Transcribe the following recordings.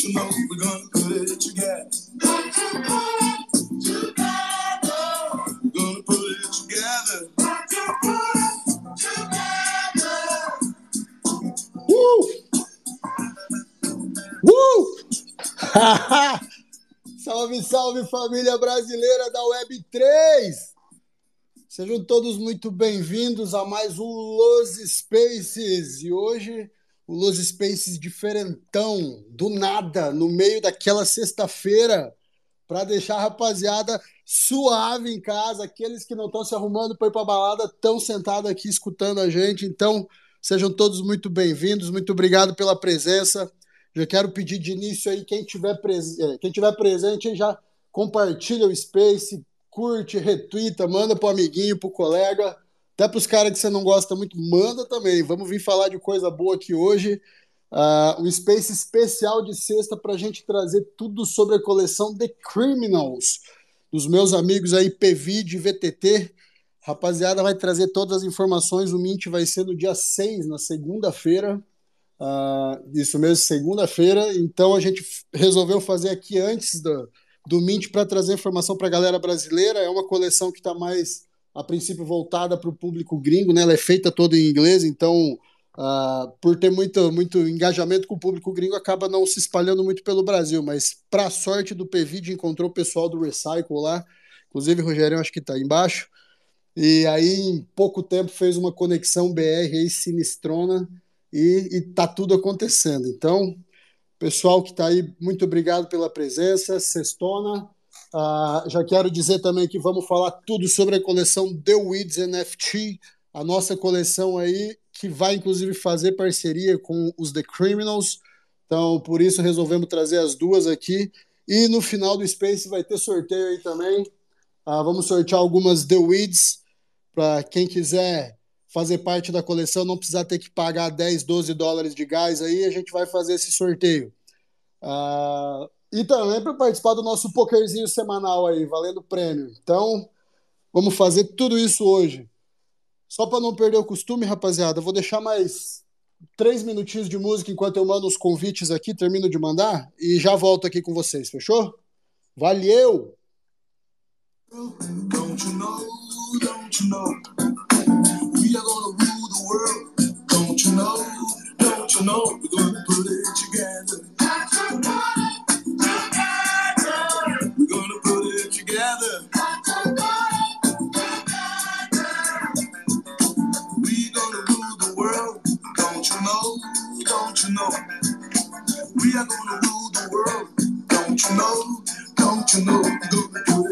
You know we're gonna put it together. Gonna put it together. Gonna put it together. Uh! Uh! salve, salve família brasileira da Web 3! Sejam todos muito bem-vindos a mais um Los Spaces e hoje o Los Spaces diferentão, do nada, no meio daquela sexta-feira, para deixar a rapaziada suave em casa. Aqueles que não estão se arrumando para ir para balada estão sentados aqui escutando a gente. Então, sejam todos muito bem-vindos. Muito obrigado pela presença. Já quero pedir de início aí, quem tiver, pres... É, quem tiver presente, já compartilha o Space, curte, retweeta, manda pro amiguinho, pro colega, até pros caras que você não gosta muito, manda também. Vamos vir falar de coisa boa aqui hoje. Uh, um Space especial de sexta para a gente trazer tudo sobre a coleção The Criminals, dos meus amigos aí, PVD e VTT. Rapaziada, vai trazer todas as informações. O Mint vai ser no dia 6, na segunda-feira. Uh, isso mesmo, segunda-feira. Então a gente resolveu fazer aqui antes do, do Mint para trazer informação para a galera brasileira. É uma coleção que está mais, a princípio, voltada para o público gringo, né? Ela é feita toda em inglês, então, uh, por ter muito, muito engajamento com o público gringo, acaba não se espalhando muito pelo Brasil. Mas, para sorte do PVD, encontrou o pessoal do Recycle lá. Inclusive, o Rogério, acho que está embaixo. E aí, em pouco tempo, fez uma conexão BR aí sinistrona e, está tudo acontecendo. Então, pessoal que está aí, muito obrigado pela presença. Sextona. Uh, já quero dizer também que vamos falar tudo sobre a coleção The Weeds NFT, a nossa coleção aí, que vai inclusive fazer parceria com os The Criminals. Então, por isso resolvemos trazer as duas aqui. E no final do Space vai ter sorteio aí também. Uh, vamos sortear algumas The Weeds para quem quiser fazer parte da coleção, não precisar ter que pagar 10, 12 dólares de gás aí, a gente vai fazer esse sorteio. Uh, e também para participar do nosso pokerzinho semanal aí, valendo prêmio. Então, vamos fazer tudo isso hoje. Só para não perder o costume, rapaziada, vou deixar mais três minutinhos de música enquanto eu mando os convites aqui, termino de mandar e já volto aqui com vocês, fechou? Valeu! Don't you know, don't you know. We're gonna put it together. Know? We are gonna rule the world. Don't you know? Don't you know?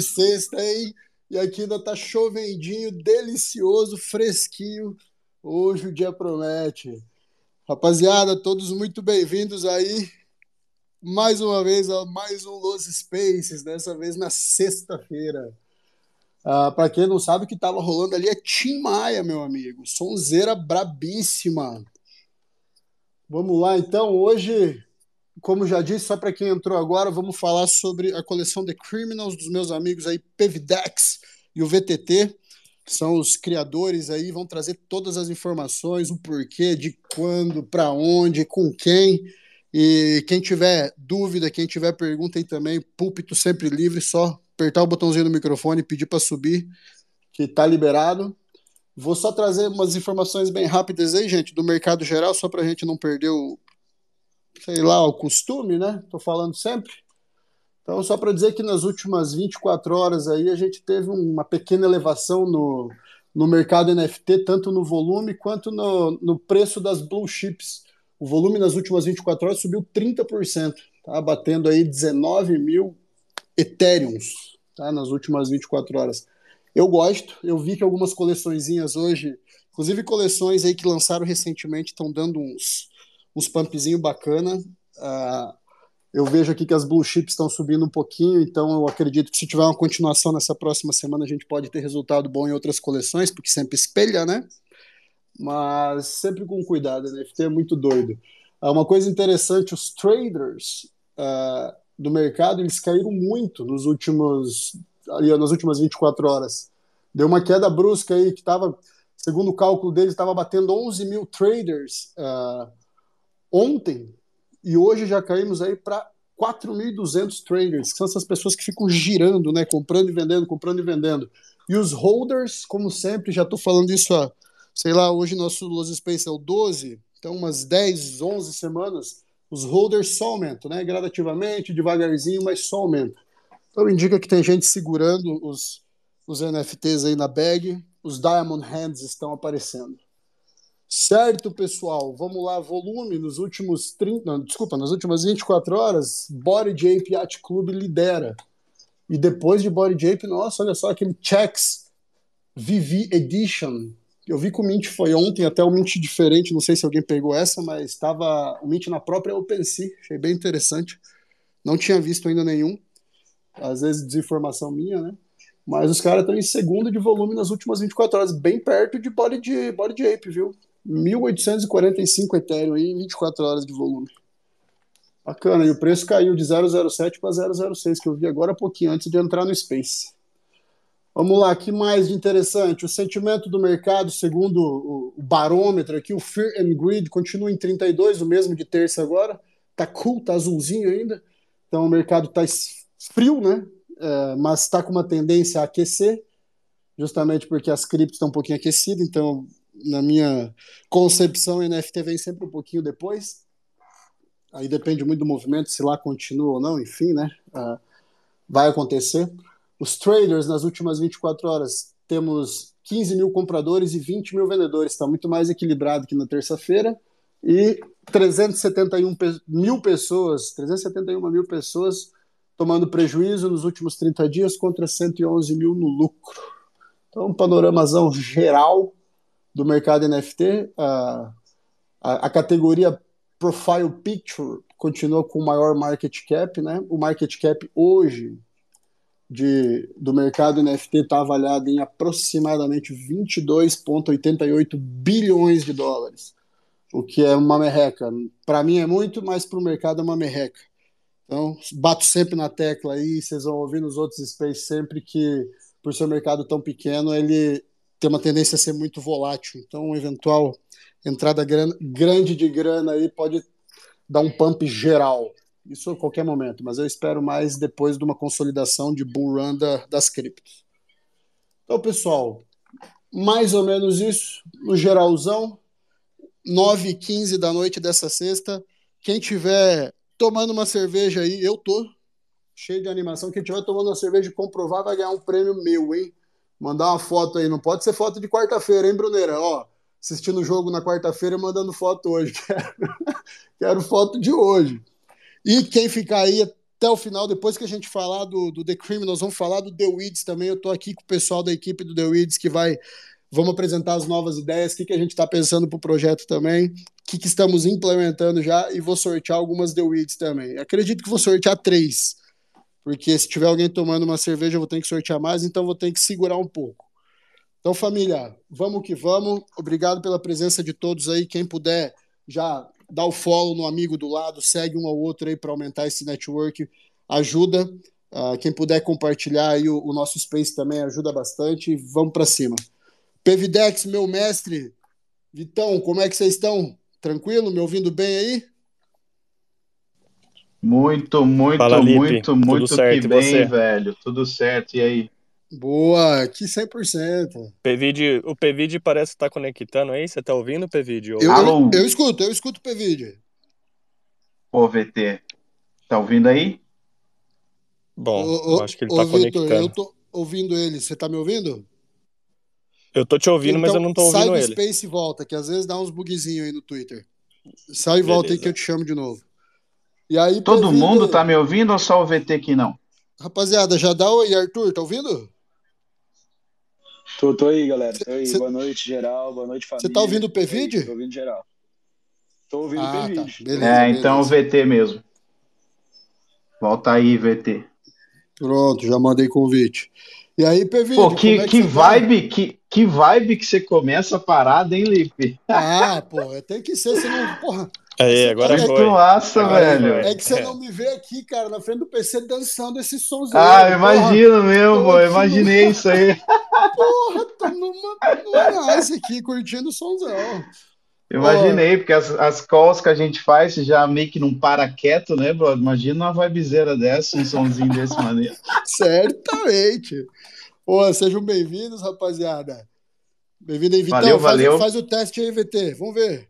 De sexta, hein? E aqui ainda tá chovendinho, delicioso, fresquinho. Hoje o dia promete. Rapaziada, todos muito bem-vindos aí. Mais uma vez a mais um Los Spaces, dessa vez na sexta-feira. Ah, para quem não sabe, o que tava rolando ali é Tim Maia, meu amigo. Sonzeira brabíssima. Vamos lá, então. Hoje como já disse, só para quem entrou agora, vamos falar sobre a coleção The Criminals dos meus amigos aí, Pevdex e o VTT, que são os criadores aí, vão trazer todas as informações, o porquê, de quando, para onde, com quem. E quem tiver dúvida, quem tiver pergunta aí também, púlpito sempre livre, só apertar o botãozinho do microfone, pedir para subir que está liberado. Vou só trazer umas informações bem rápidas aí, gente, do mercado geral, só para a gente não perder o, sei lá, o costume, né? Estou falando sempre. Então, só para dizer que nas últimas 24 horas aí a gente teve uma pequena elevação no, no mercado NFT, tanto no volume quanto no, no preço das blue chips. O volume nas últimas 24 horas subiu 30%, tá? batendo aí 19 mil Ethereums tá? nas últimas 24 horas. Eu gosto, eu vi que algumas coleçõezinhas hoje, inclusive coleções aí que lançaram recentemente, estão dando uns, uns pumpzinho bacana. Uh, eu vejo aqui que as blue chips estão subindo um pouquinho, então eu acredito que se tiver uma continuação nessa próxima semana, a gente pode ter resultado bom em outras coleções, porque sempre espelha, né? Mas sempre com cuidado, né? NFT é muito doido. Uh, uma coisa interessante, os traders uh, do mercado, eles caíram muito nos últimos, ali, nas últimas 24 horas. Deu uma queda brusca aí, que estava, segundo o cálculo deles, estava batendo 11 mil traders uh, ontem, e hoje já caímos aí para 4.200 traders, que são essas pessoas que ficam girando, né, comprando e vendendo, comprando e vendendo. E os holders, como sempre, já estou falando isso há, sei lá, hoje nosso Los Space é o 12, então umas 10, 11 semanas, os holders só aumentam, né, gradativamente, devagarzinho, mas só aumentam. Então indica que tem gente segurando os, os NFTs aí na bag, os Diamond Hands estão aparecendo. Certo, pessoal, vamos lá, volume nos últimos 30, não, desculpa, nas últimas 24 horas, Body Jape Yacht Club lidera. E depois de Body Jape, nossa, olha só aquele Checks VV Edition. Eu vi que o Mint foi ontem, até o Mint diferente, não sei se alguém pegou essa, mas estava o Mint na própria OpenSea, achei bem interessante. Não tinha visto ainda nenhum. Às vezes desinformação minha, né? Mas os caras estão em segundo de volume nas últimas 24 horas, bem perto de Body, de, Body Jape, viu? 1.845 Ethereum em 24 horas de volume. Bacana, e o preço caiu de 0,07 para 0,06, que eu vi agora há pouquinho, antes de entrar no Space. Vamos lá, que mais de interessante? O sentimento do mercado, segundo o barômetro aqui, o Fear and Greed continua em 32, o mesmo de terça agora. Tá cool, tá azulzinho ainda. Então o mercado tá frio, né? É, mas está com uma tendência a aquecer, justamente porque as criptos estão um pouquinho aquecidas, então na minha concepção, NFT vem sempre um pouquinho depois. Aí depende muito do movimento, se lá continua ou não, enfim, né? Uh, vai acontecer. Os traders, nas últimas 24 horas, temos 15 mil compradores e 20 mil vendedores. Está muito mais equilibrado que na terça-feira. E 371 mil pessoas, 371 mil pessoas tomando prejuízo nos últimos 30 dias contra 111 mil no lucro. Então, um panoramazão geral do mercado NFT. A, a, a, categoria Profile Picture continua com o maior market cap, né? O market cap hoje de, do mercado NFT está avaliado em aproximadamente 22,88 bilhões de dólares, o que é uma merreca. Para mim é muito, mas para o mercado é uma merreca. Então, bato sempre na tecla aí, vocês vão ouvir nos outros space sempre que, por ser um mercado tão pequeno, ele tem uma tendência a ser muito volátil. Então, uma eventual entrada grande de grana aí pode dar um pump geral. Isso a qualquer momento, mas eu espero mais depois de uma consolidação de bull run da, das criptos. Então, pessoal, mais ou menos isso, no geralzão, 9 e 15 da noite dessa sexta. Quem tiver tomando uma cerveja aí, eu tô cheio de animação. Quem tiver tomando uma cerveja comprovar vai ganhar um prêmio meu, hein? Mandar uma foto aí, não pode ser foto de quarta-feira, hein, Bruneira? Ó, assistindo o jogo na quarta-feira e mandando foto hoje. Quero, quero foto de hoje. E quem ficar aí até o final, depois que a gente falar do, do The Criminals, vamos falar do The Weeds também. Eu tô aqui com o pessoal da equipe do The Weeds que vai. Vamos apresentar as novas ideias, o que, que a gente está pensando para o projeto também, o que, que estamos implementando já, e vou sortear algumas The Weeds também. Acredito que vou sortear três porque se tiver alguém tomando uma cerveja, eu vou ter que sortear mais, então vou ter que segurar um pouco. Então, família, vamos que vamos. Obrigado pela presença de todos aí. Quem puder já dá o follow no amigo do lado, segue um ao outro aí para aumentar esse network, ajuda. Uh, quem puder compartilhar aí o, o, nosso space também ajuda bastante. Vamos para cima. Pevidex, meu mestre, Vitão, como é que vocês estão? Tranquilo? Me ouvindo bem aí? Muito, muito, Fala, muito, muito Tudo certo, que bem, velho. Tudo certo. E aí? Boa, aqui 100%. PVD, o PVD parece estar tá conectando aí. Você tá ouvindo o PVD? Eu, eu, eu, escuto, eu escuto o PVD. Ô, VT, tá ouvindo aí? Bom, ô, acho que ele tá Victor, conectando. Eu tô ouvindo ele. Você tá me ouvindo? Eu tô te ouvindo, então, mas eu não tô ouvindo sai ele. Sai Space e volta, que às vezes dá uns bugzinhos aí no Twitter. Sai e volta aí que eu te chamo de novo. E aí, Todo mundo tá me ouvindo ou só o VT que não? Rapaziada, já dá oi, Arthur, tá ouvindo? Tô, tô aí, galera. Tô aí. Cê... Boa noite, geral. Boa noite, família. Você tá ouvindo o PVD? Tô ouvindo geral. Tô ouvindo ah, o PVD. Tá. Beleza, é, beleza. então o VT mesmo. Volta aí, VT. Pronto, já mandei convite. E aí, PVD? Pô, que, é que, que tá? vibe, tá? que, que vibe que você começa a parada, hein, Lipe? Ah, pô, tem que ser, senão, porra. Aí, agora que foi. massa, velho. É que você não me vê aqui, cara, na frente do PC dançando esse somzinho. Ah, imagino mesmo, pô. Imaginei isso aí. Porra, tô numa, numa nice aqui, curtindo o somzão. Imaginei, porque as, as calls que a gente faz, já meio que não para quieto, né, bro? Imagina uma vibezeira dessa, um somzinho desse maneiro. Certamente. Pô, sejam bem-vindos, rapaziada. Bem-vindo aí, Vitão. Valeu, faz, valeu. Faz o teste aí, VT. Vamos ver.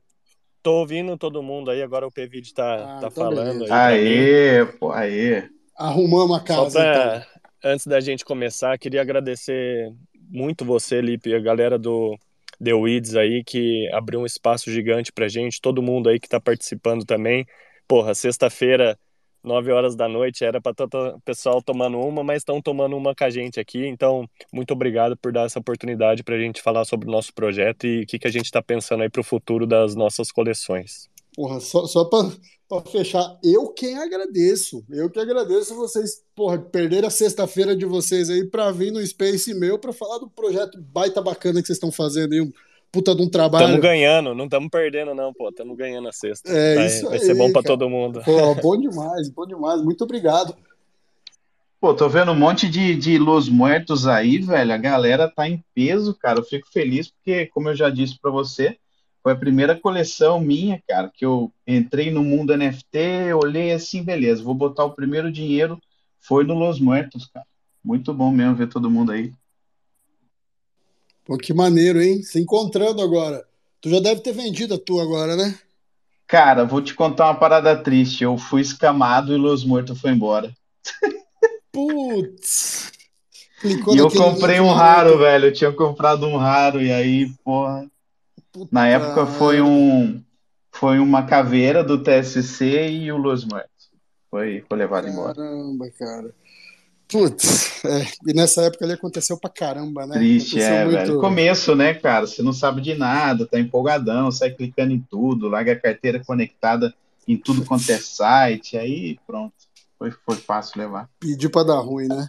Tô ouvindo todo mundo aí, agora o PVD tá, ah, tá então falando aí. Aê, pô, aê. Arrumamos a casa. Pra, então. Antes da gente começar, queria agradecer muito você, Lipe, a galera do The Weeds aí, que abriu um espaço gigante pra gente, todo mundo aí que tá participando também. Porra, sexta-feira 9 horas da noite, era para o pessoal tomando uma, mas estão tomando uma com a gente aqui. Então, muito obrigado por dar essa oportunidade para a gente falar sobre o nosso projeto e o que, que a gente está pensando aí para o futuro das nossas coleções. Porra, só, só para fechar, eu quem agradeço. Eu que agradeço vocês, porra, perder a sexta-feira de vocês aí para vir no Space meu para falar do projeto baita bacana que vocês estão fazendo aí puta de um trabalho. Estamos ganhando, não estamos perdendo, não, pô. Estamos ganhando a sexta. É, vai, isso vai ser bom para todo mundo. Pô, bom demais, bom demais. Muito obrigado. Pô, tô vendo um monte de, de Los Muertos aí, velho. A galera tá em peso, cara. Eu fico feliz porque, como eu já disse para você, foi a primeira coleção minha, cara, que eu entrei no mundo NFT, olhei assim, beleza, vou botar o primeiro dinheiro. Foi no Los Muertos, cara. Muito bom mesmo ver todo mundo aí. Pô, que maneiro, hein? Se encontrando agora. Tu já deve ter vendido a tua agora, né? Cara, vou te contar uma parada triste. Eu fui escamado e Los Mortos foi embora. Putz! e eu comprei um raro, velho. Eu tinha comprado um raro e aí, porra. Puta na época foi um foi uma caveira do TSC e o Los Mortos. Foi, foi levado Caramba, embora. Caramba, cara. Putz, é, e nessa época ali aconteceu pra caramba, né? Triste, aconteceu é, muito... velho. Começo, né, cara? Você não sabe de nada, tá empolgadão, sai clicando em tudo, larga a carteira conectada em tudo quanto é site, aí pronto. Foi, foi fácil levar. Pedir pra dar ruim, né?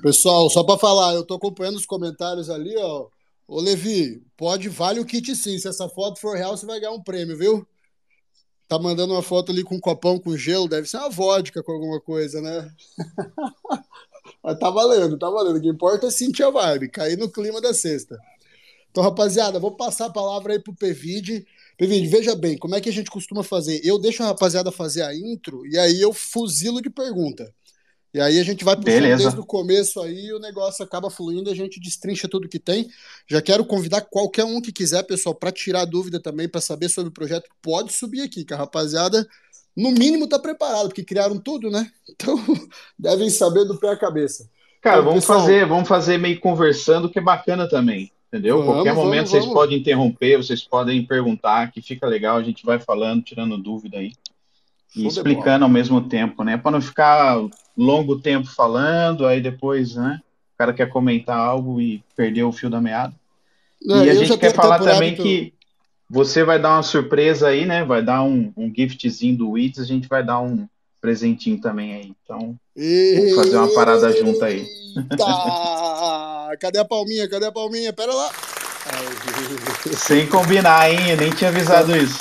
Pessoal, só pra falar, eu tô acompanhando os comentários ali, ó. Ô, Levi, pode, vale o kit sim. Se essa foto for real, você vai ganhar um prêmio, viu? Tá mandando uma foto ali com um copão com gelo, deve ser uma vodka com alguma coisa, né? Mas tá valendo, tá valendo. O que importa é sentir a vibe, cair no clima da sexta. Então, rapaziada, vou passar a palavra aí pro Pevide. Pevide, veja bem, como é que a gente costuma fazer? Eu deixo a rapaziada fazer a intro e aí eu fuzilo de pergunta. E aí a gente vai puxando Beleza. desde o começo aí, o negócio acaba fluindo, a gente destrincha tudo que tem. Já quero convidar qualquer um que quiser, pessoal, para tirar dúvida também, para saber sobre o projeto, pode subir aqui, que a rapaziada no mínimo tá preparado, porque criaram tudo, né? Então devem saber do pé à cabeça. Cara, então, vamos pessoal... fazer, vamos fazer meio conversando, que é bacana também. Entendeu? Vamos, Qualquer vamos, momento vamos, vocês podem interromper, vocês podem perguntar, que fica legal, a gente vai falando, tirando dúvida aí. E explicando ao mesmo tempo, né? Para não ficar longo tempo falando, aí depois, né? O cara quer comentar algo e perder o fio da meada. Não, e a gente quer falar também que você vai dar uma surpresa aí, né? Vai dar um, um giftzinho do Wits, a gente vai dar um presentinho também aí. Então, vamos fazer uma parada junto aí. Cadê a palminha? Cadê a palminha? Pera lá. Sem combinar, hein? Eu nem tinha avisado isso.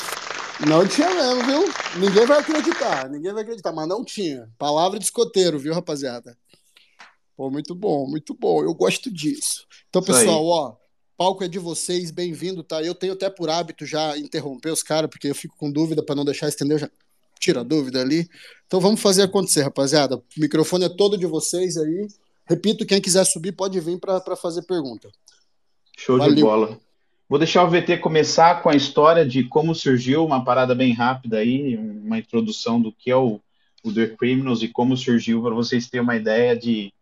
Não tinha mesmo, viu? Ninguém vai acreditar, ninguém vai acreditar, mas não tinha. Palavra de escoteiro, viu, rapaziada? Pô, muito bom, muito bom. Eu gosto disso. Então, pessoal, ó, palco é de vocês, bem-vindo, tá? Eu tenho até por hábito já interromper os caras, porque eu fico com dúvida para não deixar estender, já tira a dúvida ali. Então vamos fazer acontecer, rapaziada. O microfone é todo de vocês aí. Repito, quem quiser subir pode vir para fazer pergunta. Show Valeu. de bola. Vou deixar o VT começar com a história de como surgiu, uma parada bem rápida aí, uma introdução do que é o, o The Criminals e como surgiu, para vocês terem uma ideia de,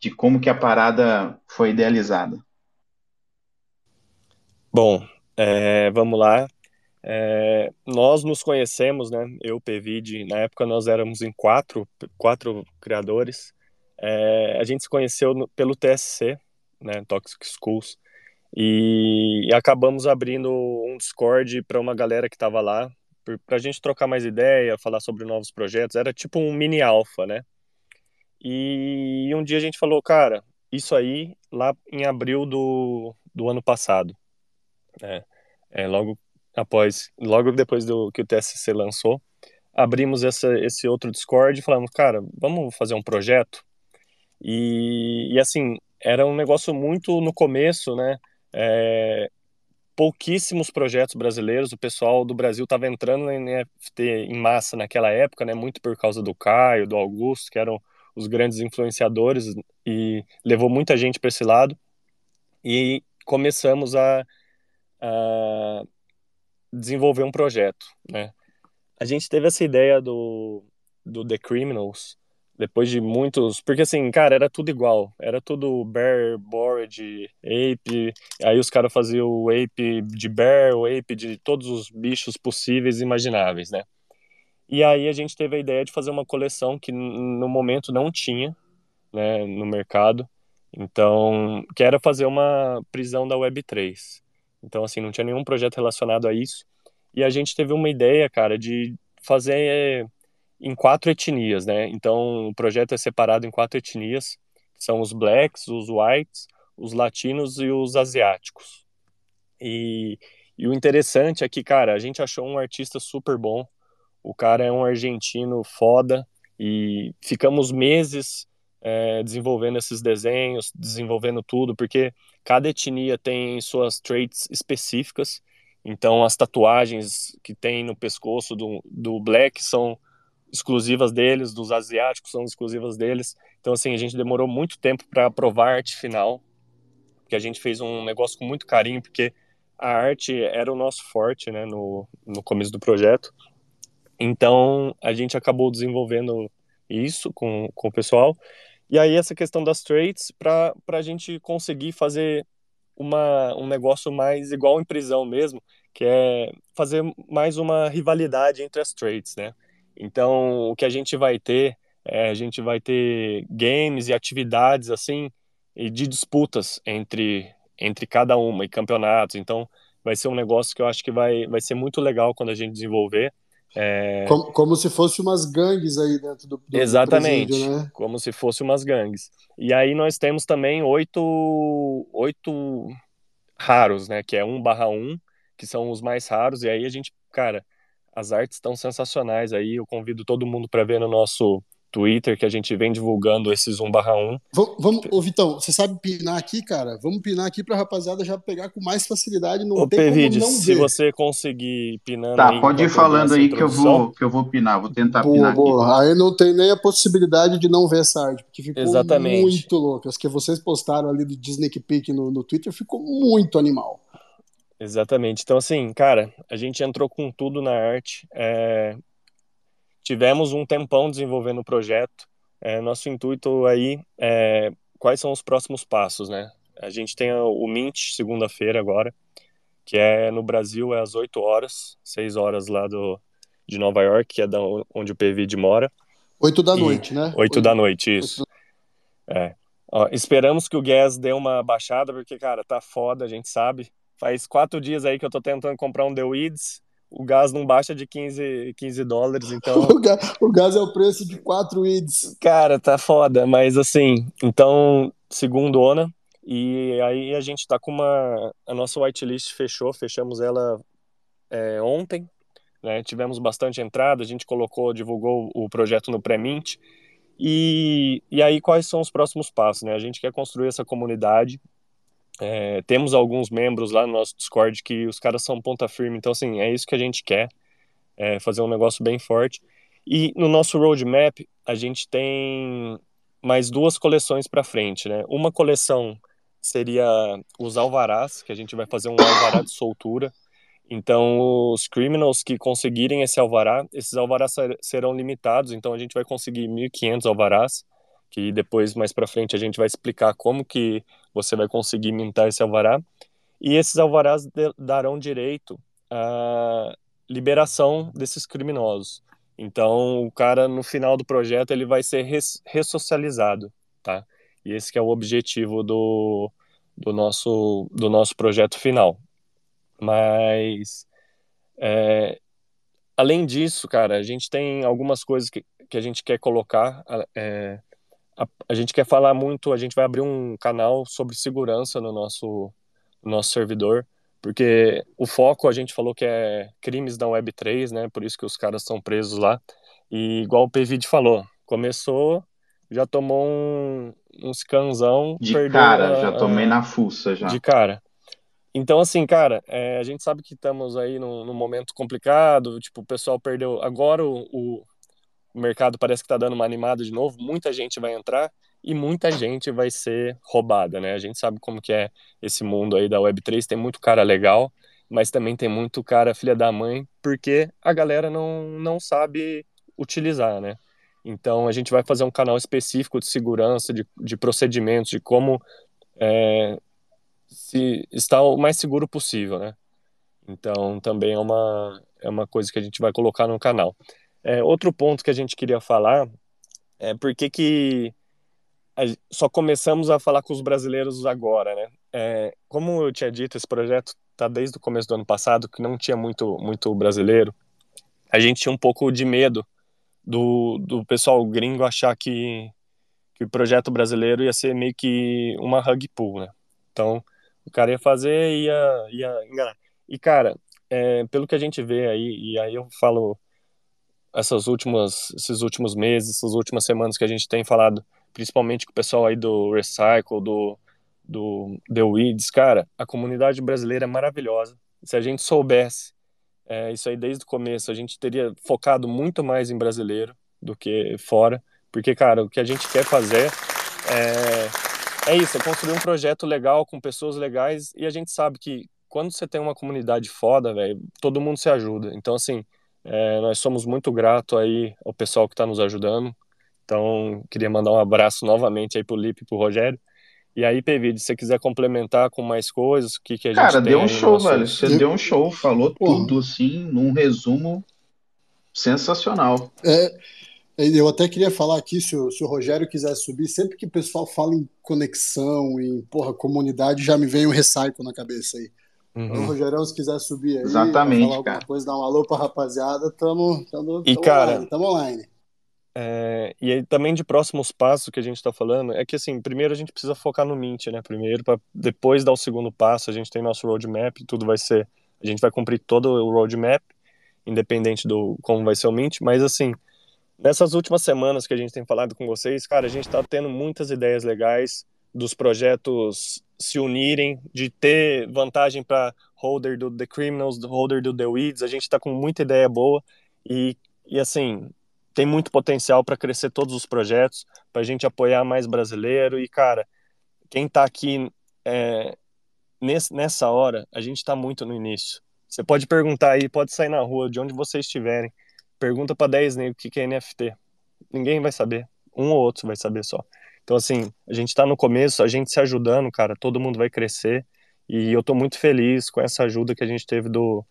de como que a parada foi idealizada. Bom, é, vamos lá. É, nós nos conhecemos, né? Eu, Pvid, na época nós éramos em quatro, quatro criadores. É, a gente se conheceu no, pelo TSC, né? Toxic Schools. E, e acabamos abrindo um Discord para uma galera que estava lá, para a gente trocar mais ideia, falar sobre novos projetos. Era tipo um mini alfa, né? E, e um dia a gente falou, cara, isso aí lá em abril do, do ano passado. É, é, logo após, logo depois do que o TSC lançou, abrimos essa, esse outro Discord e falamos, cara, vamos fazer um projeto? E, e assim, era um negócio muito no começo, né? É, pouquíssimos projetos brasileiros, o pessoal do Brasil estava entrando em NFT em massa naquela época, né, muito por causa do Caio, do Augusto, que eram os grandes influenciadores e levou muita gente para esse lado. E começamos a, a, desenvolver um projeto, né? A gente teve essa ideia do, do The Criminals depois de muitos. Porque assim, cara, era tudo igual. Era tudo Bear, Bored, Ape. Aí os caras faziam o Ape de Bear, o Ape de todos os bichos possíveis e imagináveis, né? E aí a gente teve a ideia de fazer uma coleção que no momento não tinha, né, no mercado. Então, que era fazer uma prisão da Web3. Então, assim, não tinha nenhum projeto relacionado a isso. E a gente teve uma ideia, cara, de fazer em quatro etnias, né? Então o projeto é separado em quatro etnias, que são os blacks, os whites, os latinos e os asiáticos. E, e o interessante é que, cara, a gente achou um artista super bom. O cara é um argentino foda e ficamos meses é, desenvolvendo esses desenhos, desenvolvendo tudo, porque cada etnia tem suas traits específicas. Então, as tatuagens que tem no pescoço do, do Black são exclusivas deles, dos asiáticos são exclusivas deles. Então, assim, a gente demorou muito tempo para aprovar a arte final, porque a gente fez um negócio com muito carinho, porque a arte era o nosso forte, né, no, no começo do projeto. Então, a gente acabou desenvolvendo isso com, com o pessoal. E aí, essa questão das trades, para a gente conseguir fazer uma, um negócio mais igual em prisão mesmo, que é fazer mais uma rivalidade entre as trades, né? Então, o que a gente vai ter, é, a gente vai ter games e atividades assim, e de disputas entre, entre cada uma, e campeonatos. Então, vai ser um negócio que eu acho que vai, vai ser muito legal quando a gente desenvolver. É... Como, como, se fosse umas gangues aí dentro do, do Exatamente, presídio, né? como se fosse umas gangues. E aí nós temos também oito, oito raros, né? Que é 1 barra 1, que são os mais raros. E aí a gente, cara, as artes estão sensacionais aí. Eu convido todo mundo para ver no nosso Twitter, que a gente vem divulgando esses 1/1. Vamos, ô Vitão, você sabe pinar aqui, cara? Vamos pinar aqui pra rapaziada já pegar com mais facilidade. Não ô, tem Pevide, como não se você conseguir pinando. Tá, aí, pode ir falando aí que eu, vou, que eu vou pinar, vou tentar boa, pinar. Boa. Aqui. Aí não tem nem a possibilidade de não ver essa arte, porque ficou Exatamente. muito louco. As que vocês postaram ali do Disney Peak no, no Twitter ficou muito animal. Exatamente. Então, assim, cara, a gente entrou com tudo na arte. É... Tivemos um tempão desenvolvendo o projeto. É, nosso intuito aí é quais são os próximos passos, né? A gente tem o Mint segunda-feira agora, que é no Brasil é às 8 horas, 6 horas lá do, de Nova York, que é da, onde o PVD mora. 8 da noite, né? 8, 8 da noite, isso. 8... É. Ó, esperamos que o gas dê uma baixada, porque, cara, tá foda, a gente sabe. Faz quatro dias aí que eu tô tentando comprar um The Weeds. O gás não baixa de 15, 15 dólares, então. o, gás, o gás é o preço de quatro Weeds. Cara, tá foda, mas assim, então, segundona. E aí a gente tá com uma. A nossa whitelist fechou, fechamos ela é, ontem. Né? Tivemos bastante entrada, a gente colocou, divulgou o projeto no pré-mint. E, e aí, quais são os próximos passos? Né? A gente quer construir essa comunidade é, temos alguns membros lá no nosso Discord que os caras são ponta firme, então assim, é isso que a gente quer, é fazer um negócio bem forte. E no nosso roadmap, a gente tem mais duas coleções para frente, né? Uma coleção seria os alvarás, que a gente vai fazer um alvará de soltura. Então, os criminals que conseguirem esse alvará, esses alvarás serão limitados, então a gente vai conseguir 1.500 alvarás, que depois, mais para frente, a gente vai explicar como que você vai conseguir mintar esse alvará. E esses alvarás darão direito à liberação desses criminosos. Então, o cara, no final do projeto, ele vai ser res ressocializado, tá? E esse é o objetivo do, do, nosso, do nosso projeto final. Mas, é, além disso, cara, a gente tem algumas coisas que, que a gente quer colocar. É, a, a, gente quer falar muito, a gente vai abrir um canal sobre segurança no nosso, no nosso servidor, porque o foco a gente falou que é crimes da Web3, né? Por isso que os caras estão presos lá. E igual o PVD falou, começou, já tomou um, um scanzão. De cara, a, já tomei na fuça já. De cara. Então, assim, cara, é, a gente sabe que estamos aí num, num, momento complicado, tipo, o pessoal perdeu. Agora o, o, o mercado parece que está dando uma animada de novo, muita gente vai entrar, e muita gente vai ser roubada, né? A gente sabe como que é esse mundo aí da Web3, tem muito cara legal, mas também tem muito cara filha da mãe, porque a galera não, não sabe utilizar, né? Então a gente vai fazer um canal específico de segurança, de, de procedimentos, de como é, se estar o mais seguro possível, né? Então também é uma, é uma coisa que a gente vai colocar no canal. É, outro ponto que a gente queria falar é por que que só começamos a falar com os brasileiros agora, né? É, como eu tinha dito, esse projeto está desde o começo do ano passado, que não tinha muito, muito brasileiro. A gente tinha um pouco de medo do, do pessoal gringo achar que, que o projeto brasileiro ia ser meio que uma rug pull, né? Então, o cara ia fazer e ia, ia enganar. E, cara, é, pelo que a gente vê aí, e aí eu falo essas últimas, esses últimos meses, essas últimas semanas que a gente tem falado principalmente com o pessoal aí do Recycle, do, do The Weeds, cara, a comunidade brasileira é maravilhosa. Se a gente soubesse é, isso aí desde o começo, a gente teria focado muito mais em brasileiro do que fora, porque, cara, o que a gente quer fazer é, é isso, é construir um projeto legal com pessoas legais e a gente sabe que quando você tem uma comunidade foda, velho, todo mundo se ajuda. Então, assim, é, nós somos muito gratos aí ao pessoal que está nos ajudando, então, queria mandar um abraço novamente aí pro Lipe e pro Rogério. E aí, PV, se você quiser complementar com mais coisas, o que, que a gente Cara, deu um show, nosso... velho. Você deu um show, falou Pô. tudo, assim, num resumo sensacional. É, eu até queria falar aqui, se o, se o Rogério quiser subir, sempre que o pessoal fala em conexão, em porra, comunidade, já me vem um recycle na cabeça aí. Uhum. Então, o Rogério, se quiser subir aí, Exatamente, falar alguma coisa, dar um alô pra rapaziada, tamo, tamo, tamo e, cara, online, tamo online. É, e aí também de próximos passos que a gente está falando é que assim primeiro a gente precisa focar no Mint, né? Primeiro para depois dar o segundo passo a gente tem nosso roadmap, tudo vai ser a gente vai cumprir todo o roadmap, independente do como vai ser o Mint, mas assim nessas últimas semanas que a gente tem falado com vocês, cara, a gente está tendo muitas ideias legais dos projetos se unirem, de ter vantagem para holder do The Criminals, holder do The Weeds, a gente está com muita ideia boa e, e assim tem muito potencial para crescer todos os projetos, para a gente apoiar mais brasileiro. E, cara, quem está aqui é, nesse, nessa hora, a gente está muito no início. Você pode perguntar aí, pode sair na rua, de onde vocês estiverem. Pergunta para 10 negros o que, que é NFT. Ninguém vai saber. Um ou outro vai saber só. Então, assim, a gente está no começo, a gente se ajudando, cara, todo mundo vai crescer. E eu estou muito feliz com essa ajuda que a gente teve do,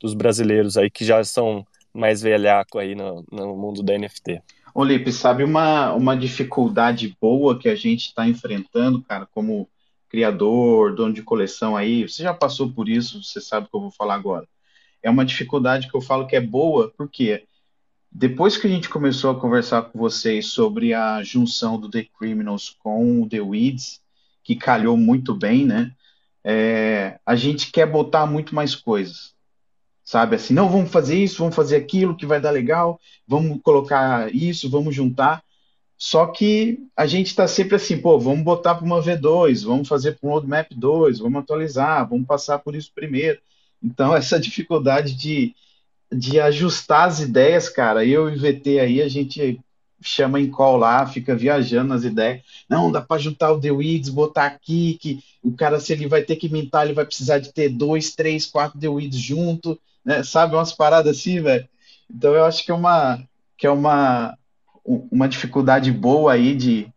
dos brasileiros aí, que já são mais velhaco aí no, no mundo da NFT. Olipe, sabe uma, uma dificuldade boa que a gente está enfrentando, cara, como criador, dono de coleção aí, você já passou por isso, você sabe o que eu vou falar agora. É uma dificuldade que eu falo que é boa, porque depois que a gente começou a conversar com vocês sobre a junção do The Criminals com o The Weeds, que calhou muito bem, né? É, a gente quer botar muito mais coisas sabe? Assim, não, vamos fazer isso, vamos fazer aquilo que vai dar legal, vamos colocar isso, vamos juntar. Só que a gente está sempre assim, pô, vamos botar para uma V2, vamos fazer para um roadmap 2, vamos atualizar, vamos passar por isso primeiro. Então, essa dificuldade de, de ajustar as ideias, cara, eu e o VT aí, a gente chama em call lá, fica viajando nas ideias. Não, dá para juntar o The Weeds, botar aqui, que o cara, se ele vai ter que mintar, ele vai precisar de ter dois, três, quatro The Weeds junto, né? Sabe, umas paradas assim, velho. Então eu acho que é uma, que é uma, uma dificuldade boa aí de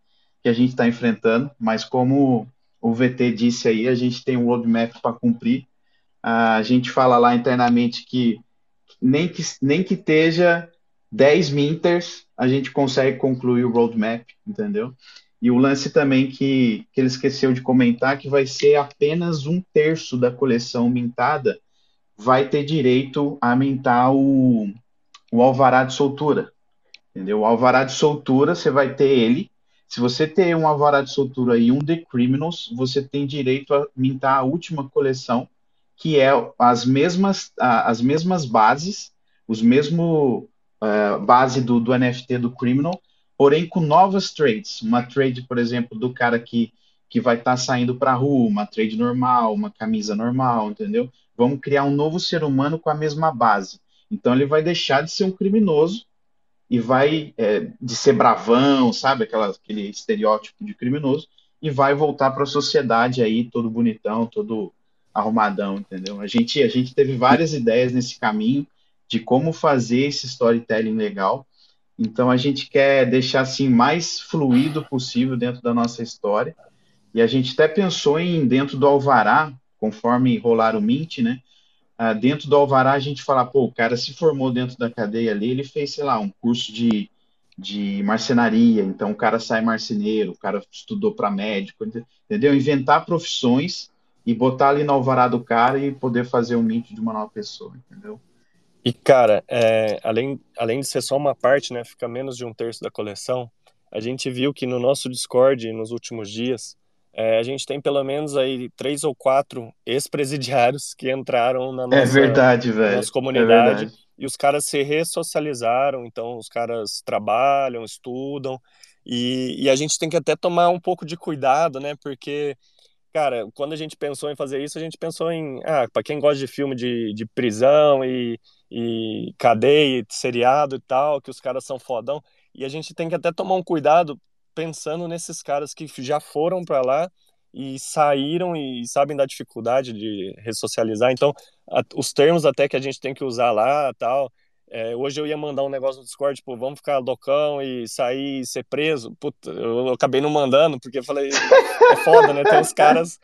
que a gente está enfrentando, mas como o VT disse aí, a gente tem um roadmap para cumprir. A gente fala lá internamente que nem que, nem que esteja 10 minters, a gente consegue concluir o roadmap, entendeu? E o lance também que, que ele esqueceu de comentar, que vai ser apenas um terço da coleção mintada vai ter direito a mintar o, o alvará de soltura, entendeu? O alvará de soltura, você vai ter ele. Se você ter um alvará de soltura e um The Criminals, você tem direito a mintar a última coleção, que é as mesmas, as mesmas bases, os mesmos uh, base do, do NFT do Criminal, porém com novas trades. Uma trade, por exemplo, do cara que, que vai estar tá saindo para a rua, uma trade normal, uma camisa normal, entendeu? Vamos criar um novo ser humano com a mesma base. Então ele vai deixar de ser um criminoso e vai é, de ser bravão, sabe, Aquela, aquele estereótipo de criminoso, e vai voltar para a sociedade aí todo bonitão, todo arrumadão, entendeu? A gente a gente teve várias ideias nesse caminho de como fazer esse storytelling legal. Então a gente quer deixar assim mais fluido possível dentro da nossa história. E a gente até pensou em dentro do alvará, conforme rolar o mint, né? Ah, dentro do alvará a gente fala, pô, o cara se formou dentro da cadeia ali, ele fez, sei lá, um curso de, de marcenaria, então o cara sai marceneiro, o cara estudou para médico, entendeu? Inventar profissões e botar ali no alvará do cara e poder fazer o mint de uma nova pessoa, entendeu? E, cara, é, além, além de ser só uma parte, né, fica menos de um terço da coleção, a gente viu que no nosso Discord, nos últimos dias, é, a gente tem pelo menos aí três ou quatro ex-presidiários que entraram na é nossa, é verdade, velho. nossa comunidade. É e os caras se ressocializaram, então os caras trabalham, estudam, e, e a gente tem que até tomar um pouco de cuidado, né, porque cara, quando a gente pensou em fazer isso, a gente pensou em, ah, para quem gosta de filme de, de prisão e, e cadeia, seriado e tal, que os caras são fodão. E a gente tem que até tomar um cuidado pensando nesses caras que já foram para lá e saíram e sabem da dificuldade de ressocializar. Então, a, os termos até que a gente tem que usar lá, tal. É, hoje eu ia mandar um negócio no Discord, tipo, vamos ficar loucão e sair e ser preso. Puta, eu, eu acabei não mandando, porque eu falei, é foda, né? Tem uns caras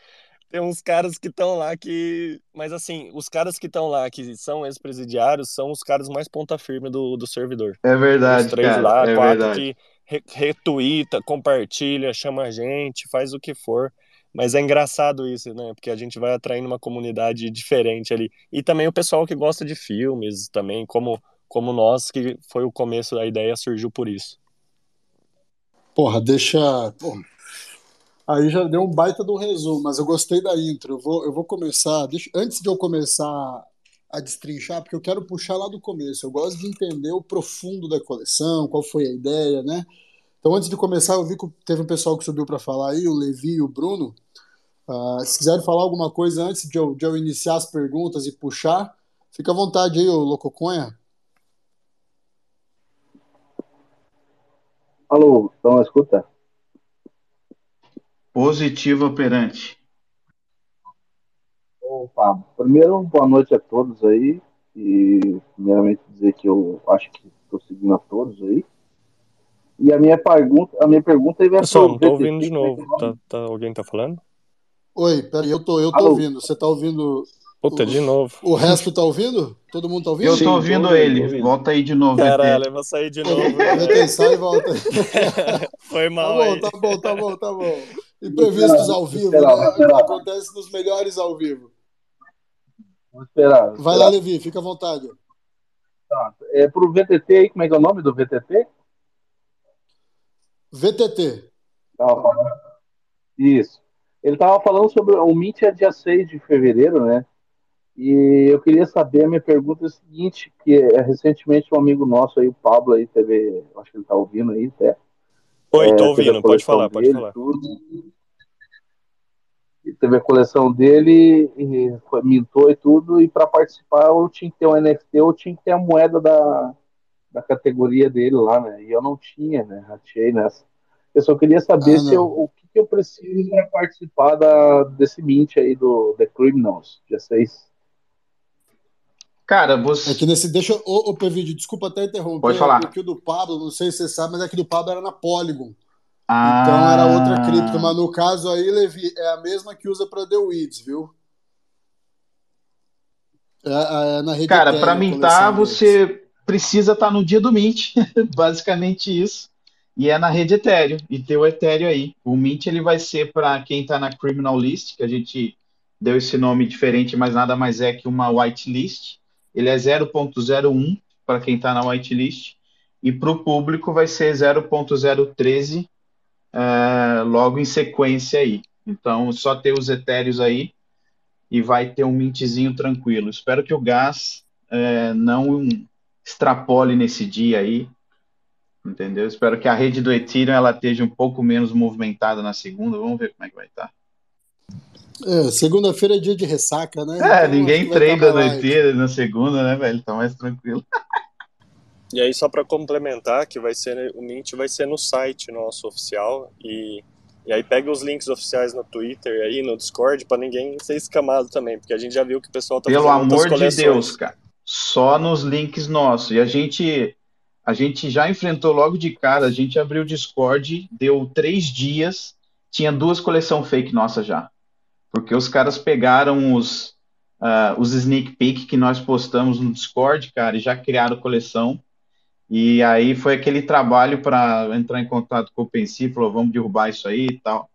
tem uns caras que estão lá que. Mas assim, os caras que estão lá, que são ex-presidiários, são os caras mais ponta firme do, do servidor. É verdade. Os três cara, lá, é quatro verdade. que re retuita, compartilha, chama a gente, faz o que for. Mas é engraçado isso, né? Porque a gente vai atraindo uma comunidade diferente ali. E também o pessoal que gosta de filmes, também, como, como nós, que foi o começo da ideia, surgiu por isso. Porra, deixa. Aí já deu um baita do resumo, mas eu gostei da intro. Eu vou, eu vou começar. Deixa, antes de eu começar a destrinchar, porque eu quero puxar lá do começo. Eu gosto de entender o profundo da coleção, qual foi a ideia, né? Então, antes de começar, eu vi que teve um pessoal que subiu para falar aí, o Levi e o Bruno. Uh, se quiserem falar alguma coisa antes de eu, de eu iniciar as perguntas e puxar, fica à vontade aí, ô Lococonha. Alô, estão a escuta? Positivo operante. Opa, primeiro, boa noite a todos aí. E, primeiramente, dizer que eu acho que estou seguindo a todos aí. E a minha pergunta, a minha pergunta vai Pessoal, não estou ouvindo de novo. Tá, tá, alguém está falando? Oi, peraí, eu tô, eu tô ouvindo. Você está ouvindo? Puta, o, de novo. O resto está ouvindo? Todo mundo está ouvindo? Eu estou ouvindo Sim, ele. Ouvindo. Volta aí de novo. Caralho, eu vou sair de novo. VT, sai e volta. Foi mal. Tá bom, tá bom, tá bom, tá bom. Imprevistos ao vivo, né? Acontece nos melhores ao vivo. Vamos esperar. Vamos Vai esperar. lá, Levi, fica à vontade. Tá. É pro VTT aí, como é que é o nome do VTT? VTT. Isso. Ele estava falando sobre o Mint é dia 6 de fevereiro, né? E eu queria saber, a minha pergunta é a seguinte, que é, recentemente um amigo nosso aí, o Pablo aí, teve, acho que ele está ouvindo aí até, Oi, é, tô ouvindo, pode falar, pode falar. Tudo. E teve a coleção dele, e mintou e tudo, e para participar eu tinha que ter um NFT ou tinha que ter a moeda da, da categoria dele lá, né? E eu não tinha, né? Ratei nessa. Eu só queria saber ah, se eu, o que, que, eu preciso para participar da, desse Mint aí do The Criminals, dia 6. Cara, você. É que nesse. Deixa. Ô, ô Pevídeo, desculpa até interromper. Pode falar. Porque o do Pablo, não sei se você sabe, mas é que do Pablo era na Polygon. Ah. Então era outra cripto. Mas no caso aí, Levi, é a mesma que usa para The Weeds, viu? É, é, é na rede Cara, para mintar, você precisa estar tá no dia do Mint. Basicamente isso. E é na rede Ethereum. E tem o Ethereum aí. O Mint ele vai ser para quem está na Criminal List, que a gente deu esse nome diferente, mas nada mais é que uma whitelist ele é 0.01 para quem está na whitelist, e para o público vai ser 0.013 é, logo em sequência aí. Então, só ter os etéreos aí e vai ter um mintzinho tranquilo. Espero que o gás é, não extrapole nesse dia aí, entendeu? Espero que a rede do Ethereum ela esteja um pouco menos movimentada na segunda. Vamos ver como é que vai estar. É, segunda-feira é dia de ressaca, né? É, então, ninguém treina no ET na segunda, né, velho? Tá mais tranquilo. E aí, só para complementar, que vai ser o Mint vai ser no site nosso oficial e, e aí pega os links oficiais no Twitter aí, no Discord, para ninguém ser escamado também, porque a gente já viu que o pessoal tá Pelo amor de Deus, cara. Só nos links nossos. E a gente a gente já enfrentou logo de cara, a gente abriu o Discord, deu três dias, tinha duas coleções fake nossa já porque os caras pegaram os, uh, os sneak peek que nós postamos no Discord, cara, e já criaram coleção. E aí foi aquele trabalho para entrar em contato com o Pensi, falou, vamos derrubar isso aí e tal.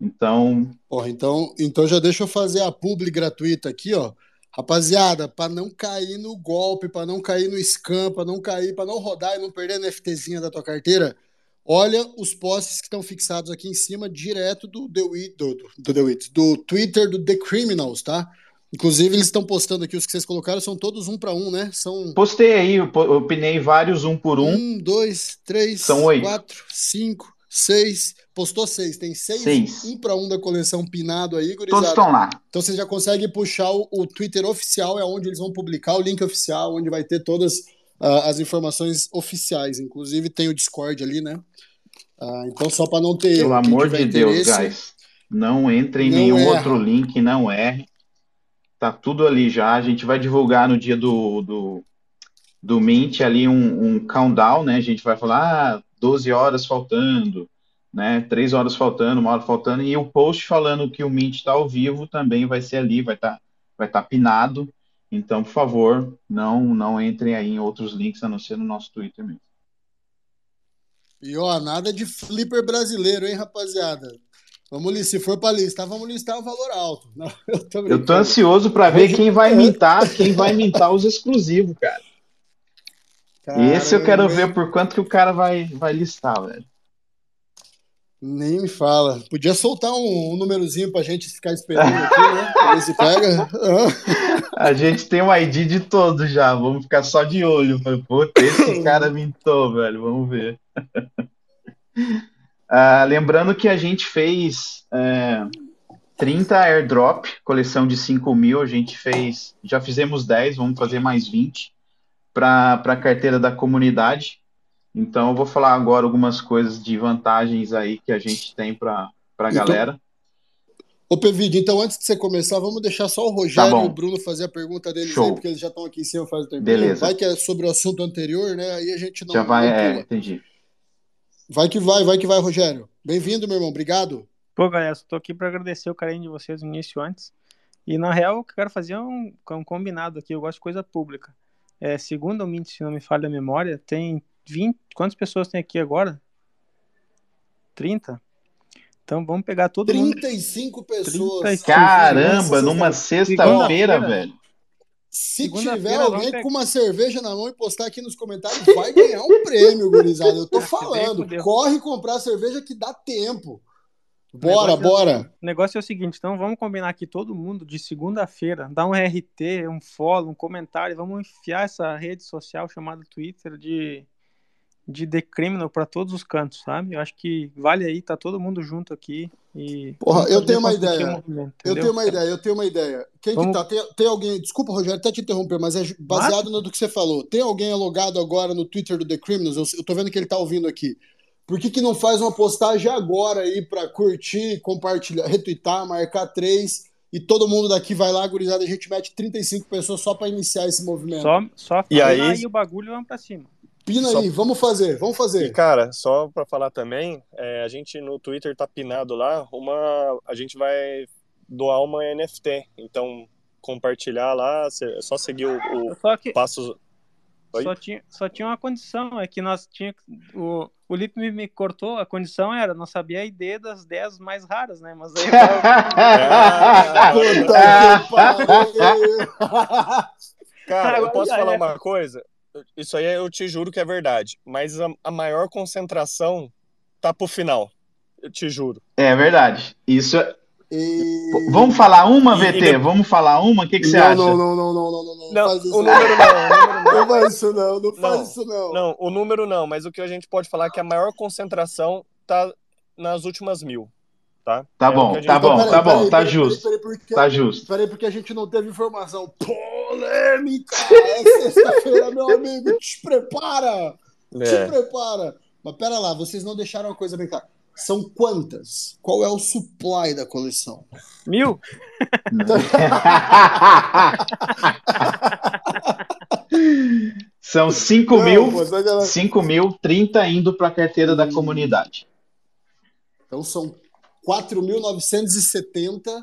Então. Porra, então, então já deixa eu fazer a publi gratuita aqui, ó. Rapaziada, para não cair no golpe, para não cair no scam, para não cair, para não rodar e não perder a NFTzinha da tua carteira, Olha os posts que estão fixados aqui em cima, direto do The do, do, do, The do Twitter do The Criminals, tá? Inclusive, eles estão postando aqui, os que vocês colocaram são todos um para um, né? São... Postei aí, eu opinei vários um por um. Um, dois, três, são oito. quatro, cinco, seis. Postou seis, tem seis, seis. um para um da coleção pinado aí, gurizada. Todos estão lá. Então você já consegue puxar o, o Twitter oficial, é onde eles vão publicar o link oficial, onde vai ter todas uh, as informações oficiais. Inclusive tem o Discord ali, né? Uh, então, só para não ter. Pelo amor de Deus, guys, não entre em não nenhum erra. outro link, não erre. Tá tudo ali já. A gente vai divulgar no dia do, do, do Mint ali um, um countdown, né? A gente vai falar ah, 12 horas faltando, né? 3 horas faltando, uma hora faltando. E o post falando que o Mint está ao vivo também vai ser ali, vai estar tá, vai tá pinado. Então, por favor, não não entrem aí em outros links a não ser no nosso Twitter mesmo. E ó, nada de flipper brasileiro, hein, rapaziada? Vamos se for para listar, vamos listar o valor alto. Não, eu, tô eu tô ansioso para ver quem vai mintar, quem vai mintar os exclusivos, cara. cara Esse eu quero eu ver por quanto que o cara vai, vai listar, velho. Nem me fala. Podia soltar um, um númerozinho pra gente ficar esperando aqui, né? Ver se pega. A gente tem um ID de todos já. Vamos ficar só de olho. Puta, esse cara mintou, velho. Vamos ver. Uh, lembrando que a gente fez é, 30 airdrop, coleção de 5 mil. A gente fez. Já fizemos 10, vamos fazer mais 20 para a carteira da comunidade. Então, eu vou falar agora algumas coisas de vantagens aí que a gente tem para a então, galera. Ô, Pevid, então antes de você começar, vamos deixar só o Rogério tá e o Bruno fazer a pergunta deles Show. aí, porque eles já estão aqui em cima faz o tempo. Beleza. Vai que é sobre o assunto anterior, né? Aí a gente não. Já vai, não é, entendi. Vai que vai, vai que vai, Rogério. Bem-vindo, meu irmão. Obrigado. Pô, galera, estou aqui para agradecer o carinho de vocês no início antes. E na real, eu quero fazer um, um combinado aqui. Eu gosto de coisa pública. É, segundo o Mint, se não me falha a memória, tem 20. Quantas pessoas tem aqui agora? 30? Então vamos pegar todo 35 mundo. pessoas. 35 Caramba, numa sexta-feira, velho. Se tiver alguém com uma cerveja na mão e postar aqui nos comentários, vai ganhar um prêmio, gurizada. Eu tô falando. Corre comprar cerveja que dá tempo. Bora, bora. o negócio é o seguinte, então vamos combinar aqui todo mundo de segunda-feira, dar um RT, um follow, um comentário, vamos enfiar essa rede social chamada Twitter de de The Criminal para todos os cantos, sabe? Eu acho que vale aí, tá todo mundo junto aqui e Porra, eu tenho uma ideia. Eu tenho uma ideia, eu tenho uma ideia. Quem Vamos... que tá? Tem, tem, alguém, desculpa, Rogério, até te interromper, mas é baseado no que você falou. Tem alguém alogado agora no Twitter do The Criminals? Eu, eu tô vendo que ele tá ouvindo aqui. Por que, que não faz uma postagem agora aí para curtir, compartilhar, retweetar, marcar três e todo mundo daqui vai lá, gurizada, a gente mete 35 pessoas só para iniciar esse movimento. Só, só e aí... aí o bagulho vamos para cima. Pina só... aí, vamos fazer, vamos fazer. E, cara, só para falar também, é, a gente no Twitter tá pinado lá, uma, a gente vai doar uma NFT, então compartilhar lá, é só seguir o, o que... passo só tinha, só tinha uma condição, é que nós tinha o, o Lipe me, me, cortou, a condição era, não sabia a ID das 10 mais raras, né? Mas aí Cara, eu posso falar uma coisa? Isso aí eu te juro que é verdade, mas a, a maior concentração tá pro final. Eu te juro. É verdade. Isso é e... Vamos falar uma, VT? E... Vamos falar uma? O que, que você não, acha? Não, não, não, não, não, não, não. não faz isso. O número não. O número não. não faz isso não, não faz não, isso não. Não, o número não, mas o que a gente pode falar é que a maior concentração tá nas últimas mil. Tá, tá é bom, tá bom, tá bom, tá justo. tá justo. Peraí, porque a gente não teve informação. Polêmica! É sexta-feira, meu amigo, te prepara! É. Te prepara! Mas pera lá, vocês não deixaram a coisa bem clara. São quantas? Qual é o supply da coleção? Mil? São 5 mil, galera... 5 mil, 30 indo para a carteira da comunidade. Então são 4.970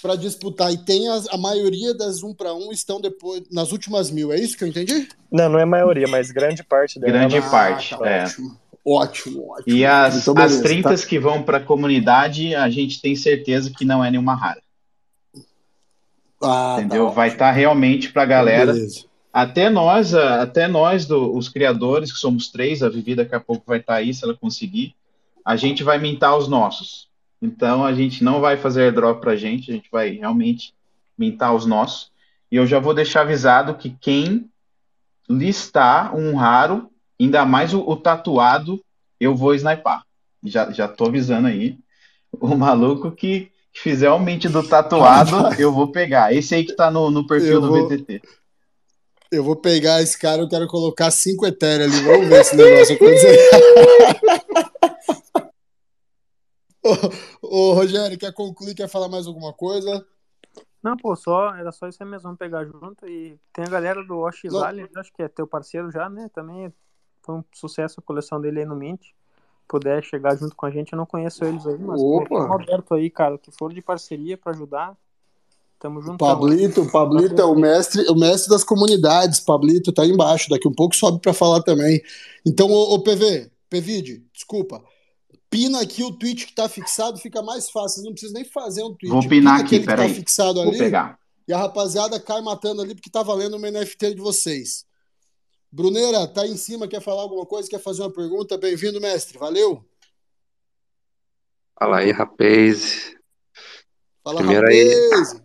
para disputar. E tem as, a maioria das 1 para 1 estão depois nas últimas mil. É isso que eu entendi? Não, não é maioria, mas grande parte dela. Grande ah, parte, tá é. Ótimo. Ótimo, ótimo. E as, então, beleza, as 30 tá... que vão para a comunidade, a gente tem certeza que não é nenhuma rara. Ah, tá Entendeu? Tá Vai estar tá realmente para a galera. Beleza. Até nós, até nós, do, os criadores, que somos três, a Vivi daqui a pouco vai estar tá aí, se ela conseguir, a gente vai mintar os nossos. Então a gente não vai fazer airdrop para a gente, a gente vai realmente mintar os nossos. E eu já vou deixar avisado que quem listar um raro Ainda mais o, o tatuado, eu vou snipar. Já, já tô avisando aí. O maluco que, fizer o mente do tatuado, eu vou pegar. Esse aí que tá no, no perfil eu do vou, VTT. Eu vou pegar esse cara, eu quero colocar cinco Ethereum ali. Vamos ver esse negócio. ô, ô, Rogério, quer concluir? Quer falar mais alguma coisa? Não, pô, só, era só isso aí mesmo, vamos pegar junto. E tem a galera do Wash Valley, acho que é teu parceiro já, né? Também foi um sucesso a coleção dele aí no Mint. Puder chegar junto com a gente, eu não conheço eles aí, mas Opa. aberto aí, cara, que for de parceria para ajudar. Tamo junto. Pablito, o Pablito é o mestre, o mestre das comunidades. Pablito tá aí embaixo, daqui um pouco sobe para falar também. Então, o, o PV, PVD, desculpa. Pina aqui o tweet que tá fixado, fica mais fácil. Não precisa nem fazer um tweet. Vou pinar aqui, tá peraí. Tá fixado Vou ali. pegar. E a rapaziada cai matando ali porque tá valendo uma NFT de vocês. Bruneira, tá aí em cima, quer falar alguma coisa, quer fazer uma pergunta? Bem-vindo, mestre. Valeu. Fala aí, rapaz. Fala, primeiro rapaz. Aí,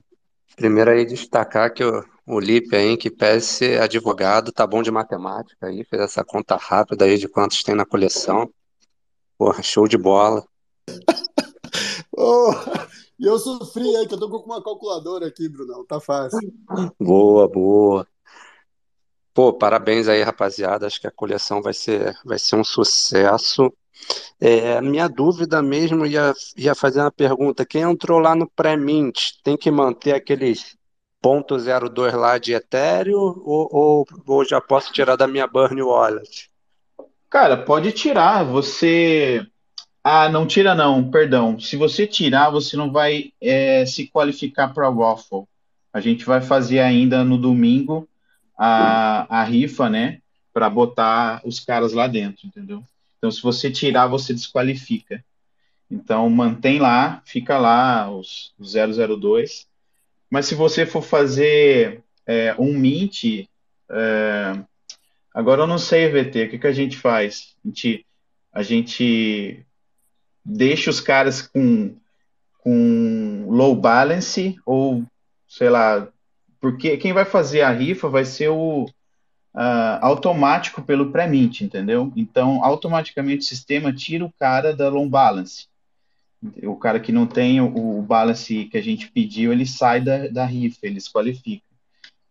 primeiro aí destacar que o, o Lipe aí, que pese ser advogado, tá bom de matemática aí, fez essa conta rápida aí de quantos tem na coleção. Porra, show de bola. oh, e eu sofri aí, que eu tô com uma calculadora aqui, Brunão, tá fácil. Boa, boa. Pô, parabéns aí, rapaziada. Acho que a coleção vai ser, vai ser um sucesso. É, minha dúvida mesmo ia, ia fazer uma pergunta. Quem entrou lá no pré-mint tem que manter aqueles .02 lá de Ethereum ou, ou, ou já posso tirar da minha Burn Wallet? Cara, pode tirar. Você. Ah, não tira não, perdão. Se você tirar, você não vai é, se qualificar para Waffle. A gente vai fazer ainda no domingo a, a rifa, né? Para botar os caras lá dentro, entendeu? Então, se você tirar, você desqualifica. Então, mantém lá, fica lá os, os 002. Mas se você for fazer é, um mint, é, agora eu não sei, VT, o que, que a gente faz? A gente, a gente deixa os caras com, com low balance ou, sei lá, porque quem vai fazer a rifa vai ser o, uh, automático pelo pré-mint, entendeu? Então, automaticamente o sistema tira o cara da long balance. O cara que não tem o, o balance que a gente pediu, ele sai da, da rifa, ele se qualifica.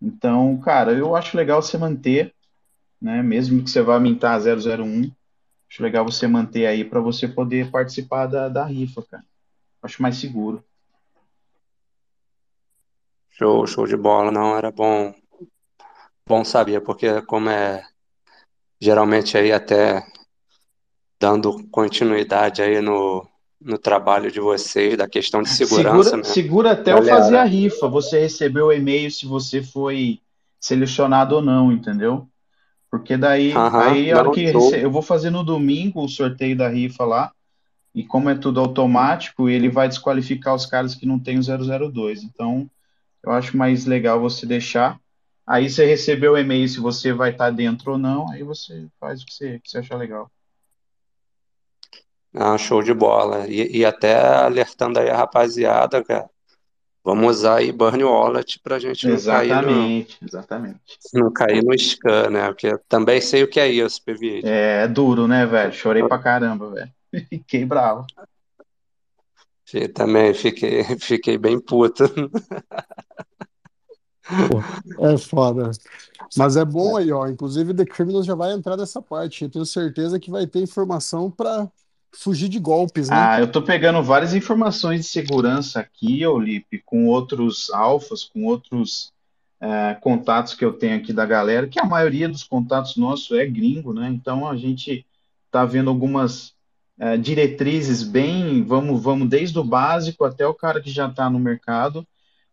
Então, cara, eu acho legal você manter, né? Mesmo que você vá mintar 001, acho legal você manter aí para você poder participar da, da rifa, cara. Acho mais seguro. Show, show de bola, não era bom bom saber, porque como é geralmente aí até dando continuidade aí no, no trabalho de vocês, da questão de segurança. Segura, segura até Galera. eu fazer a rifa, você recebeu o e-mail se você foi selecionado ou não, entendeu? Porque daí, aí a hora que rece... eu vou fazer no domingo o sorteio da rifa lá, e como é tudo automático, ele vai desqualificar os caras que não tem o 002. Então, eu acho mais legal você deixar Aí você recebeu o e-mail se você vai estar dentro ou não, aí você faz o que você, que você achar legal. Ah, show de bola. E, e, até alertando aí a rapaziada, cara. Vamos usar aí Burn Wallet pra gente não exatamente, cair no... Exatamente, Não cair no scan, né? Porque também sei o que é isso, PV. É, é duro, né, velho? Chorei pra caramba, velho. Fiquei bravo. Também fiquei, fiquei bem puto. Pô, é foda. Mas é bom aí, ó. Inclusive, The Criminals já vai entrar nessa parte. Eu tenho certeza que vai ter informação para fugir de golpes, né? Ah, eu tô pegando várias informações de segurança aqui, Olipe, com outros alfas, com outros é, contatos que eu tenho aqui da galera, que a maioria dos contatos nossos é gringo, né? Então a gente tá vendo algumas é, diretrizes bem, vamos, vamos desde o básico até o cara que já está no mercado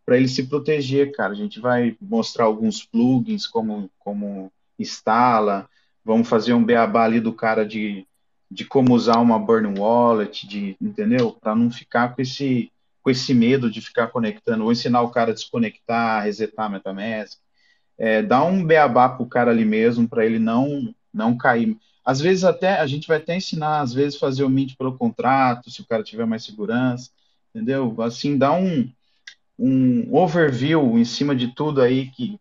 para ele se proteger, cara. A gente vai mostrar alguns plugins, como, como instala, vamos fazer um beabá ali do cara de, de como usar uma burn wallet, de, entendeu? Para não ficar com esse, com esse medo de ficar conectando. Vou ensinar o cara a desconectar, resetar MetaMask. É, dá um beabá pro cara ali mesmo, para ele não, não cair. Às vezes até, a gente vai até ensinar, às vezes, fazer o mint pelo contrato, se o cara tiver mais segurança, entendeu? Assim, dá um, um overview em cima de tudo aí que,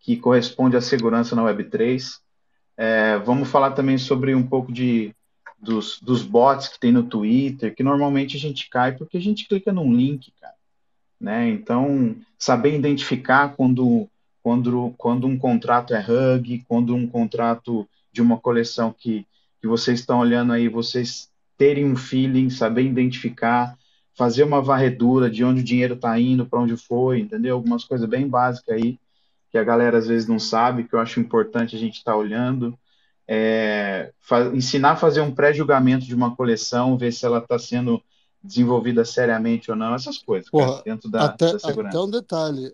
que corresponde à segurança na Web3. É, vamos falar também sobre um pouco de, dos, dos bots que tem no Twitter, que normalmente a gente cai porque a gente clica num link, cara. Né? Então, saber identificar quando, quando, quando um contrato é hug, quando um contrato de uma coleção que, que vocês estão olhando aí, vocês terem um feeling, saber identificar, fazer uma varredura de onde o dinheiro está indo, para onde foi, entendeu? Algumas coisas bem básicas aí, que a galera às vezes não sabe, que eu acho importante a gente estar tá olhando. É, ensinar a fazer um pré-julgamento de uma coleção, ver se ela está sendo desenvolvida seriamente ou não, essas coisas, Porra, cara, dentro da, até, da segurança. Até um detalhe,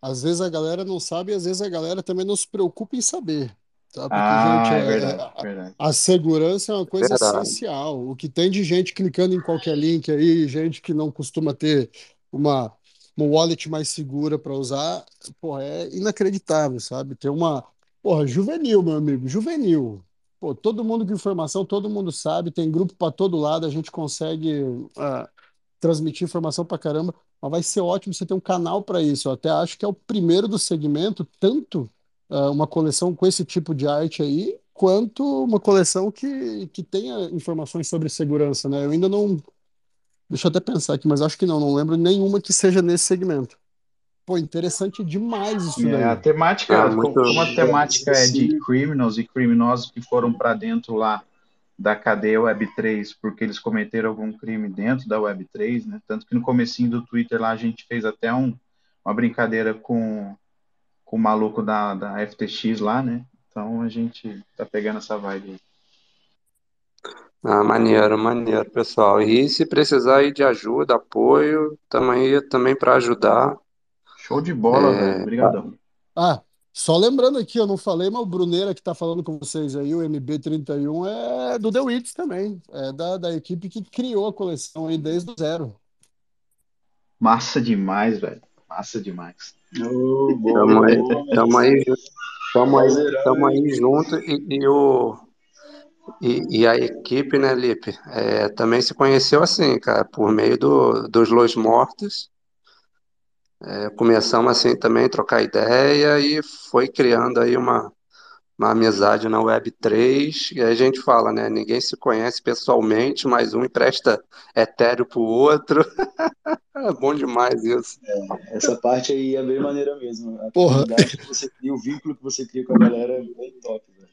às vezes a galera não sabe e às vezes a galera também não se preocupa em saber. Tá? Porque, ah, gente, é, é verdade, a, verdade. a, segurança é uma coisa verdade. essencial. O que tem de gente clicando em qualquer link aí, gente que não costuma ter uma, uma wallet mais segura para usar, porra, é inacreditável, sabe? Tem uma. Porra, juvenil, meu amigo, juvenil. Pô, todo mundo com informação, todo mundo sabe, tem grupo para todo lado, a gente consegue uh, transmitir informação para caramba, mas vai ser ótimo você ter um canal para isso. Eu até acho que é o primeiro do segmento, tanto uh, uma coleção com esse tipo de arte aí, quanto uma coleção que, que tenha informações sobre segurança, né? Eu ainda não. Deixa eu até pensar aqui, mas acho que não, não lembro nenhuma que seja nesse segmento. Pô, interessante demais isso é, daí. A temática, é, como, como a temática é de criminals e criminosos que foram para dentro lá da cadeia Web3 porque eles cometeram algum crime dentro da Web3, né? Tanto que no comecinho do Twitter lá a gente fez até um, uma brincadeira com com o maluco da, da FTX lá, né? Então a gente tá pegando essa vibe aí. Ah, maneiro, maneiro, pessoal. E se precisar aí de ajuda, apoio, estamos aí também para ajudar. Show de bola, é... velho. Obrigadão. Ah, só lembrando aqui, eu não falei, mas o Bruneira que está falando com vocês aí, o MB31, é do The Wits também. É da, da equipe que criou a coleção aí desde o zero. Massa demais, velho. Massa demais. Oh, tamo aí, tamo aí, tamo aí, tamo aí junto e, e o e, e, a equipe, né, Lipe, é, também se conheceu assim, cara, por meio do, dos Los Mortos. É, começamos assim também a trocar ideia e foi criando aí uma, uma amizade na Web3, e a gente fala, né? Ninguém se conhece pessoalmente, mas um empresta etéreo pro outro. é bom demais isso. É, essa parte aí é bem maneira mesmo. A Porra. que você cria, o vínculo que você cria com a galera é bem top, velho.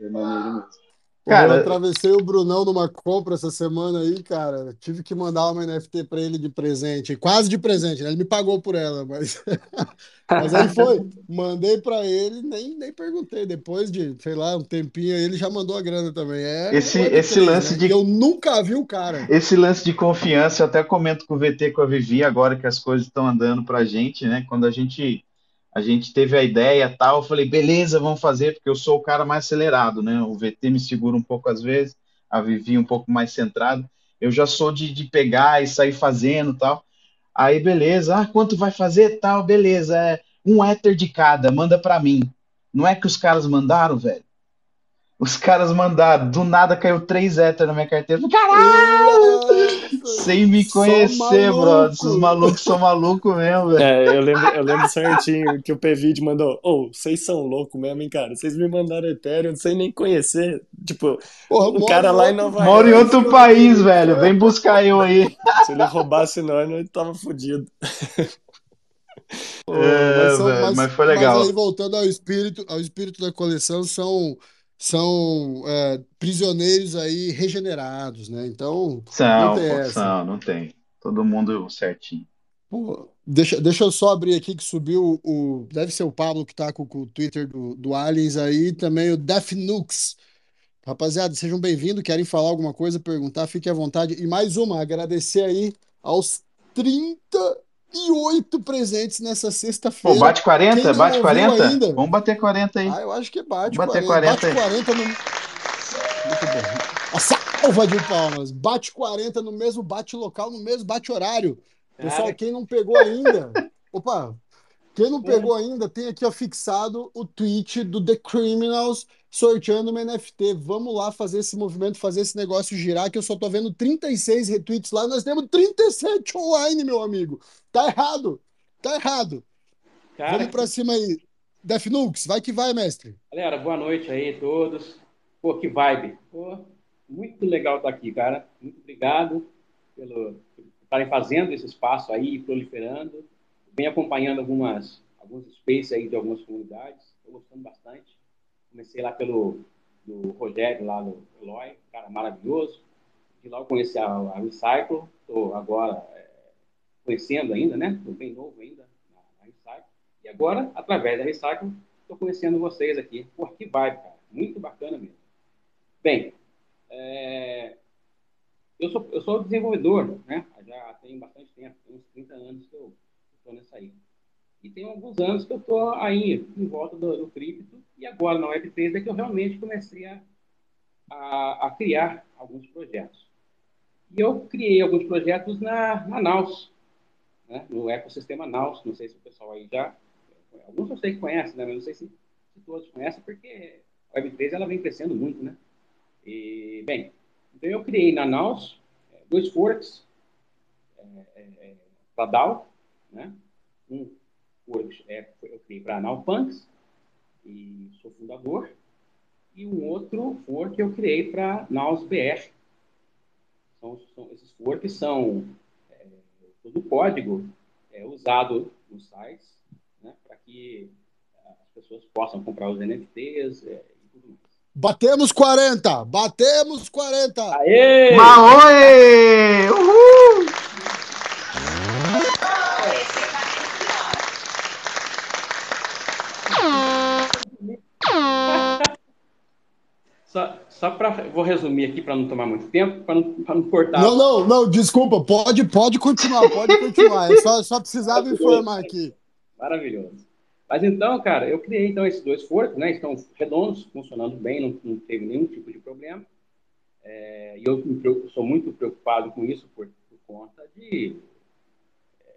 É maneiro mesmo. Cara, eu atravessei o Brunão numa compra essa semana aí, cara. Tive que mandar uma NFT para ele de presente, quase de presente, né? Ele me pagou por ela, mas mas aí foi, mandei para ele, nem, nem perguntei. Depois de, sei lá, um tempinho ele já mandou a grana também. É esse esse lance né? de eu nunca vi o cara. Esse lance de confiança, eu até comento com o VT com a Vivi agora que as coisas estão andando pra gente, né? Quando a gente a gente teve a ideia tal, eu falei, beleza, vamos fazer, porque eu sou o cara mais acelerado, né? O VT me segura um pouco às vezes, a Vivi um pouco mais centrado. Eu já sou de, de pegar e sair fazendo tal. Aí, beleza, ah, quanto vai fazer tal? Beleza, é um éter de cada, manda para mim. Não é que os caras mandaram, velho? Os caras mandaram, do nada caiu três héteros na minha carteira. Caralho! Sem me conhecer, brother. Esses malucos são malucos mesmo, velho. É, eu lembro, eu lembro certinho que o PVD mandou: Ô, oh, vocês são loucos mesmo, hein, cara? Vocês me mandaram Ethereum sem nem conhecer. Tipo, Porra, o cara lá em Nova York. Mora em outro país, velho. Vem buscar eu aí. Se ele roubasse nós, nós tava fodido. É, mas, são, mas, mas, foi legal. Mas aí, voltando ao espírito, ao espírito da coleção, são são é, prisioneiros aí regenerados, né? Então. São, não tem, essa. São, não tem. Todo mundo certinho. Pô, deixa, deixa eu só abrir aqui que subiu o. Deve ser o Pablo que tá com, com o Twitter do, do Aliens aí, também o Def Nux. Rapaziada, sejam bem-vindos. Querem falar alguma coisa, perguntar, fiquem à vontade. E mais uma, agradecer aí aos 30 e oito presentes nessa sexta-feira. Pô, bate 40? Bate 40? Ainda, Vamos bater 40 aí. Ah, eu acho que bate bater 40. 40 bate 40 no... Muito bom. A salva de palmas. Bate 40 no mesmo bate local, no mesmo bate horário. Pessoal, quem não pegou ainda... Opa, quem não pegou ainda, tem aqui ó, fixado o tweet do The Criminals sorteando uma NFT. Vamos lá fazer esse movimento, fazer esse negócio girar, que eu só tô vendo 36 retweets lá, nós temos 37 online, meu amigo. Tá errado. Tá errado. Cara, Vamos pra cima aí. Defnux, vai que vai, mestre. Galera, boa noite aí a todos. Pô, que vibe. Pô, muito legal estar aqui, cara. Muito obrigado pelo estarem fazendo esse espaço aí, proliferando venho acompanhando algumas, alguns spaces aí de algumas comunidades, estou gostando bastante. Comecei lá pelo do Rogério, lá no Eloy, cara maravilhoso. De lá eu conheci a, a Recycle, estou agora é, conhecendo ainda, né? Estou bem novo ainda na, na Recycle. E agora, através da Recycle, estou conhecendo vocês aqui. Pô, que vibe, cara. Muito bacana mesmo. Bem, é, eu, sou, eu sou desenvolvedor, né? Já tenho bastante tempo, uns 30 anos que eu estou nessa aí. E tem alguns anos que eu estou aí em volta do, do cripto e agora na Web3 é que eu realmente comecei a, a, a, criar alguns projetos. E eu criei alguns projetos na, na Naus, né? no ecossistema Naus. Não sei se o pessoal aí já... Alguns eu sei que conhecem, né? mas não sei se, se todos conhecem, porque a Web3 ela vem crescendo muito, né? E, bem, então eu criei na Naus é, dois forks é, é, é para DAO, né? Um foi, é, eu criei para Punks e sou fundador, e um outro for que eu criei para Naus BR. Esses forks são todo o código é, usado nos sites né, para que as pessoas possam comprar os NFTs é, e tudo mais. Batemos 40! Batemos 40! Aê! Maoi! Uhul! Só, para vou resumir aqui para não tomar muito tempo, para não, não cortar. Não, não, não, desculpa, pode, pode continuar, pode continuar. Eu só, só precisava informar aqui. Maravilhoso. Mas então, cara, eu criei então esses dois forcos, né? Estão redondos, funcionando bem, não, não teve nenhum tipo de problema. É, e eu me sou muito preocupado com isso por, por conta de é,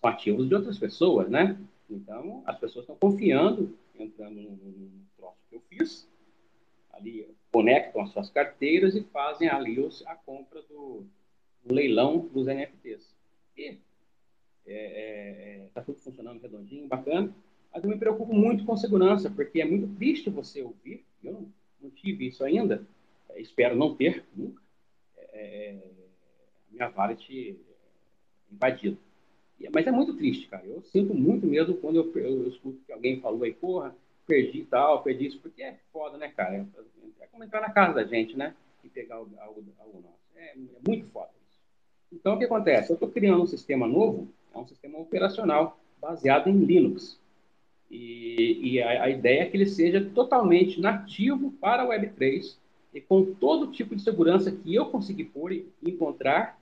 são ativos de outras pessoas, né? Então, as pessoas estão confiando, entrando no, no troço que eu fiz, ali conectam as suas carteiras e fazem ali os, a compra do, do leilão dos NFTs. E está é, é, é tá tudo funcionando redondinho, bacana. Mas eu me preocupo muito com segurança, porque é muito triste você ouvir, eu não, não tive isso ainda, é, espero não ter nunca, é, minha wallet invadida. Mas é muito triste, cara. Eu sinto muito mesmo quando eu, eu, eu escuto que alguém falou aí, porra, perdi tal, perdi isso, porque é foda, né, cara? É, como entrar na casa da gente, né? E pegar algo, algo, nosso. É, é, muito foda isso. Então, o que acontece? Eu estou criando um sistema novo, é um sistema operacional baseado em Linux. E, e a, a, ideia é que ele seja totalmente nativo para a Web3 e com todo tipo de segurança que eu conseguir pôr e encontrar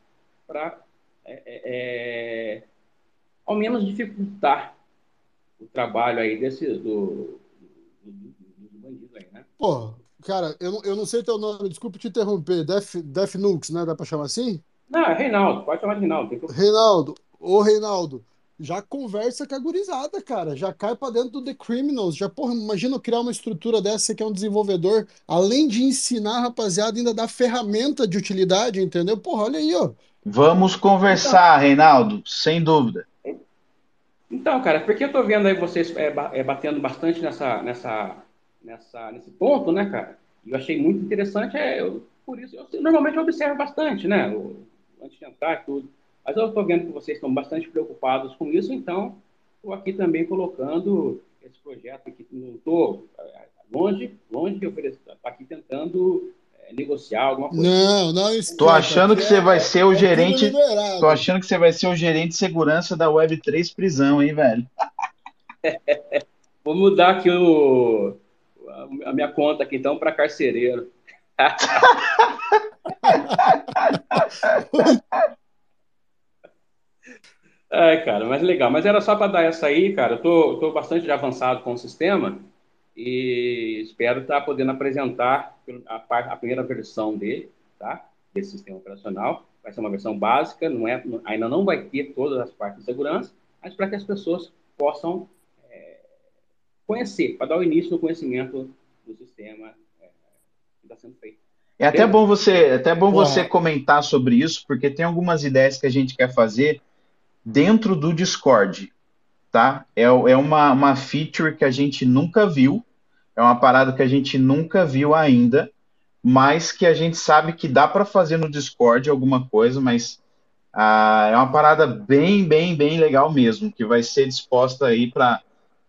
para, é, é, é, ao menos, dificultar o trabalho aí desse, do bandido aí, né? Pô, cara, eu, eu não sei teu nome, desculpa te interromper, Def, Def Nux, né? Dá para chamar assim? Não, é Reinaldo, pode chamar de Reinaldo. Reinaldo, ô Reinaldo, já conversa com a gurizada, cara. Já cai para dentro do The Criminals. Já, porra, imagina criar uma estrutura dessa, você que é um desenvolvedor, além de ensinar a rapaziada, ainda dá ferramenta de utilidade, entendeu? Porra, olha aí, ó. Vamos conversar, então, Reinaldo, sem dúvida. Então, cara, porque eu tô vendo aí vocês é, é, batendo bastante nessa, nessa, nessa, nesse ponto, né, cara? E eu achei muito interessante, é, eu, por isso, eu, normalmente eu observo bastante, né? O, antes de entrar tudo. Mas eu estou vendo que vocês estão bastante preocupados com isso, então estou aqui também colocando esse projeto aqui. Não estou é, longe, longe de oferecer, estou aqui tentando é, negociar alguma coisa. Não, não Estou achando que você é, vai ser o é gerente. Estou achando que você vai ser o gerente de segurança da Web3 prisão, hein, velho? Vou mudar aqui o, a minha conta aqui então para carcereiro. É, cara, mas legal. Mas era só para dar essa aí, cara. Eu tô, tô bastante avançado com o sistema e espero estar tá podendo apresentar a, a, primeira versão dele, tá? Desse sistema operacional. Vai ser uma versão básica, não é, ainda não vai ter todas as partes de segurança, mas para que as pessoas possam conhecer, para dar o início no conhecimento do sistema é, que está sendo feito. É até bom você, é até bom você comentar sobre isso, porque tem algumas ideias que a gente quer fazer dentro do Discord, tá? É, é uma, uma feature que a gente nunca viu, é uma parada que a gente nunca viu ainda, mas que a gente sabe que dá para fazer no Discord alguma coisa, mas ah, é uma parada bem, bem, bem legal mesmo, que vai ser disposta aí para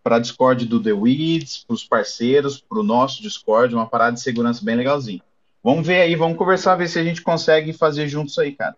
para Discord do The Weeds, para os parceiros, para o nosso Discord, uma parada de segurança bem legalzinha. Vamos ver aí, vamos conversar, ver se a gente consegue fazer juntos aí, cara.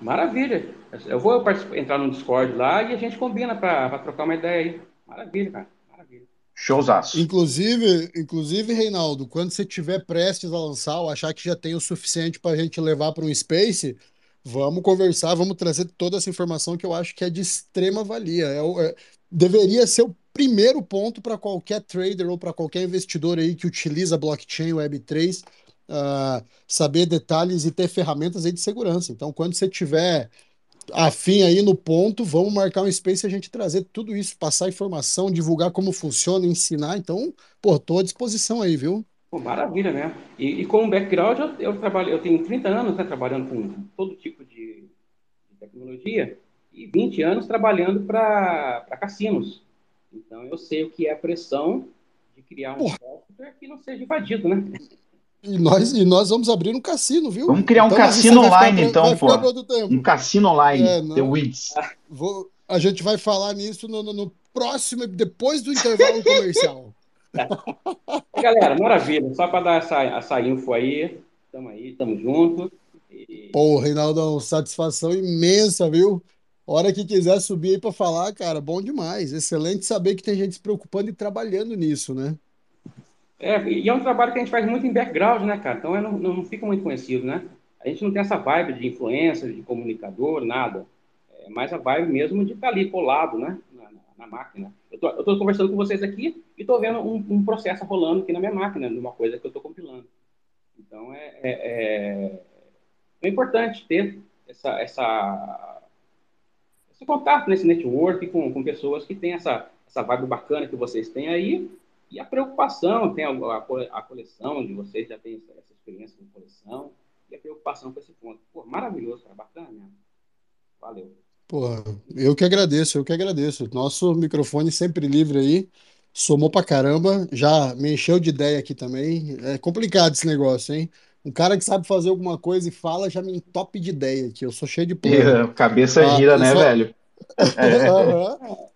Maravilha. Eu vou entrar no Discord lá e a gente combina para trocar uma ideia aí. Maravilha, cara. Maravilha. Showzaço. Inclusive, inclusive, Reinaldo, quando você tiver prestes a lançar ou achar que já tem o suficiente para a gente levar para um Space, vamos conversar, vamos trazer toda essa informação que eu acho que é de extrema valia. É, é deveria ser o primeiro ponto para qualquer trader ou para qualquer investidor aí que utiliza blockchain Web3 uh, saber detalhes e ter ferramentas aí de segurança. Então, quando você tiver afim aí no ponto, vamos marcar um space e a gente trazer tudo isso, passar informação, divulgar como funciona, ensinar. Então, pô, tô à disposição aí, viu? Pô, maravilha, né? E, e com background, eu, eu, trabalho, eu tenho 30 anos né, trabalhando com todo tipo de tecnologia e 20 anos trabalhando para cassinos. Então, eu sei o que é a pressão de criar um Porra. software que não seja invadido, né? E nós, e nós vamos abrir um cassino, viu? Vamos criar um então, cassino online, pra, então, pô. Um cassino online, é, The Weeds. Vou, a gente vai falar nisso no, no, no próximo, depois do intervalo comercial. Galera, maravilha. Só para dar essa, essa info aí. Tamo aí, tamo junto. E... Pô, Reinaldo, satisfação imensa, viu? Hora que quiser subir aí para falar, cara, bom demais. Excelente saber que tem gente se preocupando e trabalhando nisso, né? É, e é um trabalho que a gente faz muito em background, né, cara? Então é, não, não fica muito conhecido, né? A gente não tem essa vibe de influência, de comunicador, nada. É mais a vibe mesmo de estar tá ali colado, né? Na, na máquina. Eu tô, eu tô, conversando com vocês aqui e tô vendo um, um, processo rolando aqui na minha máquina, numa coisa que eu tô compilando. Então é, é, é, é importante ter essa, essa, esse contato nesse network com, com pessoas que têm essa, essa vibe bacana que vocês têm aí e a preocupação, tem a, a, a coleção de vocês, já tem essa, essa, experiência com coleção, e a preocupação com esse ponto. Pô, maravilhoso, cara, bacana mesmo. Valeu. Porra, eu que agradeço, eu que agradeço. Nosso microfone sempre livre aí, somou pra caramba, já me encheu de ideia aqui também. É complicado esse negócio, hein? Um cara que sabe fazer alguma coisa e fala já me entope de ideia aqui. Eu sou cheio de plano. Cabeça ah, gira, né, só... velho? É. uhum.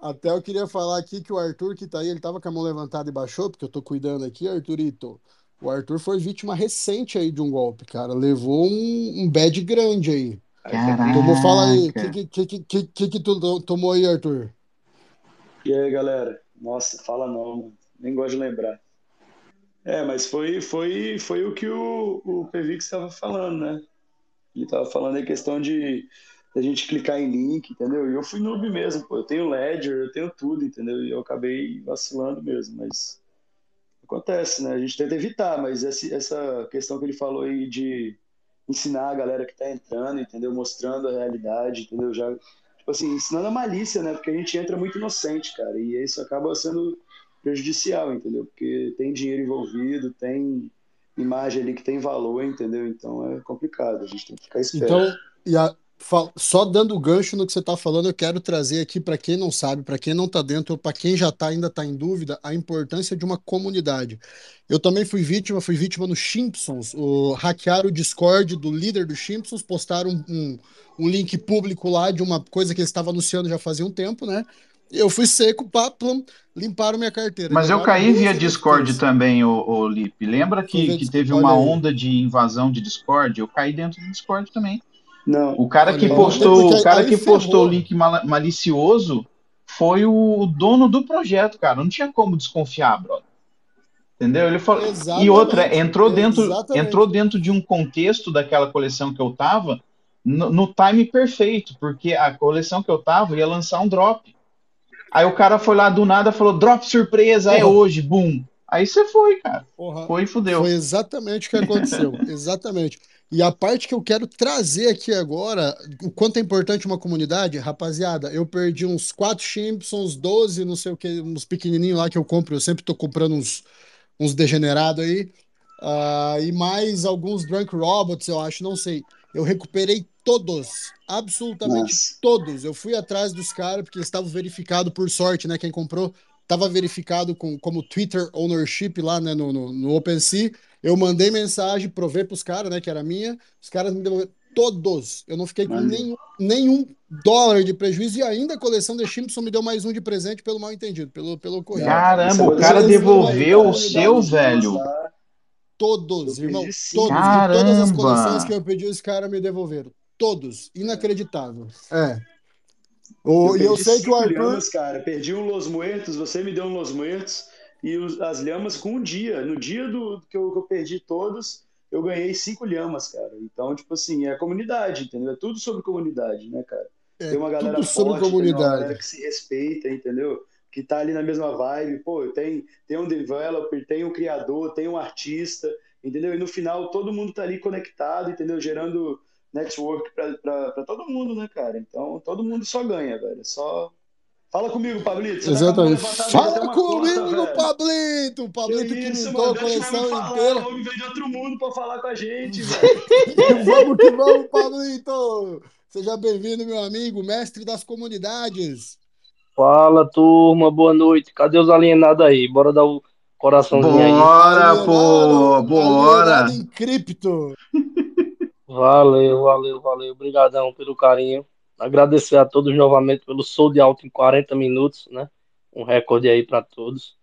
Até eu queria falar aqui que o Arthur que tá aí, ele tava com a mão levantada e baixou, porque eu tô cuidando aqui, Arthurito. O Arthur foi vítima recente aí de um golpe, cara. Levou um, um bad grande aí. Caraca. Tomou, fala aí, o que, que, que, que, que tu tomou aí, Arthur? E aí, galera? Nossa, fala não, mano. nem gosto de lembrar. É, mas foi, foi, foi o que o, o Pevix estava falando, né? Ele estava falando a questão de a gente clicar em link, entendeu? E eu fui noob mesmo, pô. Eu tenho Ledger, eu tenho tudo, entendeu? E eu acabei vacilando mesmo, mas acontece, né? A gente tenta evitar, mas essa, questão que ele falou aí de ensinar a galera que tá entrando, entendeu? Mostrando a realidade, entendeu? Já, tipo assim, ensinando a malícia, né? Porque a gente entra muito inocente, cara, e isso acaba sendo prejudicial, entendeu? Porque tem dinheiro envolvido, tem imagem ali que tem valor, entendeu? Então é complicado, a gente tem que ficar esperto. Então, e a, só dando gancho no que você está falando, eu quero trazer aqui para quem não sabe, para quem não está dentro, para quem já tá, ainda está em dúvida, a importância de uma comunidade. Eu também fui vítima, fui vítima no Simpsons. O, hackearam o Discord do líder do Simpsons, postaram um, um, um link público lá de uma coisa que eles estavam anunciando já fazia um tempo, né? Eu fui seco, pá, plum, limparam minha carteira. Mas eu caí via Discord também, o, o Lipe. Lembra que, que teve uma onda de invasão de Discord? Eu caí dentro do Discord também. Não. O cara que postou, o cara que postou o link malicioso foi o dono do projeto, cara. Não tinha como desconfiar, brother. Entendeu? Ele falou. Exatamente. E outra, entrou dentro, Exatamente. entrou dentro de um contexto daquela coleção que eu tava no, no, time perfeito, porque a coleção que eu tava ia lançar um drop. Aí o cara foi lá do nada falou: drop surpresa, é hoje, boom. Aí você foi, cara. Porra, foi e fudeu. Foi exatamente o que aconteceu. exatamente. E a parte que eu quero trazer aqui agora, o quanto é importante uma comunidade, rapaziada, eu perdi uns 4 Simpsons, 12, não sei o que, uns pequenininhos lá que eu compro, eu sempre tô comprando uns, uns degenerados aí, uh, e mais alguns Drunk Robots, eu acho, não sei. Eu recuperei todos, absolutamente Nossa. todos. Eu fui atrás dos caras, porque eles estavam verificados por sorte, né? Quem comprou estava verificado com, como Twitter Ownership lá né, no, no, no OpenSea. Eu mandei mensagem, provei para os caras, né, que era minha. Os caras me devolveram todos. Eu não fiquei com nenhum, nenhum dólar de prejuízo e ainda a coleção de Simpson me deu mais um de presente pelo mal entendido, pelo, pelo correio. Caramba, o cara devolveu o seu, velho. Todos, irmão. Todos. Caramba. De todas as coleções que eu pedi, os caras me devolveram. Todos. Inacreditável. É. O, eu e eu sei que o Arthur. Lhamas, cara, perdi um Los Muertos, você me deu um Los Muertos e os, as lhamas com um dia. No dia do que eu, que eu, perdi todos, eu ganhei cinco lhamas, cara. Então, tipo assim, é comunidade, entendeu? É tudo sobre comunidade, né, cara? É, tem uma galera tudo sobre forte, comunidade. Tem uma galera que se respeita, entendeu? Que tá ali na mesma vibe. Pô, tem, tem um developer, tem um criador, tem um artista, entendeu? E no final todo mundo tá ali conectado, entendeu? Gerando network para todo mundo, né, cara? Então todo mundo só ganha, velho. Só. Fala comigo, Pablito. Exatamente. Fala comigo, conta, Pablito. O Pablito que, isso, que a coleção inteira. O homem veio de outro mundo para falar com a gente, velho. vamos que vamos, Pablito. Seja bem-vindo, meu amigo, mestre das comunidades. Fala, turma. Boa noite. Cadê os alienados aí? Bora dar o coraçãozinho bora, aí. Bora, pô. Bora. Em cripto. Valeu, valeu, valeu. Obrigadão pelo carinho. Agradecer a todos novamente pelo sold out em 40 minutos, né? Um recorde aí para todos.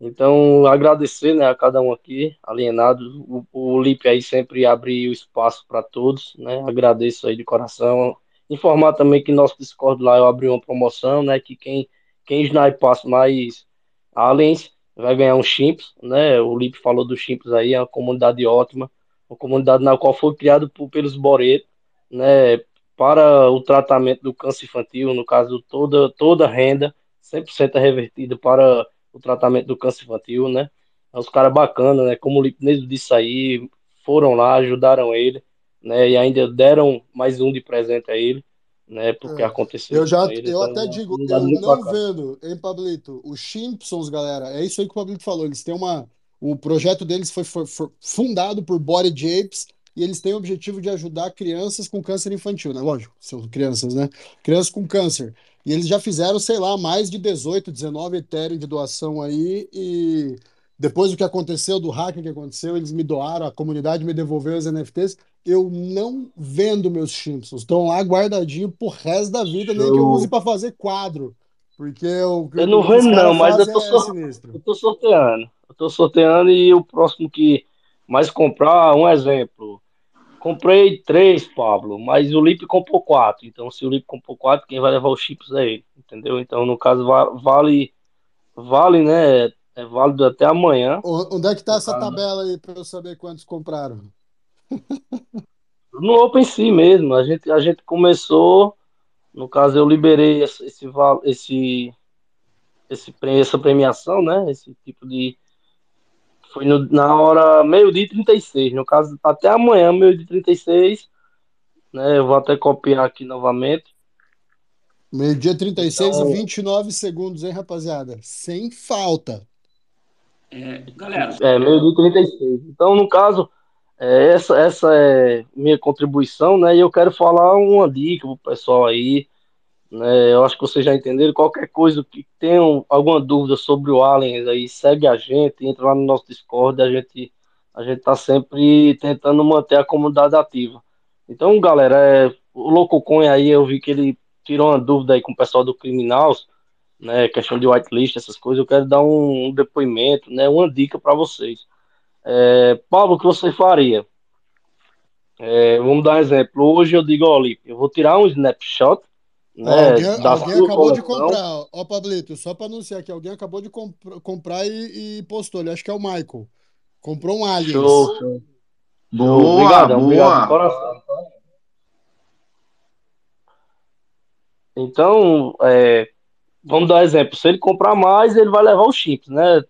Então, agradecer né, a cada um aqui, alienado. O, o Lipe aí sempre abre o espaço para todos, né? Agradeço aí de coração. Informar também que nosso Discord lá eu abri uma promoção, né? Que quem, quem snipasse mais aliens vai ganhar um Chimps, né? O Lipe falou dos Chimps aí, é uma comunidade ótima uma comunidade na qual foi criado por, pelos Boreto, né, para o tratamento do câncer infantil, no caso, toda, toda renda 100% é revertida para o tratamento do câncer infantil, né, é os caras bacanas, né, como o Lipneso disse aí, foram lá, ajudaram ele, né, e ainda deram mais um de presente a ele, né, porque é. aconteceu. Eu já, ele, eu então, até digo, eu não bacana. vendo, hein, Pablito, os Simpsons, galera, é isso aí que o Pablito falou, eles têm uma o projeto deles foi, foi, foi fundado por Body Japes. e eles têm o objetivo de ajudar crianças com câncer infantil, né? Lógico, são crianças, né? Crianças com câncer. E eles já fizeram, sei lá, mais de 18, 19 Ethereum de doação aí, e depois do que aconteceu, do hack que aconteceu, eles me doaram, a comunidade me devolveu os NFTs. Eu não vendo meus Simpsons. Estão lá guardadinho pro resto da vida, Show. nem que eu use para fazer quadro. Porque eu, eu não vendo, não, mas eu tô, é eu tô sorteando. Eu tô sorteando e o próximo que mais comprar, um exemplo. Comprei três, Pablo, mas o Lip comprou quatro. Então, se o Lip comprou quatro, quem vai levar os chips é ele. Entendeu? Então, no caso, vale, vale, né? É válido até amanhã. Onde é que tá essa caso, tabela aí para eu saber quantos compraram? No OpenSea mesmo. A gente, a gente começou no caso, eu liberei esse, esse, esse, esse, essa premiação, né? Esse tipo de. Foi no, na hora meio-dia 36. No caso, até amanhã, meio-dia 36. Né? Eu vou até copiar aqui novamente. Meio-dia 36 então... e 29 segundos, hein, rapaziada? Sem falta. É, galera. É, meio-dia 36. Então, no caso, é, essa, essa é minha contribuição, né? E eu quero falar uma dica pro pessoal aí, né? Eu acho que vocês já entenderam. Qualquer coisa que tenham alguma dúvida sobre o Alien aí, segue a gente, entra lá no nosso Discord, a gente a gente tá sempre tentando manter a comunidade ativa. Então, galera, é, o Lococoin aí, eu vi que ele tirou uma dúvida aí com o pessoal do Criminals, né? Questão de whitelist, essas coisas. Eu quero dar um, um depoimento, né? Uma dica para vocês. É, Pablo, o que você faria? É, vamos dar um exemplo. Hoje eu digo, olha, eu vou tirar um snapshot. Né, alguém, alguém acabou de comprar, ó, Pablito, só para anunciar aqui, alguém acabou de comp comprar e, e, postou. Ele acho que é o Michael. Comprou um Aliens. Show, show. Boa, obrigado, boa. Obrigado, coração. Então, é, vamos dar um exemplo. Se ele comprar mais, ele vai levar os chips, né?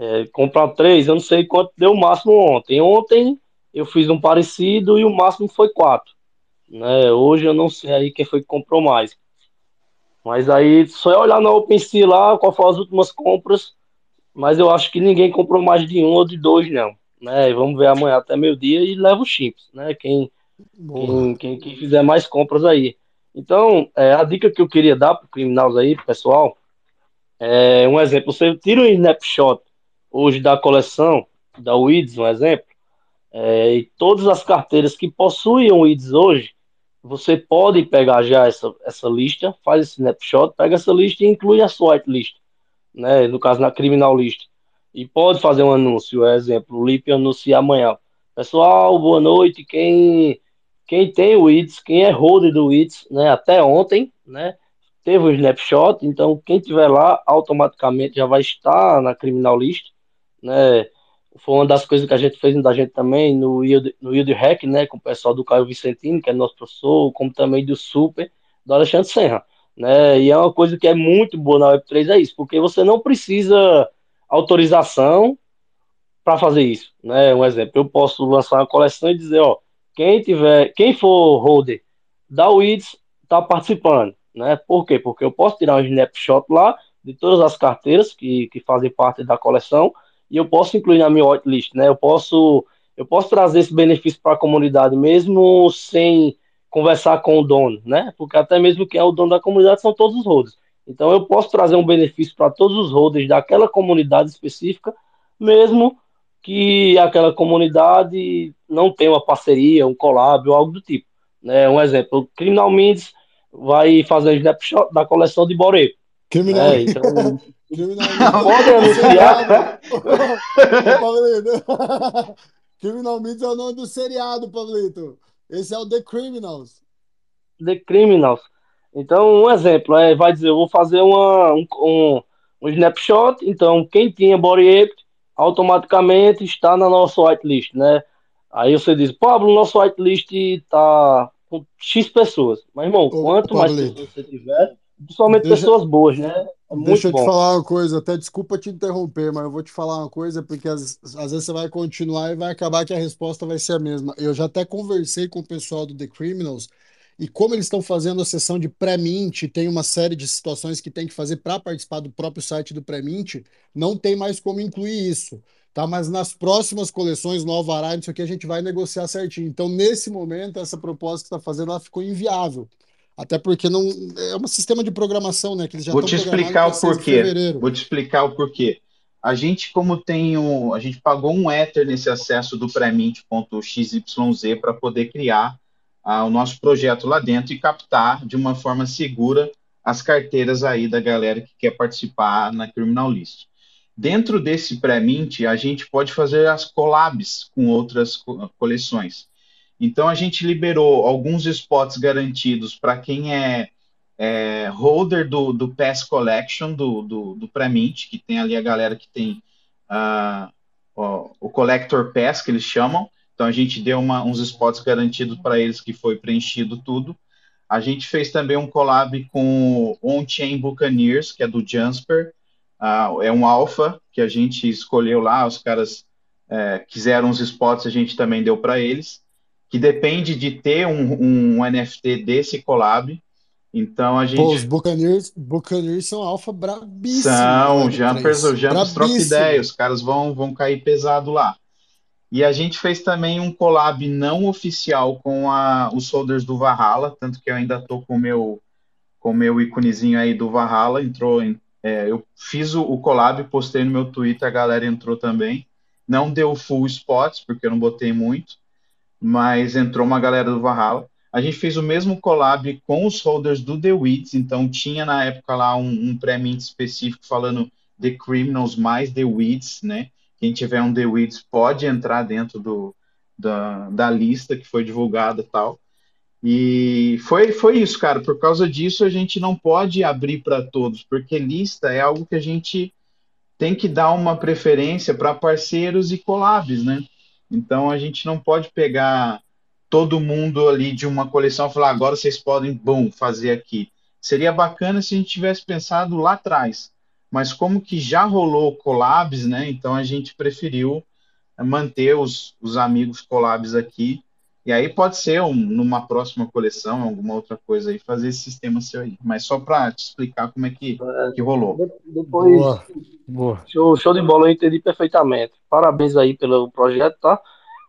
é, comprar três, eu não sei quanto deu o máximo ontem. Ontem eu fiz um parecido e o máximo foi quatro. Né? Hoje eu não sei aí quem foi que comprou mais. Mas aí só é olhar na OpenSea lá qual foram as últimas compras. Mas eu acho que ninguém comprou mais de um ou de dois, não. Né? Vamos ver amanhã até meio-dia e leva os chips, né? Quem, quem, quem, quem, fizer mais compras aí. Então, é, a dica que eu queria dar para criminais aí, pessoal, é um exemplo. Você tira um snapshot hoje da coleção da WIDS, um exemplo, é, e todas as carteiras que possuem WIDS hoje, você pode pegar já essa, essa lista, faz esse snapshot, pega essa lista e inclui a sua whitelist, né, no caso na criminal list, e pode fazer um anúncio, exemplo, o Lip anuncia amanhã, pessoal, boa noite, quem, quem tem o WIDS, quem é holder do WIDS, né, até ontem, né, teve o snapshot, então quem tiver lá automaticamente já vai estar na criminal list, né? Foi uma das coisas que a gente fez da gente também no Yield, no Yield Hack, né? Com o pessoal do Caio Vicentino, que é nosso professor, como também do Super, do Alexandre Serra, né? E é uma coisa que é muito boa na Web3 é isso, porque você não precisa autorização para fazer isso, né? Um exemplo, eu posso lançar uma coleção e dizer, ó, quem tiver, quem for holder da WIDS está participando, né? Por quê? Porque eu posso tirar um snapshot lá de todas as carteiras que, que fazem parte da coleção e eu posso incluir na minha whitelist, né? Eu posso, eu posso trazer esse benefício para a comunidade mesmo sem conversar com o dono, né? Porque até mesmo quem é o dono da comunidade são todos os holders. Então eu posso trazer um benefício para todos os holders daquela comunidade específica, mesmo que aquela comunidade não tenha uma parceria, um collab ou algo do tipo. Né? Um exemplo, o Criminal Minds vai fazer um snapshot da coleção de Boré. Criminal. É, então, Pode anunciar. Criminalmente é o nome do seriado, Pablito. Esse é o The Criminals. The Criminals. Então, um exemplo, é, vai dizer, eu vou fazer uma, um, um, um snapshot, então quem tinha Body Ape automaticamente está na nossa whitelist, né? Aí você diz, Pablo, nosso whitelist está com X pessoas. Mas, irmão, Ô, quanto mais pessoas você tiver, principalmente Deixa... pessoas boas, né? É Deixa eu te falar uma coisa, até desculpa te interromper, mas eu vou te falar uma coisa, porque às, às, vezes você vai continuar e vai acabar que a resposta vai ser a mesma. Eu já até conversei com o pessoal do The Criminals e como eles estão fazendo a sessão de pré-mint, tem uma série de situações que tem que fazer para participar do próprio site do pré-mint, não tem mais como incluir isso. Tá, mas nas próximas coleções, no Alvará, isso aqui a gente vai negociar certinho. Então, nesse momento, essa proposta que está fazendo, ela ficou inviável. Até porque não é um sistema de programação, né? Que eles já Vou te explicar o porquê. Vou te explicar o porquê. A gente, como tem um, a gente pagou um Ether nesse acesso do pré-mint.xyz para poder criar ah, o nosso projeto lá dentro e captar de uma forma segura as carteiras aí da galera que quer participar na Criminal List. Dentro desse pré-mint, a gente pode fazer as collabs com outras co coleções. Então, a gente liberou alguns spots garantidos para quem é, é, holder do, do Pass Collection, do, do, do que tem ali a galera que tem uh, o, o Collector Pass, que eles chamam, então a gente deu uma, uns spots garantidos para eles que foi preenchido tudo. A gente fez também um collab com o On-Chain Buccaneers, que é do Jasper. Uh, é um alpha que a gente escolheu lá, os caras é, quiseram uns spots, a gente também deu para eles, que depende de ter um, um NFT desse collab. Então a gente. Pô, os Buccaneers, Buccaneers são alfa brabíssimos. São, né, Jumpers, o Jumpers troca ideia, os caras vão, vão cair pesado lá. E a gente fez também um collab não oficial com a, os holders do Valhalla, tanto que eu ainda estou com o meu, com meu íconezinho aí do Valhalla, entrou em, é, eu fiz o, o collab, postei no meu Twitter, a galera entrou também. Não deu full spots, porque eu não botei muito, mas entrou uma galera do Valhalla. A gente fez o mesmo collab com os holders do The Weeds, então tinha na época lá um, um pré-mint específico falando The Criminals mais The Weeds, né? Quem tiver um The Weeds pode entrar dentro do, da, da lista que foi divulgada tal. E foi, foi isso, cara. Por causa disso, a gente não pode abrir para todos, porque lista é algo que a gente tem que dar uma preferência para parceiros e collabs, né? Então a gente não pode pegar todo mundo ali de uma coleção e falar agora vocês podem, bom, fazer aqui. Seria bacana se a gente tivesse pensado lá atrás mas como que já rolou collabs, né? Então a gente preferiu manter os, os amigos collabs aqui. E aí pode ser um, numa próxima coleção, alguma outra coisa aí, fazer esse sistema seu aí. Mas só para te explicar como é que, é, que rolou. Depois, boa, boa. Show, show de bola, eu entendi perfeitamente. Parabéns aí pelo projeto, tá?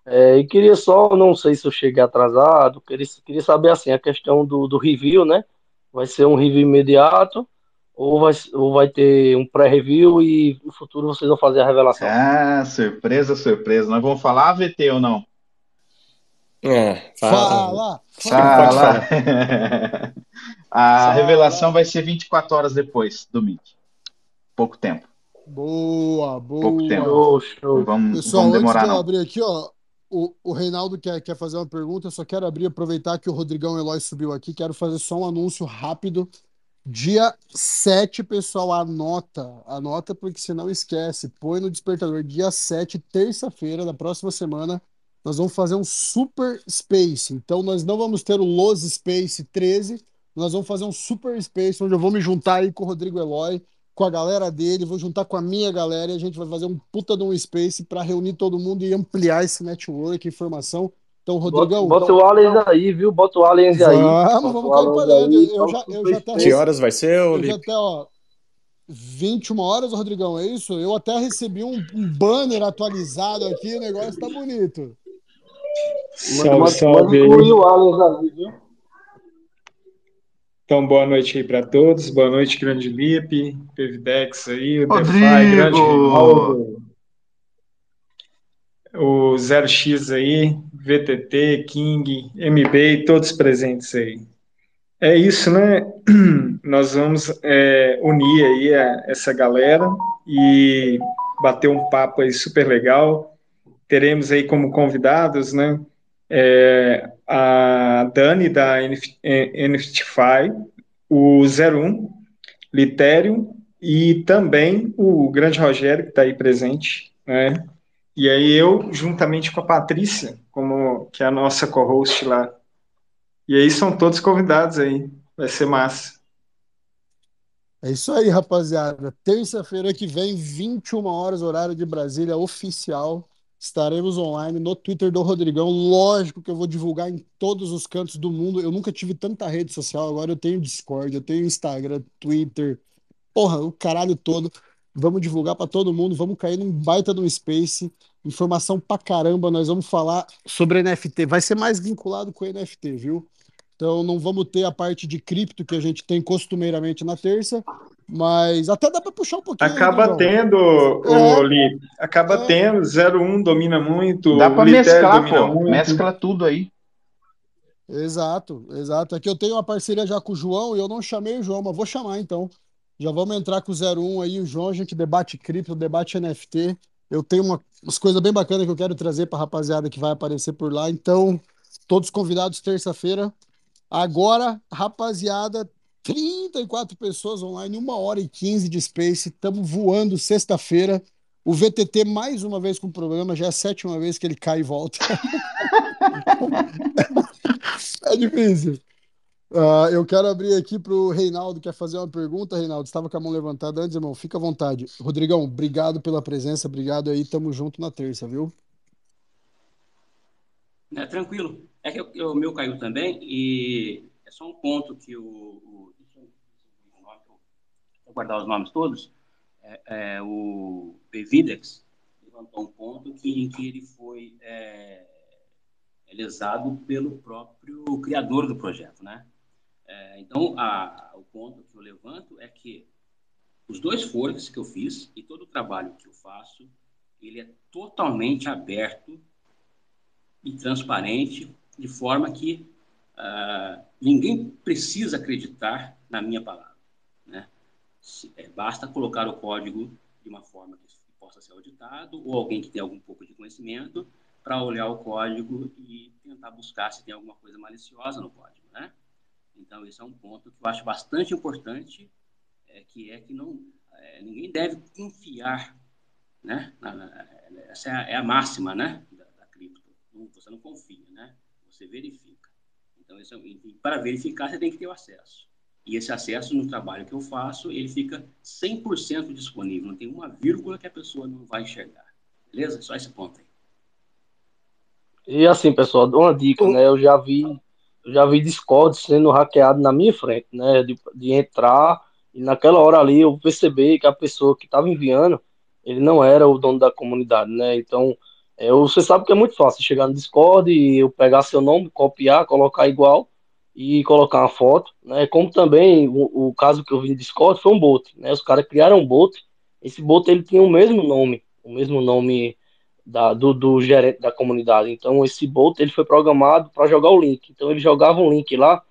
É, e queria só, não sei se eu cheguei atrasado, queria, queria saber assim, a questão do, do review, né? Vai ser um review imediato ou vai, ou vai ter um pré-review e no futuro vocês vão fazer a revelação? Ah, surpresa, surpresa. Nós vamos falar AVT ou não? É, fala. Fala. fala. a fala. revelação vai ser 24 horas depois do Meet. Pouco tempo. Boa, boa. Pouco tempo. Show, show. Vamos, Pessoal, vamos demorar, antes de eu abrir aqui, ó, o, o Reinaldo quer, quer fazer uma pergunta, eu só quero abrir, aproveitar que o Rodrigão Eloy subiu aqui, quero fazer só um anúncio rápido Dia 7, pessoal, anota. Anota porque você não esquece. Põe no despertador. Dia 7, terça-feira da próxima semana, nós vamos fazer um Super Space. Então, nós não vamos ter o Los Space 13, nós vamos fazer um Super Space, onde eu vou me juntar aí com o Rodrigo Eloy, com a galera dele, vou juntar com a minha galera e a gente vai fazer um puta de um Space para reunir todo mundo e ampliar esse network, informação. Então, Rodrigão. Bota, bota então... o Aliens aí, viu? Bota o Aliens vamos, aí. Vamos, vamos cair para dentro. Eu já, eu já até. Que horas vai ser, Eu já até, ó. 21 horas, Rodrigão, é isso? Eu até recebi um, um banner atualizado aqui, o negócio tá bonito. Salve, salve. o viu? Então, boa noite aí para todos. Boa noite, grande Lipe, Pevidex aí, o Rodrigo. DeFi, grande Rinaldo o 0x aí, VTT, King, MB, todos presentes aí. É isso, né? Nós vamos é, unir aí a, essa galera e bater um papo aí super legal. Teremos aí como convidados, né? É, a Dani da NFTify, o 01, Litério e também o grande Rogério que está aí presente, né? E aí eu, juntamente com a Patrícia, como que é a nossa co-host lá. E aí são todos convidados aí. Vai ser massa. É isso aí, rapaziada. Terça-feira que vem, 21 horas, horário de Brasília oficial. Estaremos online no Twitter do Rodrigão. Lógico que eu vou divulgar em todos os cantos do mundo. Eu nunca tive tanta rede social. Agora eu tenho Discord, eu tenho Instagram, Twitter. Porra, o caralho todo. Vamos divulgar para todo mundo. Vamos cair num baita no Space. Informação pra caramba. Nós vamos falar sobre NFT. Vai ser mais vinculado com NFT, viu? Então não vamos ter a parte de cripto que a gente tem costumeiramente na terça, mas até dá para puxar um pouquinho. Acaba aí, tendo, é, o Li, acaba é. tendo, 01 domina muito. Dá para mesclar, pô, muito. mescla tudo aí. Exato, exato. Aqui eu tenho uma parceria já com o João e eu não chamei o João, mas vou chamar então. Já vamos entrar com o 01 aí, o João, a gente debate cripto, debate NFT. Eu tenho uma, umas coisas bem bacanas que eu quero trazer para a rapaziada que vai aparecer por lá. Então, todos convidados terça-feira, Agora, rapaziada, 34 pessoas online, 1 hora e 15 de Space. Estamos voando sexta-feira. O VTT, mais uma vez com problema, já é a sétima vez que ele cai e volta. é difícil. Uh, eu quero abrir aqui para o Reinaldo, quer fazer uma pergunta, Reinaldo? Estava com a mão levantada antes, irmão. Fica à vontade. Rodrigão, obrigado pela presença, obrigado aí. Tamo junto na terça, viu? É, tranquilo. É que o meu caiu também e é só um ponto que o, o vou guardar os nomes todos, é, é, o Bevidex levantou um ponto que, em que ele foi é, é, lesado pelo próprio criador do projeto, né? É, então, a, o ponto que eu levanto é que os dois forks que eu fiz e todo o trabalho que eu faço, ele é totalmente aberto e transparente de forma que uh, ninguém precisa acreditar na minha palavra. Né? Se, é, basta colocar o código de uma forma que possa ser auditado, ou alguém que tem algum pouco de conhecimento, para olhar o código e tentar buscar se tem alguma coisa maliciosa no código. Né? Então, esse é um ponto que eu acho bastante importante, é, que é que não, é, ninguém deve confiar, né? Na, na, essa é a, é a máxima né? da, da cripto. Você não confia, né? você verifica. Então, é, para verificar, você tem que ter o acesso. E esse acesso no trabalho que eu faço, ele fica 100% disponível. Não tem uma vírgula que a pessoa não vai enxergar. Beleza? Só esse ponto aí. E assim, pessoal, uma dica, né? Eu já vi, eu já vi Discord sendo hackeado na minha frente, né? De, de entrar e naquela hora ali eu percebi que a pessoa que estava enviando, ele não era o dono da comunidade, né? Então, é, você sabe que é muito fácil chegar no Discord e eu pegar seu nome, copiar, colocar igual e colocar uma foto, né? Como também o, o caso que eu vi no Discord foi um bot, né? Os caras criaram um bot, esse bot ele tinha o mesmo nome, o mesmo nome da, do, do gerente da comunidade. Então esse bot ele foi programado para jogar o link. Então ele jogava um link lá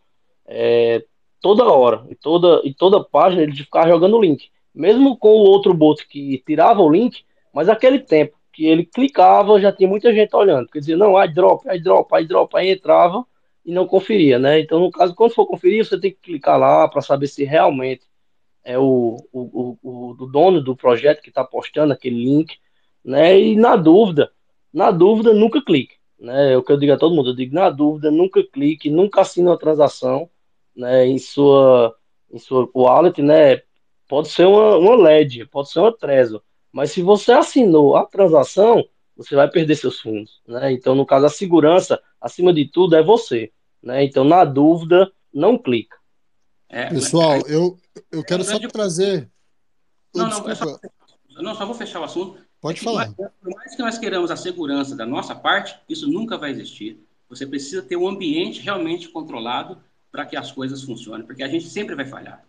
é, toda hora, e toda e toda página ele ficava jogando o link, mesmo com o outro bot que tirava o link, mas aquele tempo que ele clicava, já tinha muita gente olhando, porque dizia, não, aí drop, aí drop, aí drop, aí entrava e não conferia, né? Então, no caso, quando for conferir, você tem que clicar lá para saber se realmente é o, o, o, o dono do projeto que está postando aquele link, né? E na dúvida, na dúvida, nunca clique, né? É o que eu digo a todo mundo, eu digo, na dúvida, nunca clique, nunca assine uma transação, né? Em sua, em sua wallet, né? Pode ser uma, uma LED, pode ser uma Trezor, mas se você assinou a transação, você vai perder seus fundos. Né? Então, no caso, a segurança, acima de tudo, é você. Né? Então, na dúvida, não clica. É, Pessoal, mas... eu, eu quero é, só trazer. Não, não, é só... não, só vou fechar o assunto. Pode é falar. por mais que nós queiramos a segurança da nossa parte, isso nunca vai existir. Você precisa ter um ambiente realmente controlado para que as coisas funcionem, porque a gente sempre vai falhar.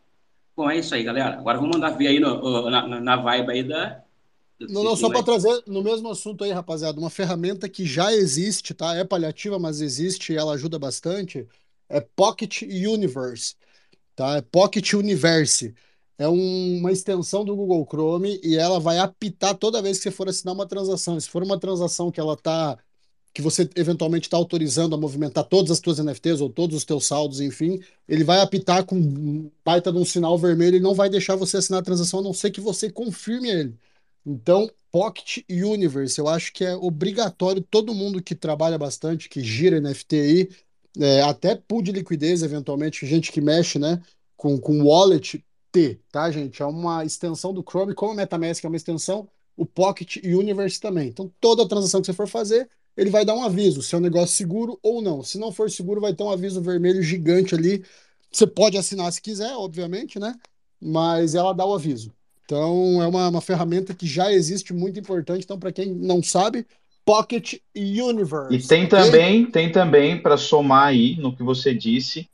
Bom, é isso aí, galera. Agora vamos mandar ver aí no, na, na vibe aí da, não, não, só para trazer no mesmo assunto aí, rapaziada, uma ferramenta que já existe, tá? É paliativa, mas existe e ela ajuda bastante. É Pocket Universe, tá? É Pocket Universe. É um, uma extensão do Google Chrome e ela vai apitar toda vez que você for assinar uma transação. Se for uma transação que ela tá que você eventualmente está autorizando a movimentar todas as suas NFTs ou todos os teus saldos, enfim, ele vai apitar com baita de um sinal vermelho e não vai deixar você assinar a transação a não ser que você confirme ele. Então, Pocket Universe, eu acho que é obrigatório todo mundo que trabalha bastante, que gira NFT aí, é, até pool de liquidez, eventualmente, gente que mexe, né, com, com wallet, ter, tá, gente? É uma extensão do Chrome, como a MetaMask é uma extensão, o Pocket Universe também. Então, toda transação que você for fazer, ele vai dar um aviso se é um negócio seguro ou não. Se não for seguro, vai ter um aviso vermelho gigante ali. Você pode assinar se quiser, obviamente, né? Mas ela dá o aviso. Então, é uma, uma ferramenta que já existe, muito importante. Então, para quem não sabe, Pocket Universe. E tem okay? também, tem também para somar aí no que você disse,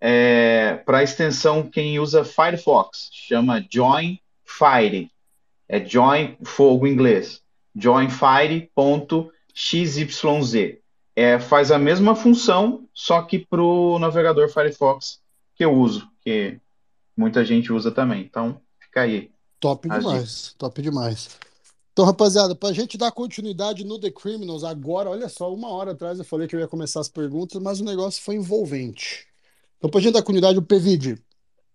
é, para extensão quem usa Firefox, chama Join Fire. É Join Fogo em inglês. joinfire.xyz. É, faz a mesma função, só que para o navegador Firefox que eu uso, que muita gente usa também. Então, fica aí. Top demais, top demais. Então, rapaziada, para a gente dar continuidade no The Criminals, agora, olha só, uma hora atrás eu falei que eu ia começar as perguntas, mas o negócio foi envolvente. Então, para a gente dar continuidade, o PVD,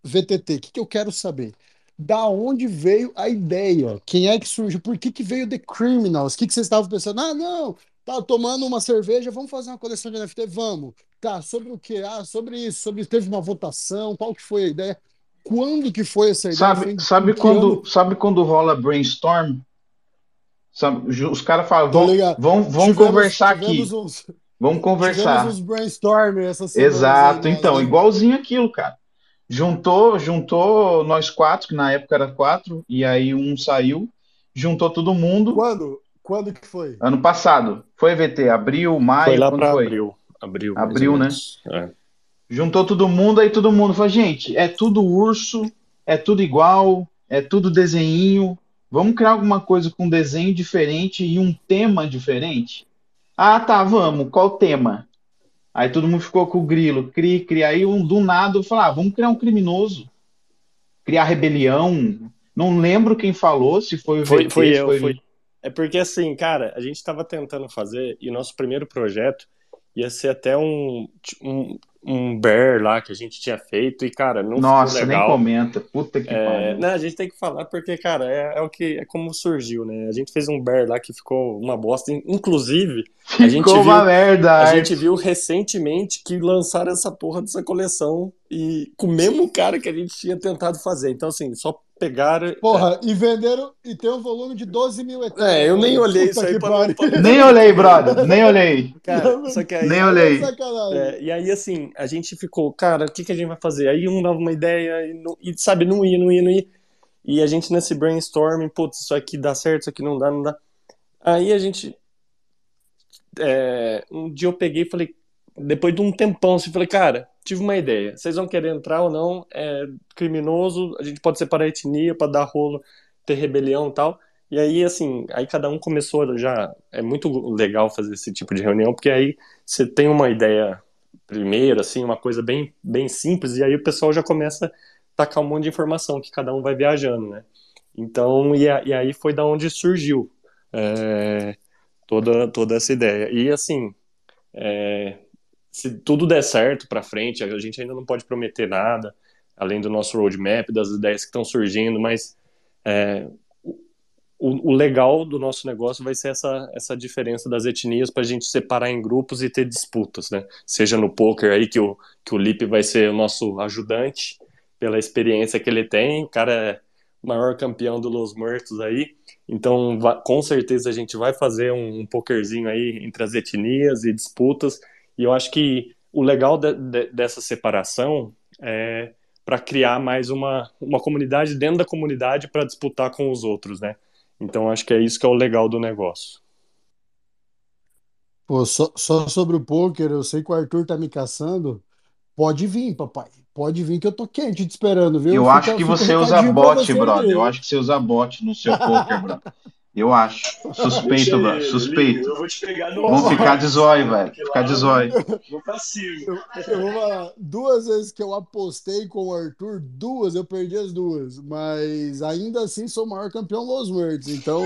VTT, o que, que eu quero saber? Da onde veio a ideia? Quem é que surgiu? Por que, que veio The Criminals? O que, que vocês estavam pensando? Ah, não, tá tomando uma cerveja, vamos fazer uma coleção de NFT? Vamos. Tá, sobre o quê? Ah, sobre isso, sobre teve uma votação, qual que foi a ideia? Quando que foi essa ideia? Sabe, sabe, quando, sabe quando rola brainstorm? Sabe, os caras falam, vamos, vamos, vamos tivemos, conversar tivemos aqui. Uns, vamos conversar. Tivemos uns brainstorm essa semana. Exato, aí, então, né? igualzinho aquilo, cara. Juntou, juntou nós quatro, que na época era quatro, e aí um saiu, juntou todo mundo. Quando? Quando que foi? Ano passado. Foi VT, abril, maio. Foi lá para abril. Abril, abril né? É. Juntou todo mundo, aí todo mundo falou, gente, é tudo urso, é tudo igual, é tudo desenho, Vamos criar alguma coisa com desenho diferente e um tema diferente? Ah, tá, vamos. Qual tema? Aí todo mundo ficou com o grilo, cri, cri. Aí um, do nada eu falei, ah, vamos criar um criminoso. Criar rebelião. Não lembro quem falou, se foi o Foi, VT, foi eu, foi... foi. É porque assim, cara, a gente estava tentando fazer e nosso primeiro projeto ia ser até um, um, um bear lá que a gente tinha feito e, cara, não Nossa, nem comenta. Puta que é, pariu. Não, a gente tem que falar porque, cara, é, é, o que é como surgiu, né? A gente fez um bear lá que ficou uma bosta. Inclusive, ficou a gente uma viu, merda. A gente viu recentemente que lançaram essa porra dessa coleção e com o mesmo cara que a gente tinha tentado fazer. Então, assim, só pegaram. Porra, é. e venderam e tem um volume de 12 mil etéreos. É, eu nem olhei Puta isso aí pra, pra... Nem olhei, brother. Nem olhei. Cara, não, só que aí. Nem olhei. É, e aí, assim, a gente ficou, cara, o que, que a gente vai fazer? Aí um dava uma ideia e, não, e, sabe, não ia, não ia, não ia. E a gente nesse brainstorming, putz, isso aqui dá certo, isso aqui não dá, não dá. Aí a gente. É, um dia eu peguei e falei, depois de um tempão, assim, falei, cara, tive uma ideia. Vocês vão querer entrar ou não? É criminoso, a gente pode separar a etnia para dar rolo, ter rebelião e tal. E aí, assim, aí cada um começou já. É muito legal fazer esse tipo de reunião, porque aí você tem uma ideia primeiro, assim, uma coisa bem, bem simples, e aí o pessoal já começa a tacar um monte de informação que cada um vai viajando, né? Então, e, a, e aí foi da onde surgiu é, toda, toda essa ideia. E assim, é, se tudo der certo para frente, a gente ainda não pode prometer nada, além do nosso roadmap, das ideias que estão surgindo, mas é, o, o, legal do nosso negócio vai ser essa, essa diferença das etnias para a gente separar em grupos e ter disputas, né? Seja no poker aí que o, que o Lipe vai ser o nosso ajudante pela experiência que ele tem, o cara é o maior campeão do Los Muertos aí, então com certeza a gente vai fazer um, um pokerzinho aí entre as etnias e disputas, e eu acho que o legal de, de, dessa separação é para criar mais uma, uma comunidade dentro da comunidade para disputar com os outros, né? Então acho que é isso que é o legal do negócio. Pô, só, só sobre o poker, eu sei que o Arthur tá me caçando. Pode vir, papai. Pode vir que eu tô quente te esperando, viu? Eu fica, acho que você usa bot, brother. Eu acho que você usa bot no seu poker, brother. Eu acho. Suspeito, mano. Suspeito. Eu vou te pegar no. Vamos ficar de zóio, velho. Ficar de zóio. Vou pra cima. Eu, eu vou falar. Duas vezes que eu apostei com o Arthur, duas eu perdi as duas. Mas ainda assim sou o maior campeão Los Muertos. Então.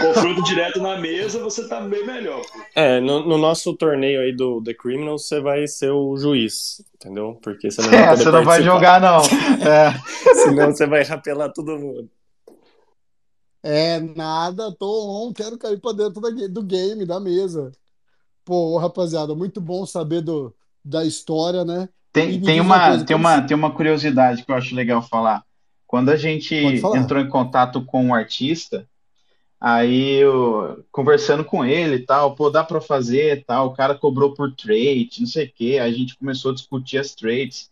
Confronto direto na mesa, você tá bem melhor. Pô. É, no, no, nosso torneio aí do The Criminal, você vai ser o juiz. Entendeu? Porque você não vai, é, você não vai jogar, não. É. Senão você vai rapelar todo mundo. É, nada, tô on, quero cair pra dentro da, do game, da mesa. Pô, rapaziada, muito bom saber do, da história, né? Tem, tem, uma, coisa, tem, uma, tem uma curiosidade que eu acho legal falar. Quando a gente entrou em contato com o artista, Aí eu conversando com ele e tal, pô, dá para fazer tal. O cara cobrou por trade, não sei o quê. Aí a gente começou a discutir as trades,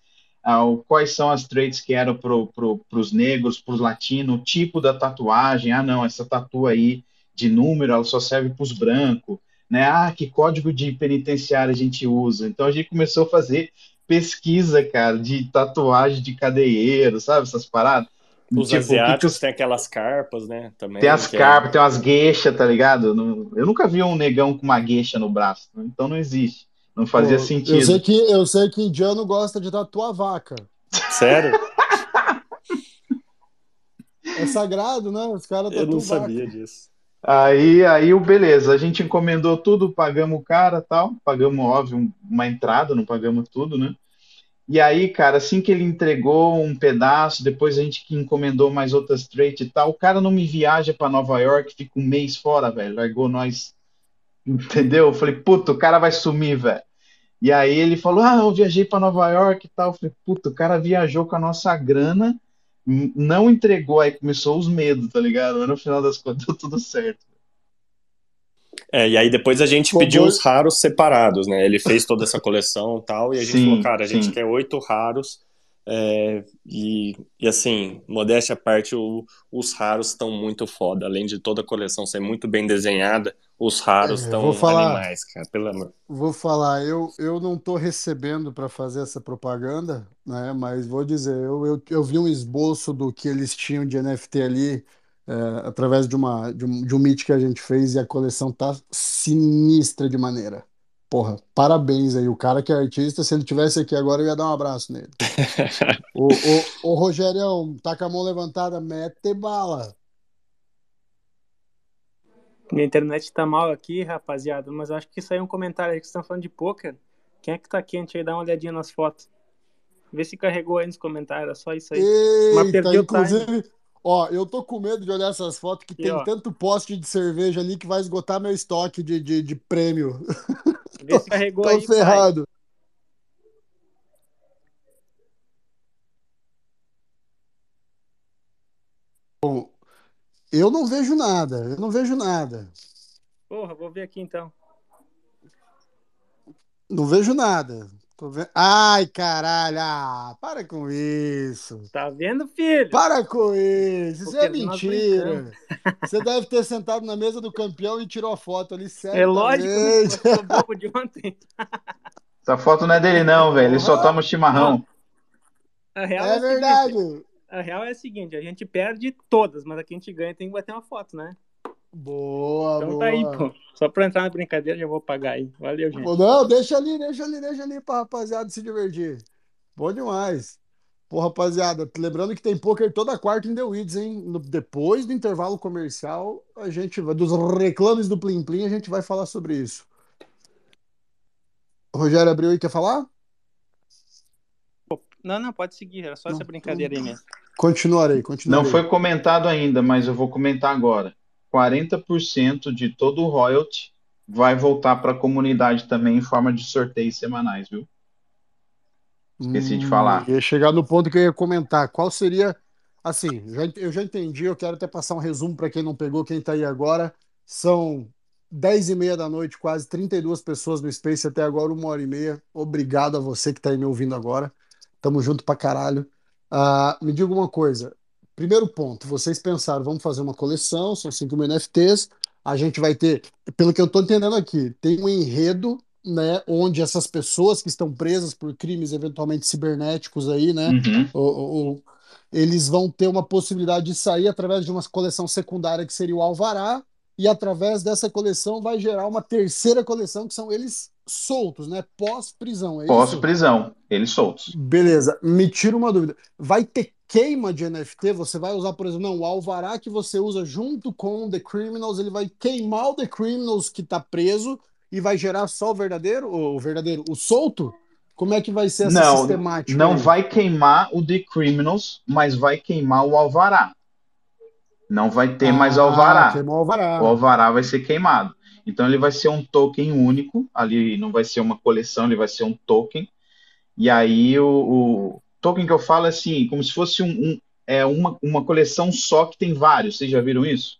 ah, quais são as trades que eram para pro, os negros, para os latinos, o tipo da tatuagem. Ah, não, essa tatu aí de número, ela só serve para os brancos, né? Ah, que código de penitenciário a gente usa. Então a gente começou a fazer pesquisa, cara, de tatuagem de cadeieiro, sabe? Essas paradas. Os tipo, asiáticos que... têm aquelas carpas, né? Também, tem as é carpas, é... tem umas gueixas, tá ligado? Eu nunca vi um negão com uma gueixa no braço, então não existe. Não fazia Pô, sentido. Eu sei, que, eu sei que indiano gosta de tatuar vaca. Sério? É sagrado, né? Os caras Eu não sabia vaca. disso. Aí, aí, o beleza, a gente encomendou tudo, pagamos o cara tal, pagamos, óbvio, uma entrada, não pagamos tudo, né? E aí, cara, assim que ele entregou um pedaço, depois a gente que encomendou mais outras trades e tal, o cara não me viaja para Nova York, fica um mês fora, velho, largou nós, entendeu? Eu falei, puto, o cara vai sumir, velho. E aí ele falou, ah, eu viajei para Nova York e tal. Eu falei, puto, o cara viajou com a nossa grana, não entregou, aí começou os medos, tá ligado? Mas no final das contas deu tudo certo. É, e aí depois a gente Pô, pediu os raros separados, né? Ele fez toda essa coleção e tal, e a gente sim, falou, cara, a gente sim. quer oito raros, é, e, e assim, modéstia à parte, o, os raros estão muito foda. Além de toda a coleção ser muito bem desenhada, os raros estão é, animais, cara, pelo amor. Vou falar, eu, eu não tô recebendo para fazer essa propaganda, né? Mas vou dizer, eu, eu, eu vi um esboço do que eles tinham de NFT ali é, através de, uma, de, um, de um meet que a gente fez e a coleção tá sinistra de maneira. Porra, parabéns aí. O cara que é artista, se ele tivesse aqui agora, eu ia dar um abraço nele. o, o, o Rogerião, tá com a mão levantada, mete bala. Minha internet tá mal aqui, rapaziada, mas acho que aí é um comentário aí que vocês estão falando de poker. Quem é que tá quente aí? Dá uma olhadinha nas fotos. Vê se carregou aí nos comentários, é só isso aí. Eita, mas perdeu inclusive, time. Ó, eu tô com medo de olhar essas fotos que e, tem ó, tanto poste de cerveja ali que vai esgotar meu estoque de, de, de prêmio. Vê se carregou tô, tô aí, ferrado. Pai. Bom, eu não vejo nada, eu não vejo nada. Porra, vou ver aqui então. Não vejo nada. Vendo... Ai, caralho, ah, para com isso. Tá vendo, filho? Para com isso, isso é mentira. Você deve ter sentado na mesa do campeão e tirou a foto ali, sério. É lógico, eu bobo de ontem. Essa foto não é dele não, velho, ele só toma chimarrão. é, é verdade. A real é a seguinte, a gente perde todas, mas aqui a gente ganha tem que bater uma foto, né? Boa, então boa. tá aí, pô. Só pra entrar na brincadeira já vou pagar aí. Valeu, gente. Não, deixa ali, deixa ali, deixa ali pra rapaziada se divertir. Bom demais. Pô, rapaziada, lembrando que tem poker toda quarta em The Weeds, hein? No, depois do intervalo comercial, a gente vai, dos reclames do Plim Plim, a gente vai falar sobre isso. O Rogério abriu e quer falar? Não, não, pode seguir, era só não, essa brincadeira aí mesmo. Continuarei, continuarei. Não foi comentado ainda, mas eu vou comentar agora. 40% de todo o royalty vai voltar para a comunidade também em forma de sorteios semanais, viu? Esqueci hum, de falar. Ia chegar no ponto que eu ia comentar. Qual seria. Assim, já, eu já entendi, eu quero até passar um resumo para quem não pegou, quem está aí agora. São 10 e meia da noite, quase 32 pessoas no Space até agora, uma hora e meia. Obrigado a você que está aí me ouvindo agora. Tamo junto pra caralho. Uh, me diga uma coisa: Primeiro ponto, vocês pensaram, vamos fazer uma coleção, são 5 mil NFTs, a gente vai ter, pelo que eu estou entendendo aqui, tem um enredo, né, onde essas pessoas que estão presas por crimes eventualmente cibernéticos aí, né, uhum. ou, ou, eles vão ter uma possibilidade de sair através de uma coleção secundária que seria o Alvará, e através dessa coleção vai gerar uma terceira coleção que são eles soltos, né? Pós-prisão, é Pós-prisão, eles soltos. Beleza, me tira uma dúvida. Vai ter queima de NFT, você vai usar, por exemplo, não, o alvará que você usa junto com o The Criminals, ele vai queimar o The Criminals que está preso e vai gerar só o verdadeiro, o verdadeiro, o solto? Como é que vai ser essa não, sistemática? Não aí? vai queimar o The Criminals, mas vai queimar o alvará. Não vai ter ah, mais alvará. O alvará. O alvará vai ser queimado. Então ele vai ser um token único, ali não vai ser uma coleção, ele vai ser um token. E aí o, o token que eu falo é assim, como se fosse um, um, é uma, uma coleção só que tem vários. Vocês já viram isso?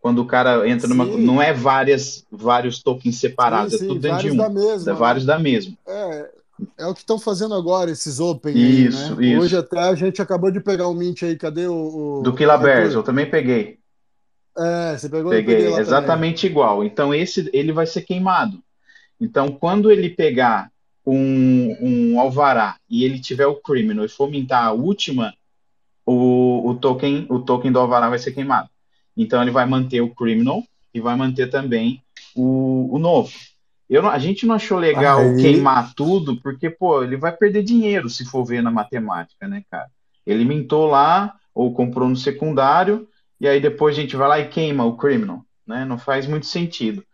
quando o cara entra numa. Sim. Não é várias, vários tokens separados, sim, sim, é tudo dentro de um. Da mesma, é vários da mesma. É, é o que estão fazendo agora, esses Open. Isso, aí, né? isso. Hoje até a gente acabou de pegar um Mint aí, cadê o. o Do Bears, eu também peguei. É, você pegou Peguei, exatamente também. igual. Então, esse ele vai ser queimado. Então, quando ele pegar um, um alvará e ele tiver o criminal e fomentar a última, o, o, token, o token do alvará vai ser queimado. Então, ele vai manter o criminal e vai manter também o, o novo. Eu a gente não achou legal Aí... queimar tudo, porque, pô, ele vai perder dinheiro se for ver na matemática, né, cara? Ele mintou lá, ou comprou no secundário, e aí depois a gente vai lá e queima o criminal, né? Não faz muito sentido.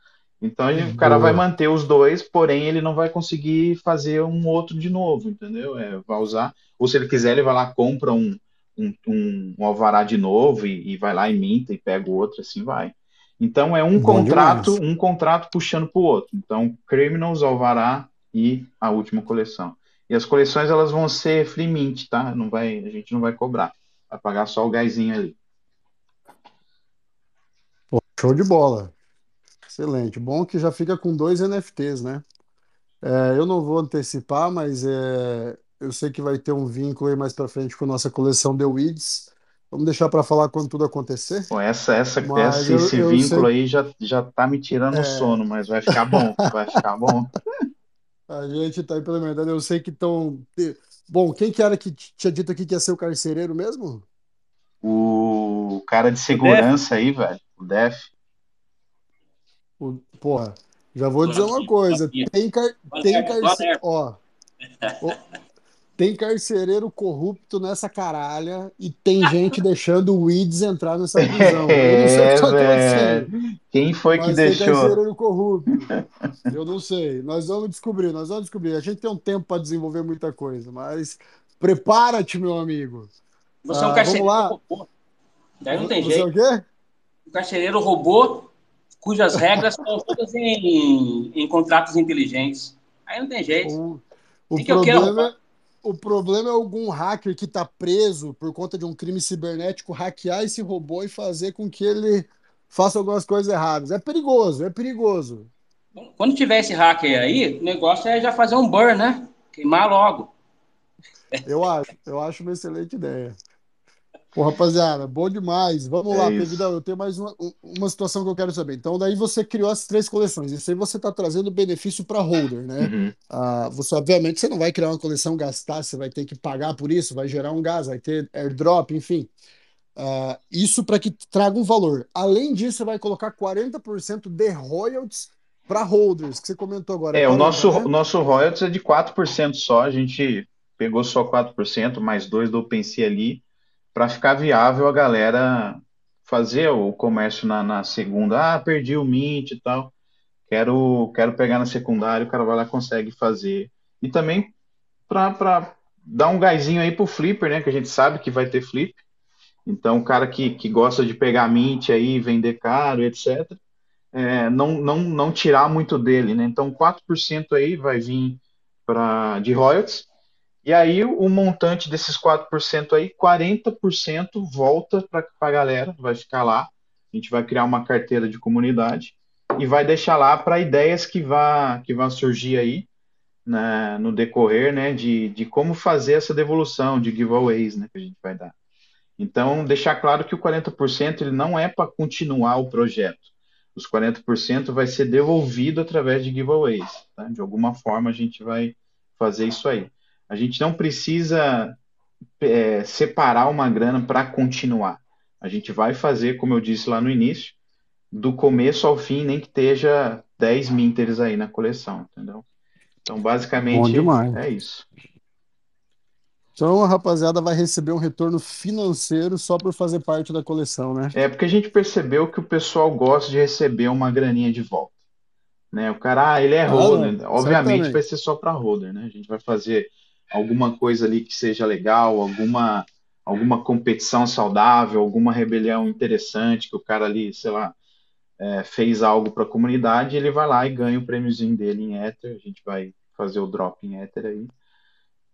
Então ele, o cara vai manter os dois, porém ele não vai conseguir fazer um outro de novo, entendeu? É, vai usar, ou se ele quiser, ele vai lá, compra um, um, um, um alvará de novo e, e, vai lá e minta e pega o outro, assim vai. Então é um Bom contrato, demais. um contrato puxando para o outro. Então, Criminals, Alvará e a última coleção. E as coleções elas vão ser free mint, tá? Não vai, a gente não vai cobrar. Vai pagar só o gásinho ali. Show de bola. Excelente. Bom que já fica com dois NFTs, né? É, eu não vou antecipar, mas é, eu sei que vai ter um vínculo aí mais para frente com a nossa coleção The Weeds. Vamos deixar para falar quando tudo acontecer. Bom, essa, essa, essa eu, esse eu vínculo sei... aí já, já tá me tirando é... o sono, mas vai ficar bom, vai ficar bom. A gente tá aí pela verdade. Eu sei que estão. Bom, quem que era que tinha dito aqui que ia ser o carcereiro mesmo? O cara de segurança aí, velho. O Def. O... Porra, já vou dizer uma coisa. Tem, car... tem carcereiro. Ó. Tem carcereiro corrupto nessa caralha e tem gente deixando o Weeds entrar nessa prisão. Eu não sei o que tá é, acontecendo. Quem foi que deixou? Tem carcereiro corrupto. Eu não sei. Nós vamos descobrir, nós vamos descobrir. A gente tem um tempo para desenvolver muita coisa, mas prepara-te, meu amigo. Você é um ah, carcereiro robô. Daí não tem Você jeito. Você é o quê? Um carcereiro robô cujas regras estão todas em, em contratos inteligentes. Aí não tem jeito. O, o que problema, que o problema é algum hacker que está preso por conta de um crime cibernético hackear esse robô e fazer com que ele faça algumas coisas erradas. É perigoso, é perigoso. Quando tiver esse hacker aí, o negócio é já fazer um burn, né? Queimar logo. Eu acho, eu acho uma excelente ideia. Pô, rapaziada, bom demais. Vamos é lá, Pedro. Eu tenho mais uma, uma situação que eu quero saber. Então, daí você criou as três coleções. Isso aí você está trazendo benefício para holder, né? Uhum. Ah, você, obviamente, você não vai criar uma coleção, gastar, você vai ter que pagar por isso, vai gerar um gás, vai ter airdrop, enfim. Ah, isso para que traga um valor. Além disso, você vai colocar 40% de royalties para holders, que você comentou agora. É, 40, o nosso, né? nosso royalties é de 4% só. A gente pegou só 4%, mais dois do OpenSea ali para ficar viável a galera fazer o comércio na, na, segunda. Ah, perdi o Mint e tal. Quero, quero pegar na secundária, o cara vai lá consegue fazer. E também para dar um gásinho aí pro Flipper, né? Que a gente sabe que vai ter Flip. Então, o cara que, que gosta de pegar Mint aí, vender caro, etc., é, não, não, não tirar muito dele, né? Então, 4% aí vai vir pra, de royalties e aí o montante desses 4% aí, 40% volta para a galera, vai ficar lá. A gente vai criar uma carteira de comunidade e vai deixar lá para ideias que vá que vão surgir aí né, no decorrer, né, de, de como fazer essa devolução de giveaways, né, que a gente vai dar. Então, deixar claro que o 40% ele não é para continuar o projeto. Os 40% vai ser devolvido através de giveaways. Tá? De alguma forma a gente vai fazer isso aí. A gente não precisa é, separar uma grana para continuar. A gente vai fazer, como eu disse lá no início, do começo ao fim, nem que esteja 10 minters aí na coleção, entendeu? Então, basicamente, é isso. Então a rapaziada vai receber um retorno financeiro só por fazer parte da coleção, né? É porque a gente percebeu que o pessoal gosta de receber uma graninha de volta. Né? O cara, ah, ele é holder. Ah, Obviamente certamente. vai ser só para holder, né? A gente vai fazer alguma coisa ali que seja legal, alguma alguma competição saudável, alguma rebelião interessante que o cara ali, sei lá, é, fez algo para a comunidade, ele vai lá e ganha o prêmiozinho dele em Ether. A gente vai fazer o drop em Ether aí,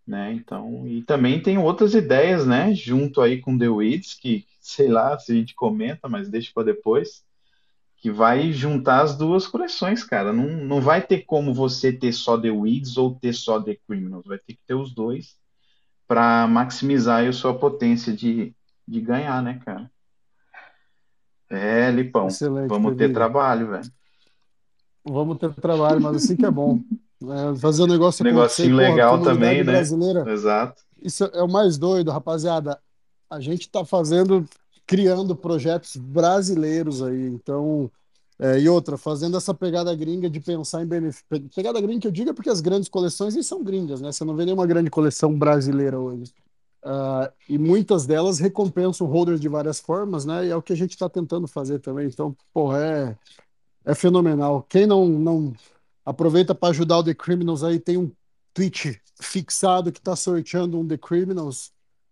né? Então, e também tem outras ideias, né? Junto aí com The Weeds, que sei lá se a gente comenta, mas deixa para depois. Que vai juntar as duas coleções, cara. Não, não vai ter como você ter só The Weeds ou ter só The Criminals. Vai ter que ter os dois para maximizar a sua potência de, de ganhar, né, cara? É, Lipão, Excelente, vamos ter trabalho, velho. Vamos ter trabalho, mas assim que é bom. É, fazer um negócio um negocinho legal porra, também, né? Brasileira. Exato. Isso é o mais doido, rapaziada. A gente está fazendo, criando projetos brasileiros aí. Então, é, e outra, fazendo essa pegada gringa de pensar em benefício. Pegada gringa que eu digo é porque as grandes coleções são gringas, né? Você não vê nenhuma grande coleção brasileira hoje. Uh, e muitas delas recompensam holders de várias formas, né? E é o que a gente está tentando fazer também. Então, porra, é, é fenomenal. Quem não, não aproveita para ajudar o The Criminals aí, tem um tweet fixado que está sorteando um The Criminals.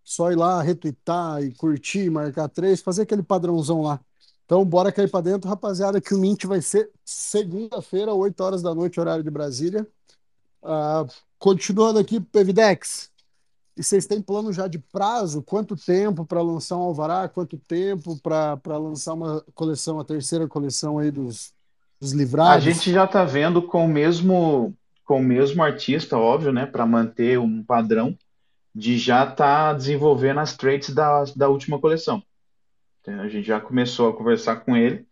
Só ir lá, retweetar e curtir, marcar três, fazer aquele padrãozão lá. Então, bora cair para dentro, rapaziada, que o Mint vai ser segunda-feira, 8 horas da noite, horário de Brasília. Uh, continuando aqui, Pevidex. E vocês têm plano já de prazo? Quanto tempo para lançar um alvará? Quanto tempo para lançar uma coleção, a terceira coleção aí dos, dos livrados? A gente já está vendo com o mesmo com o mesmo artista, óbvio, né, para manter um padrão de já estar tá desenvolvendo as traits da, da última coleção. Então, a gente já começou a conversar com ele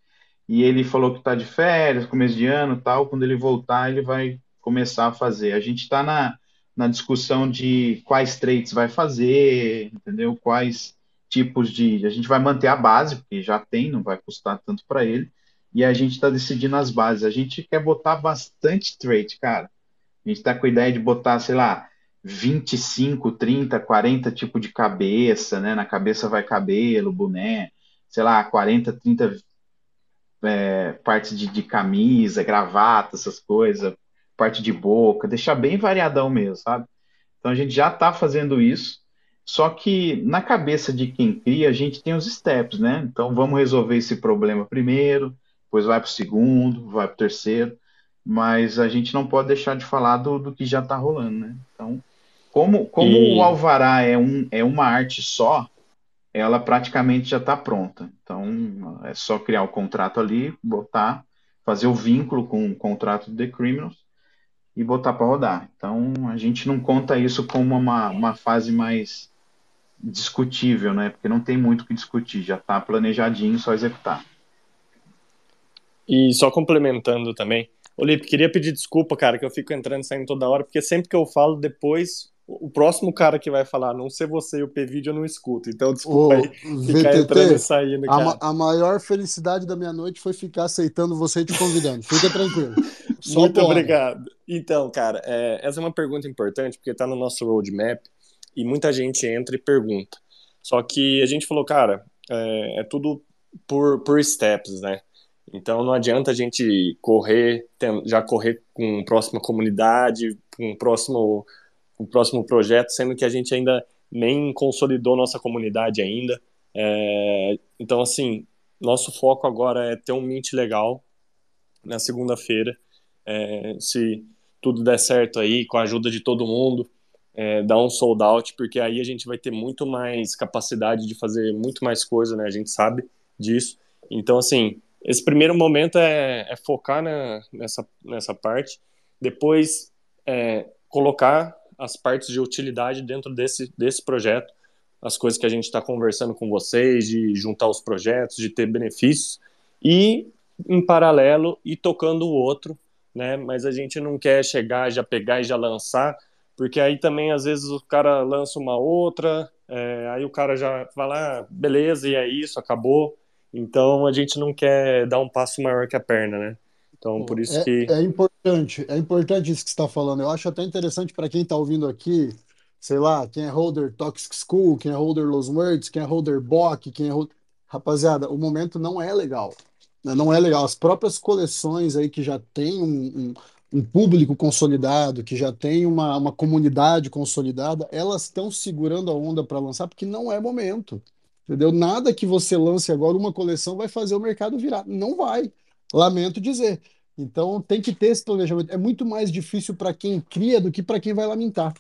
e ele falou que está de férias, começo de ano, tal. Quando ele voltar, ele vai começar a fazer. A gente está na, na discussão de quais traits vai fazer, entendeu? Quais tipos de. A gente vai manter a base, porque já tem, não vai custar tanto para ele e a gente está decidindo as bases. A gente quer botar bastante trait, cara. A gente está com a ideia de botar, sei lá, 25, 30, 40 tipos de cabeça, né? Na cabeça vai cabelo, boné, sei lá, 40, 30 é, partes de, de camisa, gravata, essas coisas, parte de boca, deixar bem variadão mesmo, sabe? Então a gente já está fazendo isso. Só que na cabeça de quem cria, a gente tem os steps, né? Então vamos resolver esse problema primeiro, depois vai para o segundo, vai para o terceiro, mas a gente não pode deixar de falar do, do que já está rolando, né? Então, como, como e... o Alvará é, um, é uma arte só, ela praticamente já está pronta. Então, é só criar o contrato ali, botar, fazer o vínculo com o contrato de The Criminals e botar para rodar. Então, a gente não conta isso como uma, uma fase mais discutível, né? Porque não tem muito o que discutir, já está planejadinho, só executar. E só complementando também, Olipe, queria pedir desculpa, cara, que eu fico entrando e saindo toda hora, porque sempre que eu falo, depois o próximo cara que vai falar, não ser você e o P-Vídeo, eu não escuto. Então, desculpa Ô, aí ficar VTT, entrando e saindo, cara. A, a, maior felicidade da minha noite foi ficar aceitando você e te convidando. Fica tranquilo. Só Muito obrigado. Então, cara, é, essa é uma pergunta importante, porque tá no nosso roadmap e muita gente entra e pergunta. Só que a gente falou, cara, é, é tudo por, por steps, né? Então não adianta a gente correr, já correr com próxima comunidade, com o próximo, um próximo projeto, sendo que a gente ainda nem consolidou nossa comunidade ainda. É, então, assim, nosso foco agora é ter um Mint legal na segunda-feira. É, se tudo der certo aí, com a ajuda de todo mundo, é, dar um sold out, porque aí a gente vai ter muito mais capacidade de fazer muito mais coisa, né? A gente sabe disso. Então, assim, esse primeiro momento é, é focar na, nessa, nessa parte, depois é, colocar as partes de utilidade dentro desse, desse projeto, as coisas que a gente está conversando com vocês, de juntar os projetos, de ter benefícios, e em paralelo ir tocando o outro, né? Mas a gente não quer chegar, já pegar e já lançar, porque aí também às vezes o cara lança uma outra, é, aí o cara já fala, ah, beleza, e é isso, acabou. Então a gente não quer dar um passo maior que a perna, né? Então por isso é, que. É importante, é importante isso que você está falando. Eu acho até interessante para quem está ouvindo aqui, sei lá, quem é holder Toxic School, quem é holder Los Words, quem é holder Bock, quem é holder. Rapaziada, o momento não é legal. Né? Não é legal. As próprias coleções aí que já tem um, um, um público consolidado, que já tem uma, uma comunidade consolidada, elas estão segurando a onda para lançar porque não é momento. Entendeu? Nada que você lance agora, uma coleção, vai fazer o mercado virar. Não vai. Lamento dizer. Então tem que ter esse planejamento. É muito mais difícil para quem cria do que para quem vai lamentar.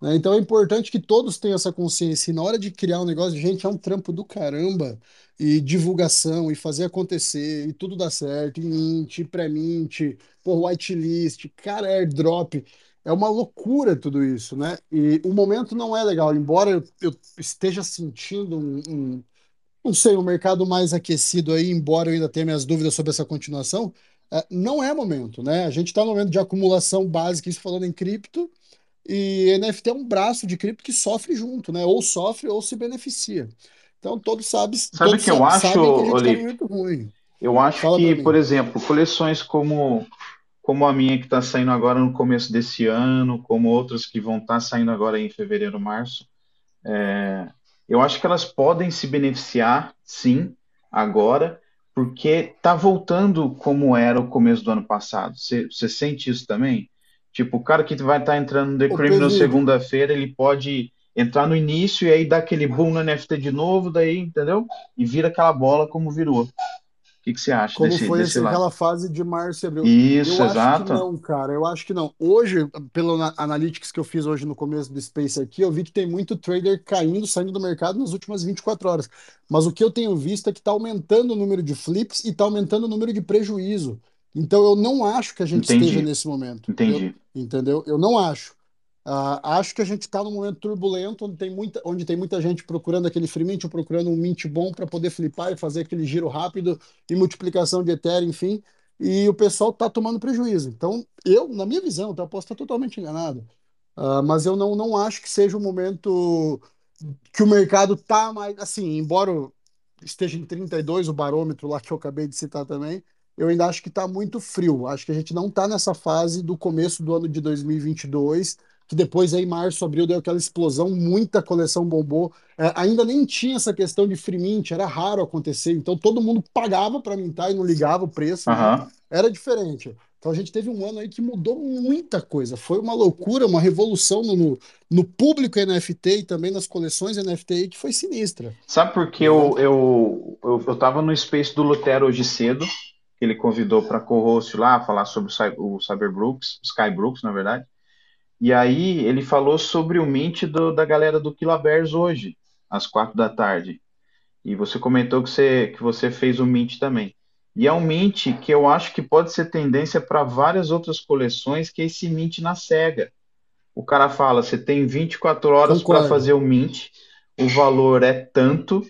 Né? Então é importante que todos tenham essa consciência. E na hora de criar um negócio, gente, é um trampo do caramba. e divulgação, e fazer acontecer, e tudo dar certo, e mint, pré-mint, por whitelist, cara, airdrop. É uma loucura tudo isso, né? E o momento não é legal, embora eu, eu esteja sentindo um, um, não sei, um mercado mais aquecido aí, embora eu ainda tenha minhas dúvidas sobre essa continuação, não é momento, né? A gente está no momento de acumulação básica, isso falando em cripto, e NFT é um braço de cripto que sofre junto, né? Ou sofre ou se beneficia. Então todos sabem. Sabe o que eu acho, Olívio? Tá ruim. Eu acho Fala que, por exemplo, coleções como como a minha que está saindo agora no começo desse ano, como outras que vão estar tá saindo agora em fevereiro, março, é, eu acho que elas podem se beneficiar, sim, agora, porque está voltando como era o começo do ano passado. Você sente isso também? Tipo, o cara que vai estar tá entrando no The Cream na segunda-feira, ele pode entrar no início e aí dar aquele boom no NFT de novo, daí, entendeu? E vira aquela bola como virou que, que você acha Como desse, foi desse aquela fase de março e abril? Isso, eu exato. acho que não, cara. Eu acho que não. Hoje, pelo analytics que eu fiz hoje no começo do Space aqui, eu vi que tem muito trader caindo, saindo do mercado nas últimas 24 horas. Mas o que eu tenho visto é que está aumentando o número de flips e está aumentando o número de prejuízo. Então eu não acho que a gente Entendi. esteja nesse momento. Entendi. Eu, entendeu? Eu não acho. Uh, acho que a gente está num momento turbulento, onde tem muita, onde tem muita gente procurando aquele free mint, procurando um mint bom para poder flipar e fazer aquele giro rápido e multiplicação de Ethereum, enfim. E o pessoal está tomando prejuízo. Então, eu, na minha visão, tá, posso estar totalmente enganado, uh, mas eu não, não acho que seja o um momento que o mercado está mais. Assim, embora esteja em 32, o barômetro lá que eu acabei de citar também, eu ainda acho que está muito frio. Acho que a gente não está nessa fase do começo do ano de 2022 que depois aí março, abril deu aquela explosão, muita coleção bombou. É, ainda nem tinha essa questão de free mint, era raro acontecer, então todo mundo pagava para mintar e não ligava o preço, uhum. né? era diferente. Então a gente teve um ano aí que mudou muita coisa. Foi uma loucura, uma revolução no, no público NFT e também nas coleções NFT que foi sinistra. Sabe por que eu, eu, eu, eu tava no Space do Lutero hoje cedo, que ele convidou para co-host lá, falar sobre o Cyberbrooks, Skybrooks, na verdade. E aí ele falou sobre o Mint do, da galera do Bears hoje, às quatro da tarde. E você comentou que você, que você fez o Mint também. E é um Mint que eu acho que pode ser tendência para várias outras coleções, que é esse Mint na SEGA. O cara fala, você tem 24 horas para fazer o Mint, o valor é tanto,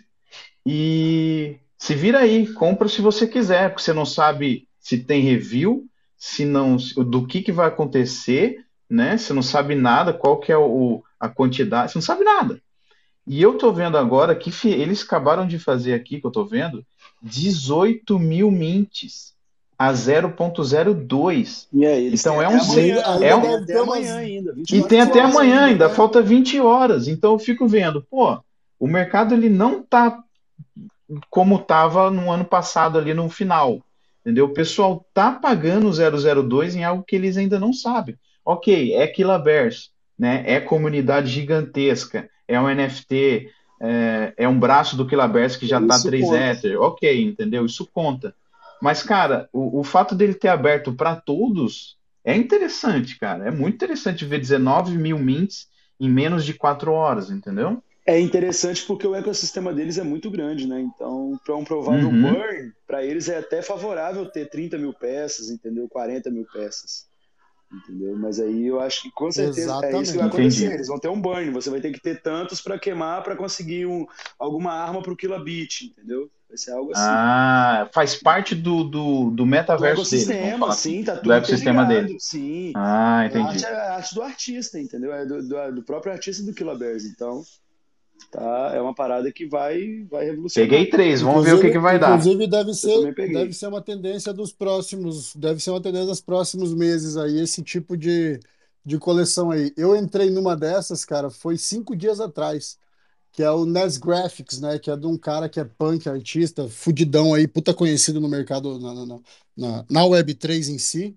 e se vira aí, compra se você quiser, porque você não sabe se tem review, se não, do que, que vai acontecer, né? Você não sabe nada, qual que é o, a quantidade, você não sabe nada. E eu tô vendo agora que eles acabaram de fazer aqui, que eu tô vendo, 18 mil mints a 0.02. Então é um amanhã, é um, até amanhã ainda. E tem até amanhã ainda, né? falta 20 horas. Então eu fico vendo, pô, o mercado ele não tá como estava no ano passado ali no final. Entendeu? O pessoal tá pagando o 002 em algo que eles ainda não sabem. Ok, é Killaverse, né? É comunidade gigantesca, é um NFT, é, é um braço do Killaverse que já está 3 Ether. Ok, entendeu? Isso conta. Mas, cara, o, o fato dele ter aberto para todos é interessante, cara. É muito interessante ver 19 mil mints em menos de 4 horas, entendeu? É interessante porque o ecossistema deles é muito grande, né? Então, para um provável uhum. burn, para eles é até favorável ter 30 mil peças, entendeu? 40 mil peças. Entendeu? Mas aí eu acho que com certeza Exatamente. é isso que vai acontecer. Entendi. Eles vão ter um burn, você vai ter que ter tantos para queimar para conseguir um, alguma arma para o kilobit, entendeu? Vai ser algo assim. Ah, faz parte do, do, do metaverso do dele. sim, tá tudo do ecossistema dele. Sim. Ah, entendi. A arte, é a arte do artista, entendeu? É do, do, do próprio artista do Killabears. Então, tá? É uma parada que vai, vai revolucionar. Peguei três, vamos inclusive, ver o que, que vai dar. Inclusive, deve ser, deve ser uma tendência dos próximos, deve ser uma tendência dos próximos meses aí, esse tipo de, de coleção aí. Eu entrei numa dessas, cara, foi cinco dias atrás, que é o Nes Graphics, né? Que é de um cara que é punk, artista, fudidão aí, puta conhecido no mercado, na, na, na, na Web3 em si.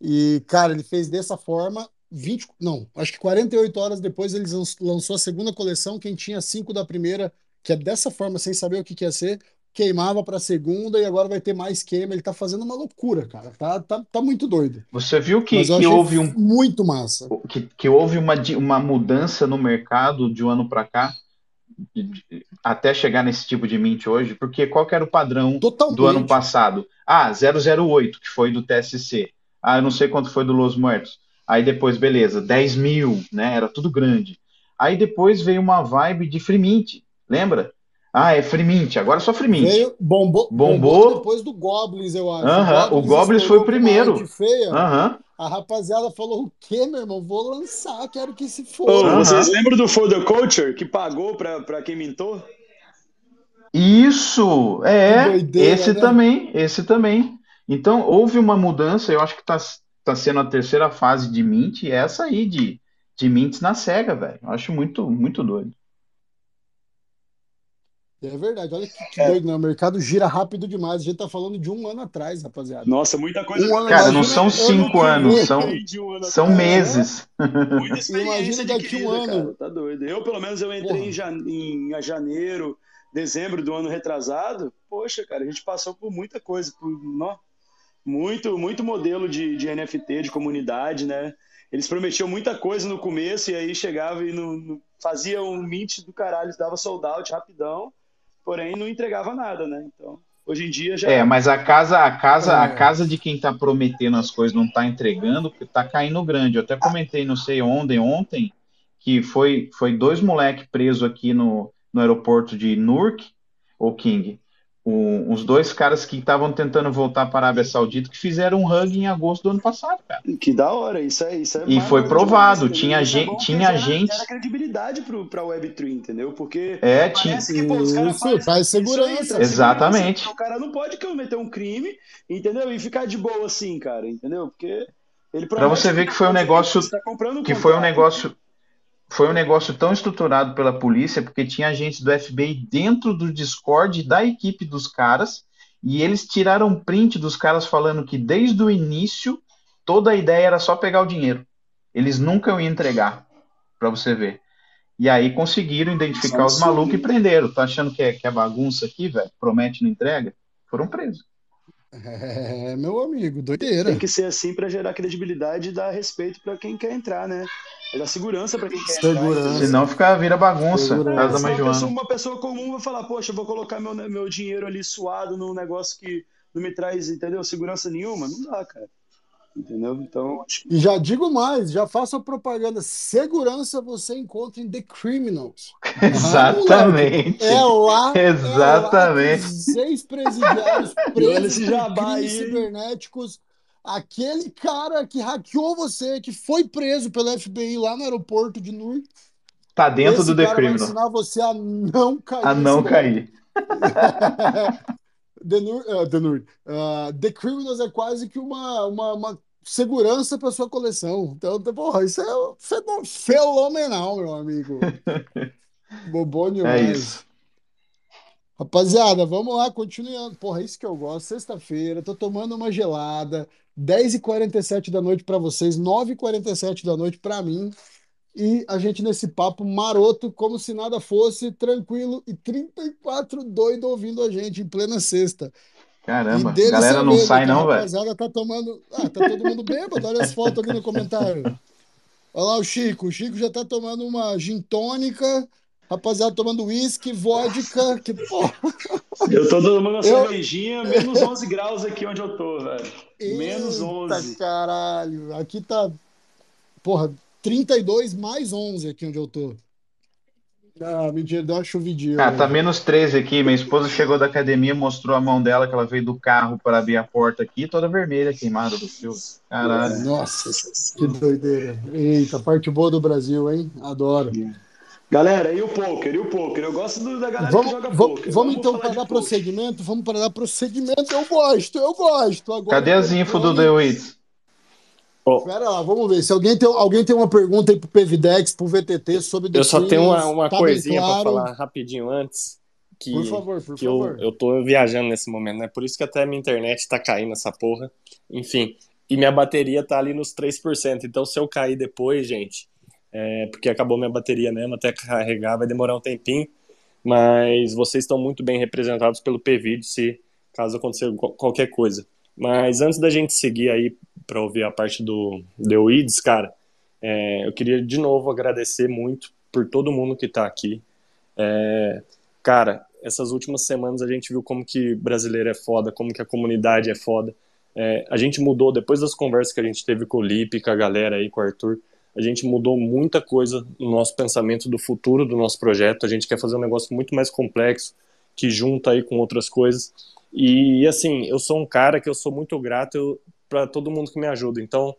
E, cara, ele fez dessa forma 20, não, acho que 48 horas depois eles lançou a segunda coleção, quem tinha cinco da primeira, que é dessa forma, sem saber o que, que ia ser, queimava para a segunda e agora vai ter mais queima. Ele tá fazendo uma loucura, cara. Tá, tá, tá muito doido. Você viu que, que houve um muito massa. Que, que houve uma, uma mudança no mercado de um ano para cá? até chegar nesse tipo de mint hoje, porque qual era o padrão Totalmente. do ano passado? Ah, 008, que foi do TSC. Ah, eu não sei quanto foi do Los Muertos. Aí depois, beleza, 10 mil, né? Era tudo grande. Aí depois veio uma vibe de free mint, lembra? Ah, é free mint, agora é só free mint. Veio, bombou, bombou, bombou depois do Goblins, eu acho. Uh -huh, o Goblins, foi o primeiro. Feia. Uh -huh. A rapaziada falou: o quê, meu irmão? Vou lançar, quero que se for. Oh, uh -huh. Vocês lembram do For the Culture que pagou pra, pra quem mintou? Isso, é. Doideira, esse né? também, esse também. Então, houve uma mudança, eu acho que tá, tá sendo a terceira fase de Mint, e essa aí de, de Mints na SEGA, velho. Eu acho muito, muito doido. É verdade, olha que, que é. doido, né? O mercado gira rápido demais. A gente tá falando de um ano atrás, rapaziada. Nossa, muita coisa. Um Cara, não são cinco anos, são, um são meses. Muita experiência daqui um ano. Cara, tá doido. Eu, pelo menos, eu entrei em, jane... em janeiro, dezembro do ano retrasado. Poxa, cara, a gente passou por muita coisa, por muito, muito modelo de, de NFT, de comunidade, né? Eles prometiam muita coisa no começo e aí chegava e não, não fazia um mint do caralho, dava sold out rapidão porém não entregava nada, né? Então, hoje em dia já. É, mas a casa, a casa, é. a casa de quem está prometendo as coisas não está entregando, porque está caindo grande. Eu até comentei, não sei ontem, ontem, que foi, foi dois moleques presos aqui no, no aeroporto de Newark, ou King, o, os dois caras que estavam tentando voltar para a Arábia Saudita que fizeram um hug em agosto do ano passado, cara. Que da hora, isso é isso é E foi provado, tinha gente, é tinha gente era credibilidade para a Web3, entendeu? Porque é, tinha que, pô, os caras faz segurança. Exatamente. Segurança. O cara não pode cometer um crime, entendeu? E ficar de boa assim, cara, entendeu? Porque ele Para você ver que foi um negócio tá que foi um negócio foi um negócio tão estruturado pela polícia, porque tinha agentes do FBI dentro do Discord da equipe dos caras, e eles tiraram print dos caras falando que desde o início toda a ideia era só pegar o dinheiro. Eles nunca iam entregar, para você ver. E aí conseguiram identificar os malucos e prenderam. Tá achando que é, que é bagunça aqui, velho? Promete não entrega? Foram presos. É, meu amigo, doideira. Tem que ser assim para gerar credibilidade e dar respeito para quem quer entrar, né? É dar segurança para quem quer segurança. entrar. Senão fica, vira bagunça. Casa uma, pessoa, uma pessoa comum vai falar, poxa, eu vou colocar meu, meu dinheiro ali suado num negócio que não me traz, entendeu? Segurança nenhuma. Não dá, cara. Entendeu? Então. E já digo mais, já faço a propaganda. Segurança você encontra em The Criminals. Exatamente. É lá. Exatamente. É lá ex-presidiários presos por crimes cibernéticos. Aquele cara que hackeou você, que foi preso pelo FBI lá no aeroporto de Newark. Tá dentro do The Criminal. Vai ensinar você a não cair. A não cair. The, Nur, uh, The, Nur, uh, The Criminals é quase que uma, uma, uma segurança para sua coleção. Então, porra, isso é fenomenal, meu amigo. Demais. É isso. Rapaziada, vamos lá, continuando. Porra, é isso que eu gosto. Sexta-feira, tô tomando uma gelada. 10h47 da noite para vocês, 9h47 da noite para mim e a gente nesse papo maroto, como se nada fosse, tranquilo, e 34 doido ouvindo a gente em plena sexta. Caramba, a galera não sai não, velho. A rapaziada tá tomando... Ah, tá todo mundo bêbado, olha as fotos ali no comentário. Olha lá o Chico, o Chico já tá tomando uma gin tônica, rapaziada tomando uísque, vodka, que porra. Eu tô tomando uma eu... cervejinha, menos 11 graus aqui onde eu tô, velho. Menos 11. caralho, aqui tá... Porra, 32 mais 11 aqui onde eu tô. Ah, mentira, deu uma chuvidinha. Ah, tá menos 13 aqui. Minha esposa chegou da academia, mostrou a mão dela, que ela veio do carro para abrir a porta aqui, toda vermelha, queimada do fio. Caralho. Nossa, que doideira. Eita, parte boa do Brasil, hein? Adoro. Galera, e o poker? E o poker? Eu gosto do, da galera vamos, que joga vamos, poker. Vamos, então para dar prosseguimento? Vamos para dar prosseguimento. Eu gosto, eu gosto. Agora, Cadê as info do The Wits? Oh. Pera lá, vamos ver. Se alguém tem, alguém tem uma pergunta aí pro PVDEX, pro VTT sobre Eu só tenho uma, uma tá coisinha claro. para falar rapidinho antes. Que, por favor, por que favor. Eu, eu tô viajando nesse momento, né? Por isso que até minha internet tá caindo essa porra. Enfim. E minha bateria tá ali nos 3%. Então, se eu cair depois, gente, é porque acabou minha bateria mesmo, até carregar vai demorar um tempinho. Mas vocês estão muito bem representados pelo PVD, se caso aconteça qualquer coisa. Mas antes da gente seguir aí para ouvir a parte do The Weeds, cara, é, eu queria de novo agradecer muito por todo mundo que está aqui. É, cara, essas últimas semanas a gente viu como que brasileiro é foda, como que a comunidade é foda. É, a gente mudou, depois das conversas que a gente teve com o Lipe, com a galera aí, com o Arthur, a gente mudou muita coisa no nosso pensamento do futuro do nosso projeto. A gente quer fazer um negócio muito mais complexo, que junta aí com outras coisas. E, assim, eu sou um cara que eu sou muito grato para todo mundo que me ajuda. Então,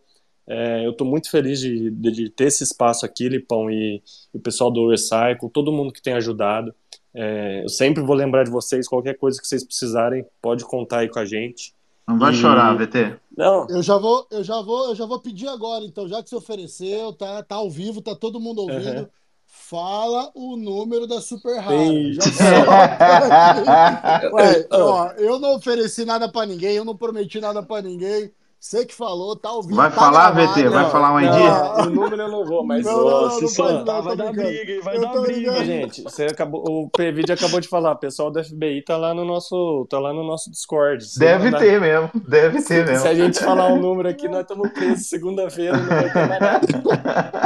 é, eu estou muito feliz de, de, ter esse espaço aqui, Lipão, e, e, o pessoal do Recycle, todo mundo que tem ajudado. É, eu sempre vou lembrar de vocês, qualquer coisa que vocês precisarem, pode contar aí com a gente. Não vai e... chorar, VT. Não. Eu já vou, eu já vou, eu já vou pedir agora, então, já que você ofereceu, tá, tá ao vivo, tá todo mundo ouvindo. Uhum. Fala o número da Super Rara. Ué, ó, eu não ofereci nada para ninguém, eu não prometi nada para ninguém. Você que falou, tá ouvindo. Vai tá falar, gravado, VT? Vai falar um dia? O número eu não vou, mas não, não, só, não, vai dar briga, vai dar briga. Gente, você acabou, o PVD acabou de falar, o pessoal do FBI tá lá no nosso, tá lá no nosso Discord. Deve mandar... ter mesmo, deve ter mesmo. Se a gente falar um número aqui, nós estamos presos segunda-feira, não vai ter nada.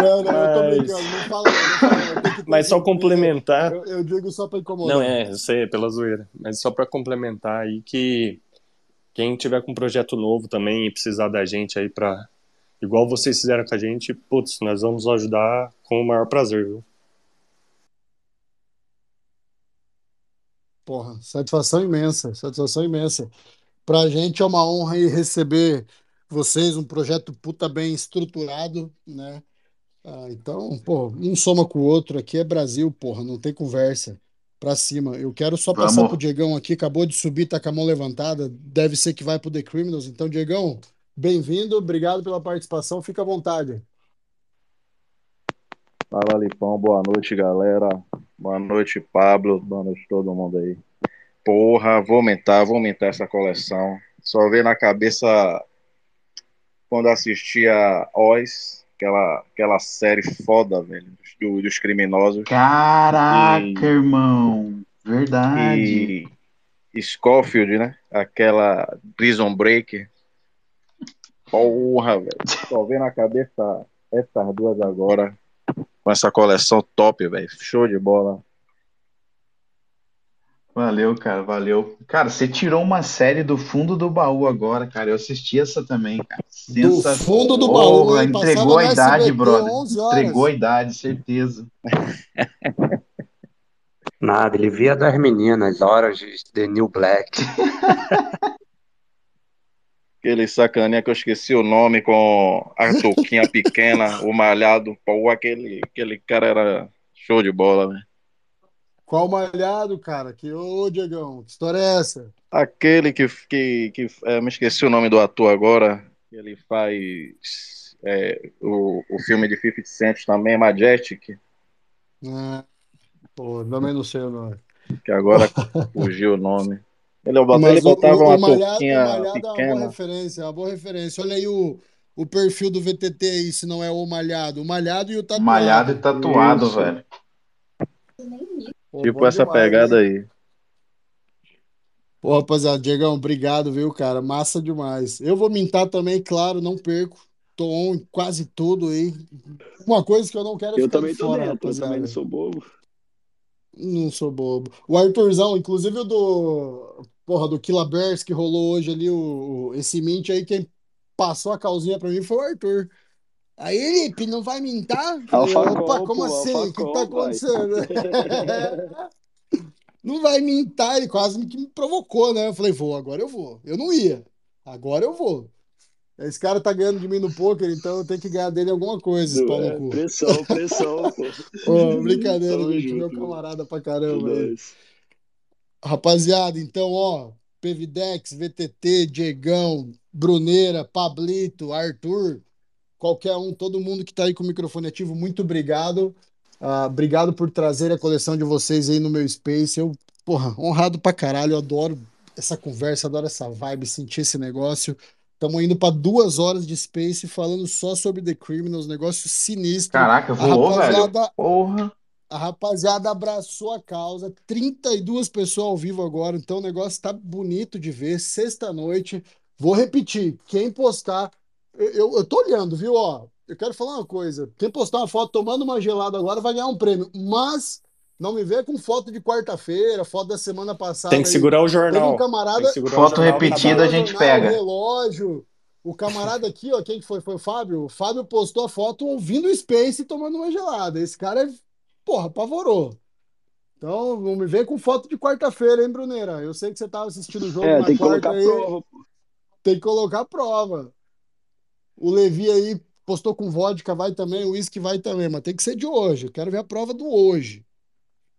Não, não, mas... eu tô brincando, não fala, não fala. Mas só complementar. Eu, eu, digo só para incomodar. Não, é, eu sei, é pela zoeira. Mas só para complementar aí que quem tiver com um projeto novo também e precisar da gente aí para igual vocês fizeram com a gente, putz, nós vamos ajudar com o maior prazer, viu? Porra, satisfação imensa, satisfação imensa. Pra gente é uma honra receber vocês, um projeto puta bem estruturado, né? Ah, então, pô, um soma com o outro, aqui é Brasil, porra, não tem conversa para cima. Eu quero só Vamos. passar pro Diegão aqui, acabou de subir, tá com a mão levantada, deve ser que vai pro The Criminals. Então, Diegão, bem-vindo, obrigado pela participação, fica à vontade. Fala, Lipão, boa noite, galera. Boa noite, Pablo, boa noite todo mundo aí. Porra, vou aumentar, vou aumentar essa coleção. Só veio na cabeça quando assistia Oz, aquela, aquela série foda, velho, dos, dos criminosos. Caraca, e, irmão, verdade. E Schofield, né? Aquela Prison Break. Porra, velho. Só vendo na cabeça essas duas agora. Com essa coleção top, velho. Show de bola. Valeu, cara, valeu. Cara, você tirou uma série do fundo do baú agora, cara. Eu assisti essa também, cara. Do fundo do baú, oh, Entregou a idade, brother. Entregou a idade, certeza. Nada, ele via das meninas, horas de The New Black. Aquele sacaninha que eu esqueci o nome com a touquinha pequena, o malhado. Pô, aquele, aquele cara era show de bola, né? Qual malhado, cara? Que ô, Diegão, que história é essa? Aquele que, que, que é, me esqueci o nome do ator agora. Ele faz é, o, o filme de 50 Cent também, Majestic. Ah, pô, também não sei o nome. Que agora fugiu o nome. Ele, ele botava o, uma o malhado, touquinha o malhado pequena. É uma boa referência, é uma boa referência. Olha aí o, o perfil do VTT aí, se não é o malhado. O malhado e o tatuado. Malhado e tatuado, Isso. velho. Pô, tipo essa demais, pegada hein? aí. Pô, rapaziada, Diegão, obrigado, viu, cara? Massa demais. Eu vou mintar também, claro, não perco. Tô on em quase tudo aí. Uma coisa que eu não quero é Eu também tô fora, dentro, eu também não sou bobo. Não sou bobo. O Arthurzão, inclusive o do. Porra, do Killa Bears que rolou hoje ali, o, esse mint aí, quem passou a calzinha pra mim foi o Arthur. Aí ele, não vai mintar? Opa, como assim? O que tá acontecendo? não vai mintar, ele quase me, me provocou, né? Eu falei, vou, agora eu vou. Eu não ia, agora eu vou. Esse cara tá ganhando de mim no poker, então eu tenho que ganhar dele alguma coisa, pau é, cu. Pressão, pressão, pô. brincadeira, gente, meu camarada pra caramba. Rapaziada, então, ó, Pevidex, VTT, Diegão, Bruneira, Pablito, Arthur, qualquer um, todo mundo que está aí com o microfone ativo, muito obrigado. Uh, obrigado por trazer a coleção de vocês aí no meu Space. Eu, porra, honrado pra caralho. Eu adoro essa conversa, adoro essa vibe, sentir esse negócio. Estamos indo para duas horas de Space falando só sobre The Criminals, negócio sinistro. Caraca, voou, velho. Porra. A rapaziada abraçou a causa. 32 pessoas ao vivo agora, então o negócio tá bonito de ver. Sexta-noite. Vou repetir: quem postar eu, eu tô olhando, viu? Ó, eu quero falar uma coisa. Quem postar uma foto tomando uma gelada agora vai ganhar um prêmio. Mas Não me vê com foto de quarta-feira, foto da semana passada. Tem que segurar o jornal. Um camarada, foto jornal repetida a gente jornal, pega. relógio. O camarada aqui, ó, quem que foi? Foi o Fábio. O Fábio postou a foto ouvindo o Space e tomando uma gelada. Esse cara é, porra, apavorou. Então, não me vem com foto de quarta-feira, hein, Bruneira? Eu sei que você estava assistindo o jogo é, na tem quarta que colocar aí. Prova, tem que colocar prova. O Levi aí postou com vodka, vai também, o uísque vai também, mas tem que ser de hoje. Eu quero ver a prova do hoje.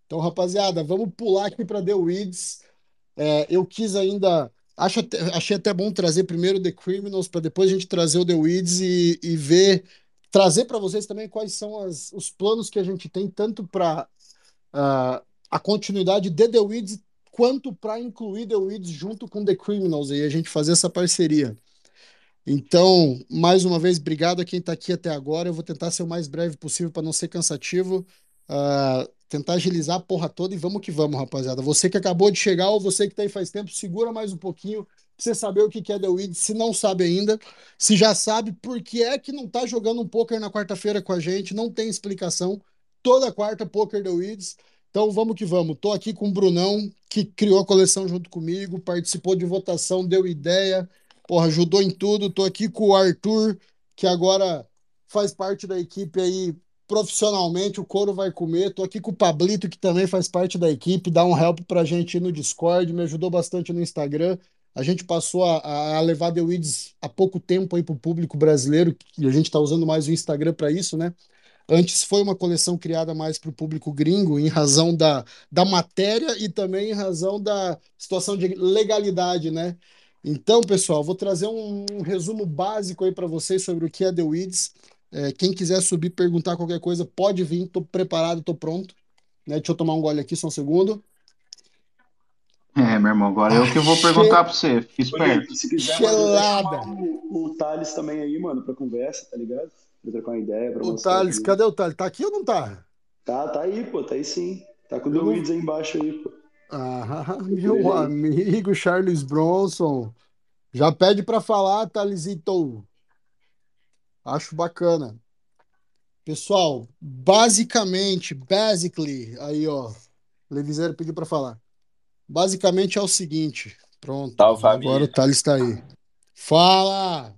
Então, rapaziada, vamos pular aqui para The Weeds. É, eu quis ainda. Acho até, achei até bom trazer primeiro The Criminals, para depois a gente trazer o The Weeds e, e ver. Trazer para vocês também quais são as, os planos que a gente tem, tanto para uh, a continuidade de The Weeds, quanto para incluir The Weeds junto com The Criminals e a gente fazer essa parceria. Então, mais uma vez, obrigado a quem está aqui até agora. Eu vou tentar ser o mais breve possível para não ser cansativo. Uh, tentar agilizar a porra toda e vamos que vamos, rapaziada. Você que acabou de chegar ou você que está aí faz tempo, segura mais um pouquinho pra você saber o que é The Weed, se não sabe ainda. Se já sabe, por que é que não tá jogando um poker na quarta-feira com a gente? Não tem explicação. Toda quarta, Poker The Weeds. Então vamos que vamos. Tô aqui com o Brunão, que criou a coleção junto comigo, participou de votação, deu ideia, porra, ajudou em tudo. Tô aqui com o Arthur, que agora faz parte da equipe aí profissionalmente, o couro vai comer. Tô aqui com o Pablito, que também faz parte da equipe, dá um help pra gente no Discord, me ajudou bastante no Instagram. A gente passou a, a levar The Weeds há pouco tempo aí pro público brasileiro, e a gente tá usando mais o Instagram para isso, né? Antes foi uma coleção criada mais para o público gringo, em razão da, da matéria e também em razão da situação de legalidade, né? Então, pessoal, vou trazer um, um resumo básico aí para vocês sobre o que é The Weeds. É, quem quiser subir, perguntar qualquer coisa, pode vir, estou preparado, estou pronto. Né? Deixa eu tomar um gole aqui, só um segundo. É, meu irmão, agora eu que vou perguntar para você, fique esperto. Se quiser, Gelada. o, o Thales também aí, mano, para conversa, tá ligado? Pra trocar uma ideia. Pra o Thales, aqui. cadê o Thales? Tá aqui ou não tá? Tá, tá aí, pô, tá aí sim. Tá com o eu... Weeds aí embaixo aí, pô. Ah, meu amigo Charles Bronson. Já pede para falar, Thalesito. Acho bacana. Pessoal, basicamente, basically, aí ó, Levizeiro pediu para falar. Basicamente é o seguinte, pronto. Salve, agora o Thales está aí. Fala!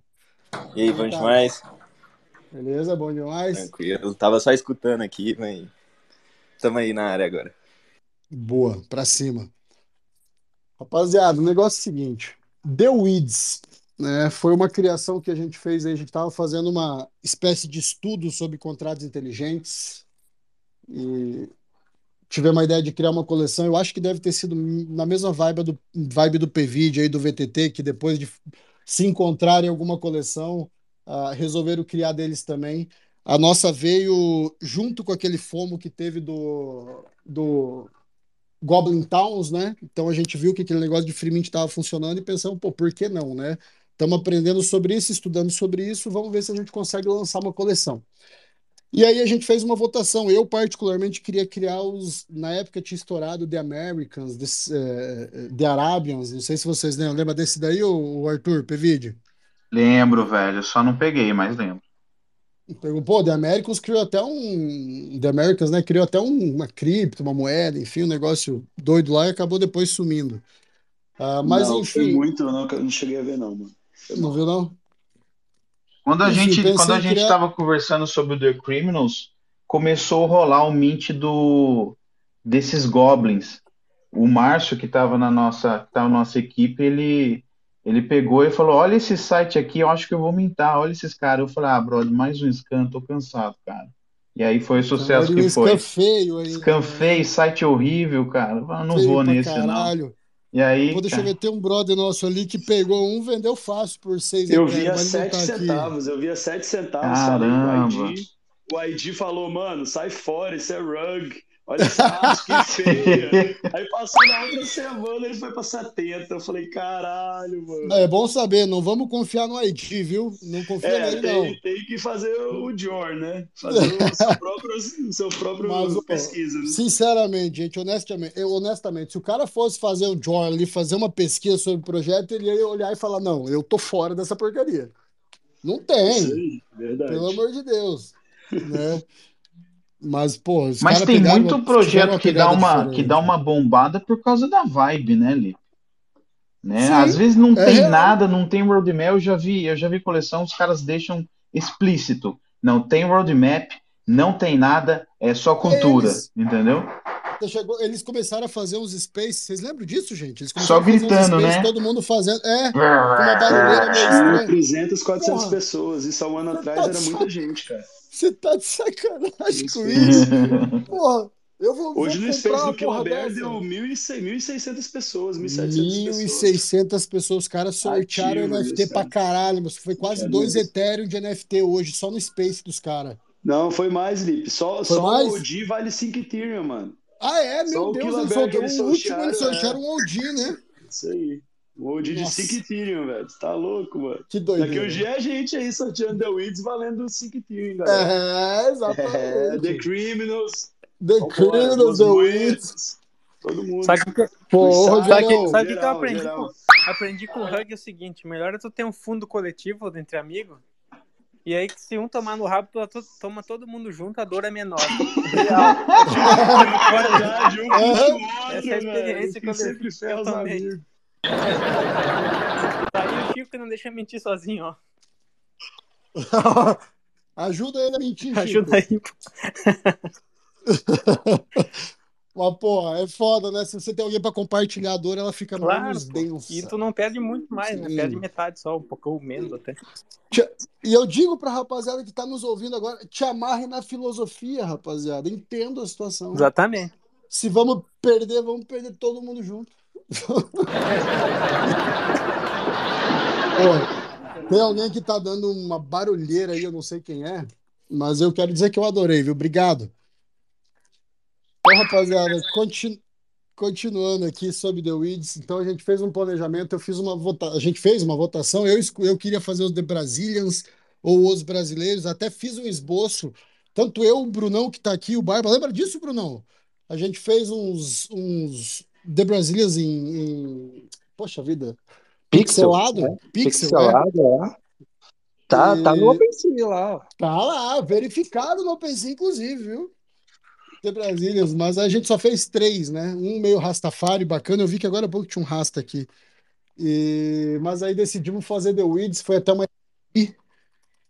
E aí, bom demais? Beleza, bom demais? Tranquilo. Eu tava só escutando aqui, mas estamos aí na área agora. Boa, pra cima. Rapaziada, o negócio é o seguinte: The Weeds né, foi uma criação que a gente fez. A gente estava fazendo uma espécie de estudo sobre contratos inteligentes e tivemos a ideia de criar uma coleção. Eu acho que deve ter sido na mesma vibe do, vibe do PVD aí do VTT, que depois de se encontrarem alguma coleção, uh, resolveram criar deles também. A nossa veio junto com aquele FOMO que teve do, do Goblin Towns, né? Então a gente viu que aquele negócio de Freemint estava funcionando e pensamos, pô, por que não, né? Estamos aprendendo sobre isso, estudando sobre isso, vamos ver se a gente consegue lançar uma coleção. E aí a gente fez uma votação. Eu, particularmente, queria criar os. Na época tinha estourado The Americans, The, uh, The Arabians. Não sei se vocês lembram. Lembra desse daí, o Arthur, Pevide? Lembro, velho. Só não peguei, mas lembro. Pô, The Americans criou até um. The Americans, né? Criou até um, uma cripto, uma moeda, enfim, um negócio doido lá e acabou depois sumindo. Uh, mas não, enfim. Foi muito, não, que eu não cheguei a ver, não, mano. Não viu, não? Quando a enfim, gente quando a gente estava criar... conversando sobre o The Criminals, começou a rolar o mint do desses goblins. O Márcio que estava na nossa, tava na nossa equipe, ele ele pegou e falou: Olha esse site aqui, eu acho que eu vou mintar. Olha esses caras. Eu falei: Ah, brother, mais um scan, tô cansado, cara. E aí foi o sucesso então, que foi. Scan feio aí. Scan feio, site horrível, cara. Eu não feio vou nesse, caralho. não. E aí. Pô, deixa cara... eu ver, tem um brother nosso ali que pegou um, vendeu fácil por seis Eu vi a sete tá centavos, eu vi a sete centavos. Caramba. Falei, o, ID, o ID falou, mano, sai fora, isso é rug. Olha arte que feia. Aí passou na outra semana, ele foi pra 70. Eu falei, caralho, mano. É bom saber, não vamos confiar no Haiti, viu? Não confia é, nele, tem, não. Tem que fazer o Jor, né? Fazer o seu próprio, o seu próprio Mas, pesquisa. Né? Sinceramente, gente, honestamente, eu, honestamente, se o cara fosse fazer o Jor ali, fazer uma pesquisa sobre o projeto, ele ia olhar e falar: não, eu tô fora dessa porcaria. Não tem. Sim, verdade. Pelo amor de Deus. né? Mas, pô, os Mas tem pegaram muito uma- projeto que dá uma, que dá uma bombada por causa da vibe, né, Lipe? Né? Sim, Às vezes não é tem real. nada, não tem roadmap. Eu já vi, eu já vi coleção, os caras deixam explícito. Não tem roadmap, não tem nada, é só cultura, eles. entendeu? Chegou- eles começaram a fazer uns spaces. Vocês lembram disso, gente? Eles Só começaram a fazer uns gritando, spaces, né? todo mundo fazendo. É, com uma barulheira meio Tinha estranha. 300, 400 Porra. pessoas. Isso há um ano atrás tá era muita gente, cara. Você tá de sacanagem Isso. com isso? Porra, eu vou, vou Hoje no comprar Space do dessa. deu 1.600 pessoas, 1.700 pessoas. 1.600 pessoas, os caras sortearam Ativos, NFT pra sabe? caralho, mas foi quase Quero dois isso. Ethereum de NFT hoje, só no Space dos caras. Não, foi mais, Lipe. Só, Foi só mais? o OG vale 5 Ethereum, mano. Ah, é? Só Meu o Deus, eles soltaram eles o último, eles sortearam, sortearam é. um OG, né? Isso aí. OG de Nossa. 5 Ethereum, velho. Você tá louco, mano. Que Daqui doideira. um dia é a gente aí sorteando The Weeds valendo 5 Ethereum, galera. É, É, exatamente. The Criminals. The Criminals, The Weeds. Todo mundo. Sabe o que, Pô, Os ô, Sabe, sabe o que eu geral, aprendi geral. com, aprendi com o Hug? É o seguinte: melhor é tu ter um fundo coletivo entre amigos. E aí, que se um tomar no rabo, tu- toma todo mundo junto, a dor é menor. Real. Um o outro, Essa é a velho. experiência que Quem eu, sempre ferra eu os tomei. amigos. Tá aí o Chico não deixa mentir sozinho, ó. Ajuda ele a mentir, Chico. Ajuda aí. Mas, pô, é foda, né? Se você tem alguém pra compartilhar a dor, ela fica Claro, menos densa. E tu não perde muito mais, né? Sim. Perde metade só, um pouco ou menos até. E eu digo pra rapaziada que tá nos ouvindo agora, te amarre na filosofia, rapaziada. Entendo a situação. Exatamente. Se vamos perder, vamos perder todo mundo junto. Pô, tem alguém que tá dando uma barulheira aí, eu não sei quem é, mas eu quero dizer que eu adorei, viu? Obrigado. Então, rapaziada, continu- continuando aqui sobre The Weeds, então a gente fez um planejamento, eu fiz uma vota... a gente fez uma votação, eu, eu queria fazer os The Brazilians ou os brasileiros, até fiz um esboço, tanto eu, o Brunão que tá aqui, o Barba, lembra disso, Brunão? A gente fez uns, uns The Brazilians em, em- Poxa vida, Pixel, pixelado, né? pixel, é. Pixelado, é. Tá, tá no E- OpenSea lá. Tá lá, verificado no OpenSea, inclusive, viu? The Brazilians, mas a gente só fez três, né? Um meio Rastafari, bacana. Eu vi que agora há pouco tinha um Rasta aqui. E... Mas aí decidimos fazer The Weeds, foi até uma.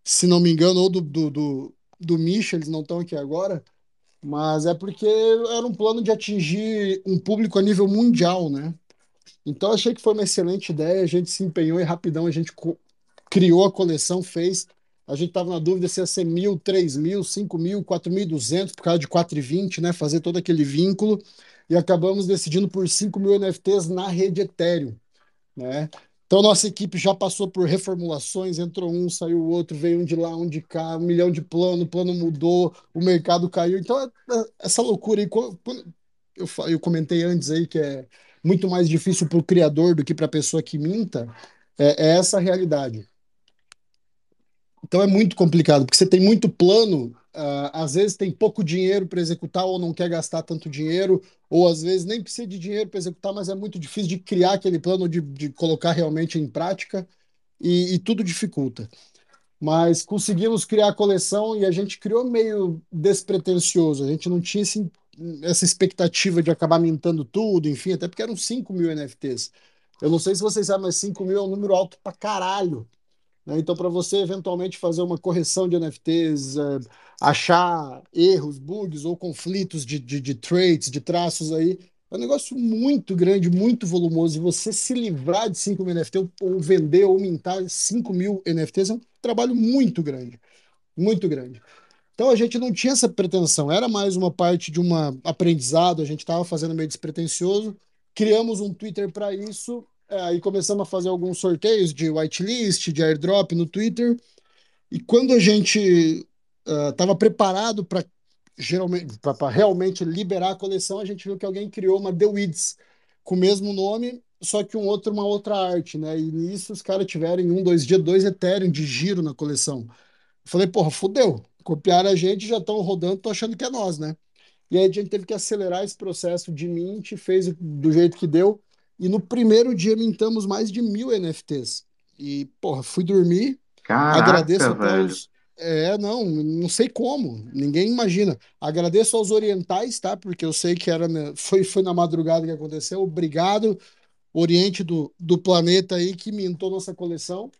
Se não me engano, ou do, do, do, do Misha, eles não estão aqui agora. Mas é porque era um plano de atingir um público a nível mundial, né? Então achei que foi uma excelente ideia, a gente se empenhou e rapidão a gente criou a coleção, fez. A gente estava na dúvida se ia ser mil, três mil, cinco mil, quatro mil e duzentos, por causa de 4,20, né? Fazer todo aquele vínculo. E acabamos decidindo por 5 mil NFTs na rede Ethereum, né? Então nossa equipe já passou por reformulações, entrou um, saiu o outro, veio um de lá, um de cá, um milhão de plano, o plano mudou, o mercado caiu. Então é- é- essa loucura aí, eu, eu comentei antes aí que é muito mais difícil para o criador do que para a pessoa que minta, é, é essa a realidade. Então é muito complicado, porque você tem muito plano, ah, às vezes tem pouco dinheiro para executar ou não quer gastar tanto dinheiro, ou às vezes nem precisa de dinheiro para executar, mas é muito difícil de criar aquele plano, de, de colocar realmente em prática, e, e tudo dificulta. Mas conseguimos criar a coleção e a gente criou meio despretensioso, a gente não tinha esse, essa expectativa de acabar mintando tudo, enfim, até porque eram 5 mil NFTs. Eu não sei se vocês sabem, mas 5 mil é um número alto pra caralho né? Então, para você eventualmente fazer uma correção de NFTs, é, achar erros, bugs ou conflitos de, de, de traits, de traços aí, é um negócio muito grande, muito volumoso. E você se livrar de 5 mil NFTs, ou, vender ou mintar 5 mil NFTs, é um trabalho muito grande. Muito grande. Então a gente não tinha essa pretensão, era mais uma parte de um aprendizado, a gente estava fazendo meio despretensioso, criamos um Twitter para isso, aí começamos a fazer alguns sorteios de whitelist, de airdrop no Twitter, e quando a gente estava preparado para geralmente para realmente liberar a coleção, a gente viu que alguém criou uma The Weeds com o mesmo nome, só que um outro, uma outra arte, né? E nisso os caras tiveram em um, dois dias, dois Ethereum de giro na coleção. Eu falei, porra, fudeu. Copiaram a gente, já estão rodando, tô achando que é nós, né? E aí a gente teve que acelerar esse processo de mint, fez do jeito que deu. E no primeiro dia mintamos mais de mil NFTs. E, porra, fui dormir. Caraca, agradeço até velho. os, É, não, não sei como, ninguém imagina. Agradeço aos orientais, tá? Porque eu sei que era foi, foi na madrugada que aconteceu. Obrigado, Oriente do, do planeta aí, que mintou nossa coleção.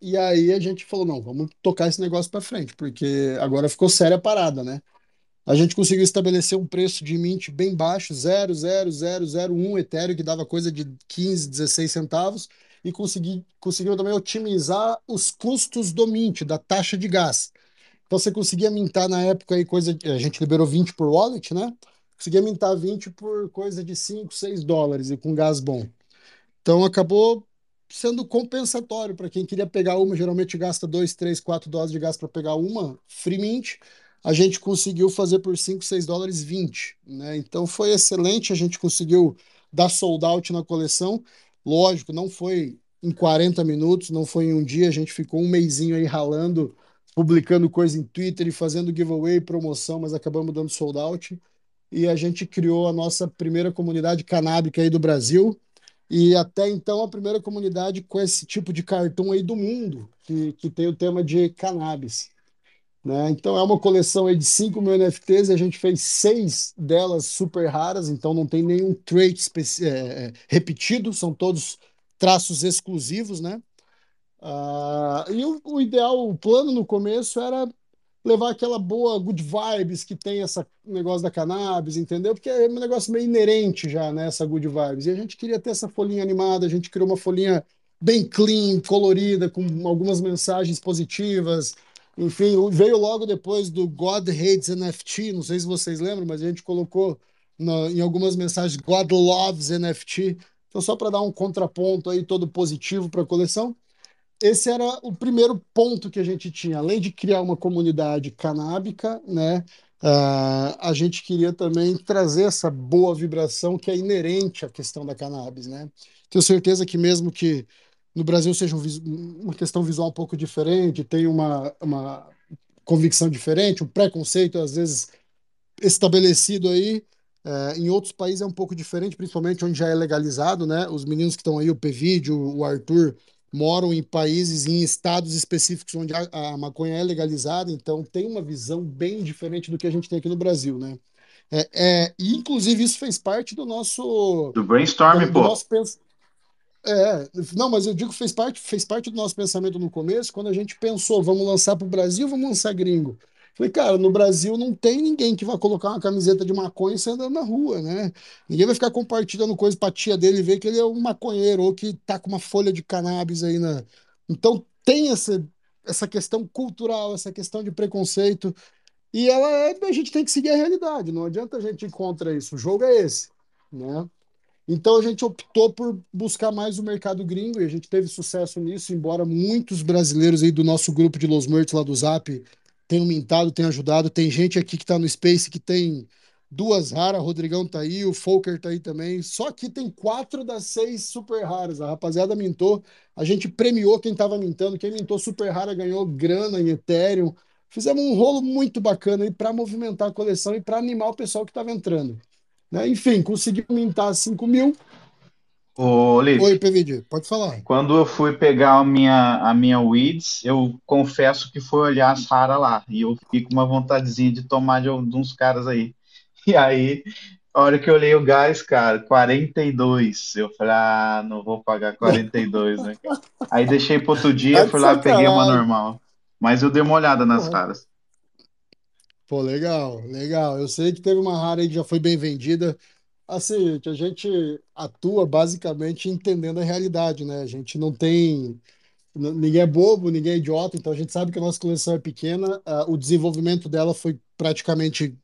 E aí a gente falou: não, vamos tocar esse negócio para frente, porque agora ficou séria a parada, né? A gente conseguiu estabelecer um preço de mint bem baixo, 0,0001 Ethereum, que dava coisa de 15, 16 centavos, e consegui, conseguiu também otimizar os custos do mint, da taxa de gás. Então você conseguia mintar na época aí coisa. A gente liberou 20 por wallet, né? Conseguia mintar 20 por coisa de 5, 6 dólares e com gás bom. Então acabou sendo compensatório para quem queria pegar uma, geralmente gasta 2, 3, 4 dólares de gás para pegar uma free mint a gente conseguiu fazer por 5, 6 dólares 20, né? Então foi excelente, a gente conseguiu dar sold out na coleção. Lógico, não foi em 40 minutos, não foi em um dia, a gente ficou um mêsinho aí ralando, publicando coisa em Twitter e fazendo giveaway, promoção, mas acabamos dando sold out. E a gente criou a nossa primeira comunidade canábica aí do Brasil. E até então a primeira comunidade com esse tipo de cartão aí do mundo, que, que tem o tema de cannabis. Né? Então é uma coleção de 5 mil NFTs e a gente fez seis delas super raras, então não tem nenhum trait é, é, repetido, são todos traços exclusivos, né? Uh, e o, o, ideal, o plano no começo era levar aquela boa good vibes que tem essa negócio da cannabis, entendeu? Porque é um negócio meio inerente já, né? Good vibes. E a gente queria ter essa folhinha animada, a gente criou uma folhinha bem clean, colorida, com algumas mensagens positivas, enfim, veio logo depois do God Hates NFT, não sei se vocês lembram, mas a gente colocou em algumas mensagens God Loves NFT. Então, só para dar um contraponto aí todo positivo para a coleção. Esse era o primeiro ponto que a gente tinha. Além de criar uma comunidade canábica, né? Uh, a gente queria também trazer essa boa vibração que é inerente à questão da cannabis, né? Tenho certeza que mesmo que no Brasil seja um, uma questão visual um pouco diferente, tem uma, uma convicção diferente, um preconceito às vezes estabelecido aí. É, em outros países é um pouco diferente, principalmente onde já é legalizado, né? Os meninos que estão aí, o Pvídeo, o Arthur, moram em países, em estados específicos onde a, a, maconha é legalizada, então tem uma visão bem diferente do que a gente tem aqui no Brasil, né? É, é, e inclusive isso fez parte do nosso do brainstorm, do, do pô. Nosso pens... É, não, mas eu digo que fez parte, fez parte do nosso pensamento no começo, quando a gente pensou, vamos lançar para o Brasil, vamos lançar gringo. Falei, cara, no Brasil não tem ninguém que vai colocar uma camiseta de maconha e sair andando na rua, né? Ninguém vai ficar compartilhando coisa pra tia dele e ver que ele é um maconheiro ou que tá com uma folha de cannabis aí na. Então tem essa, essa questão cultural, essa questão de preconceito. E ela é, a gente tem que seguir a realidade, não adianta a gente encontrar isso. O jogo é esse, né? Então a gente optou por buscar mais o mercado gringo e a gente teve sucesso nisso, embora muitos brasileiros aí do nosso grupo de Los Mertos lá do Zap tenham mintado, tenham ajudado. Tem gente aqui que está no Space que tem duas raras, Rodrigão tá aí, o Folker tá aí também. Só que tem quatro das seis super raras. A rapaziada mintou, a gente premiou quem estava mintando, quem mintou super rara ganhou grana em Ethereum. Fizemos um rolo muito bacana aí para movimentar a coleção e para animar o pessoal que estava entrando. Né? Enfim, consegui mintar 5 mil. Ô, Oi, PVD, pode falar. Quando eu fui pegar a minha, a minha Weeds, eu confesso que foi olhar as raras lá. E eu fiquei com uma vontadezinha de tomar de, de uns caras aí. E aí, a hora que eu olhei o gás, cara, 42. Eu falei, ah, não vou pagar 42, né? aí deixei para outro dia, tá fui lá e peguei uma normal. Mas eu dei uma olhada nas raras. Pô, legal, legal. Eu sei que teve uma rara aí que já foi bem vendida. Assim, a gente atua basicamente entendendo a realidade, né? A gente não tem. Ninguém é bobo, ninguém é idiota, então a gente sabe que a nossa coleção é pequena. O desenvolvimento dela foi praticamente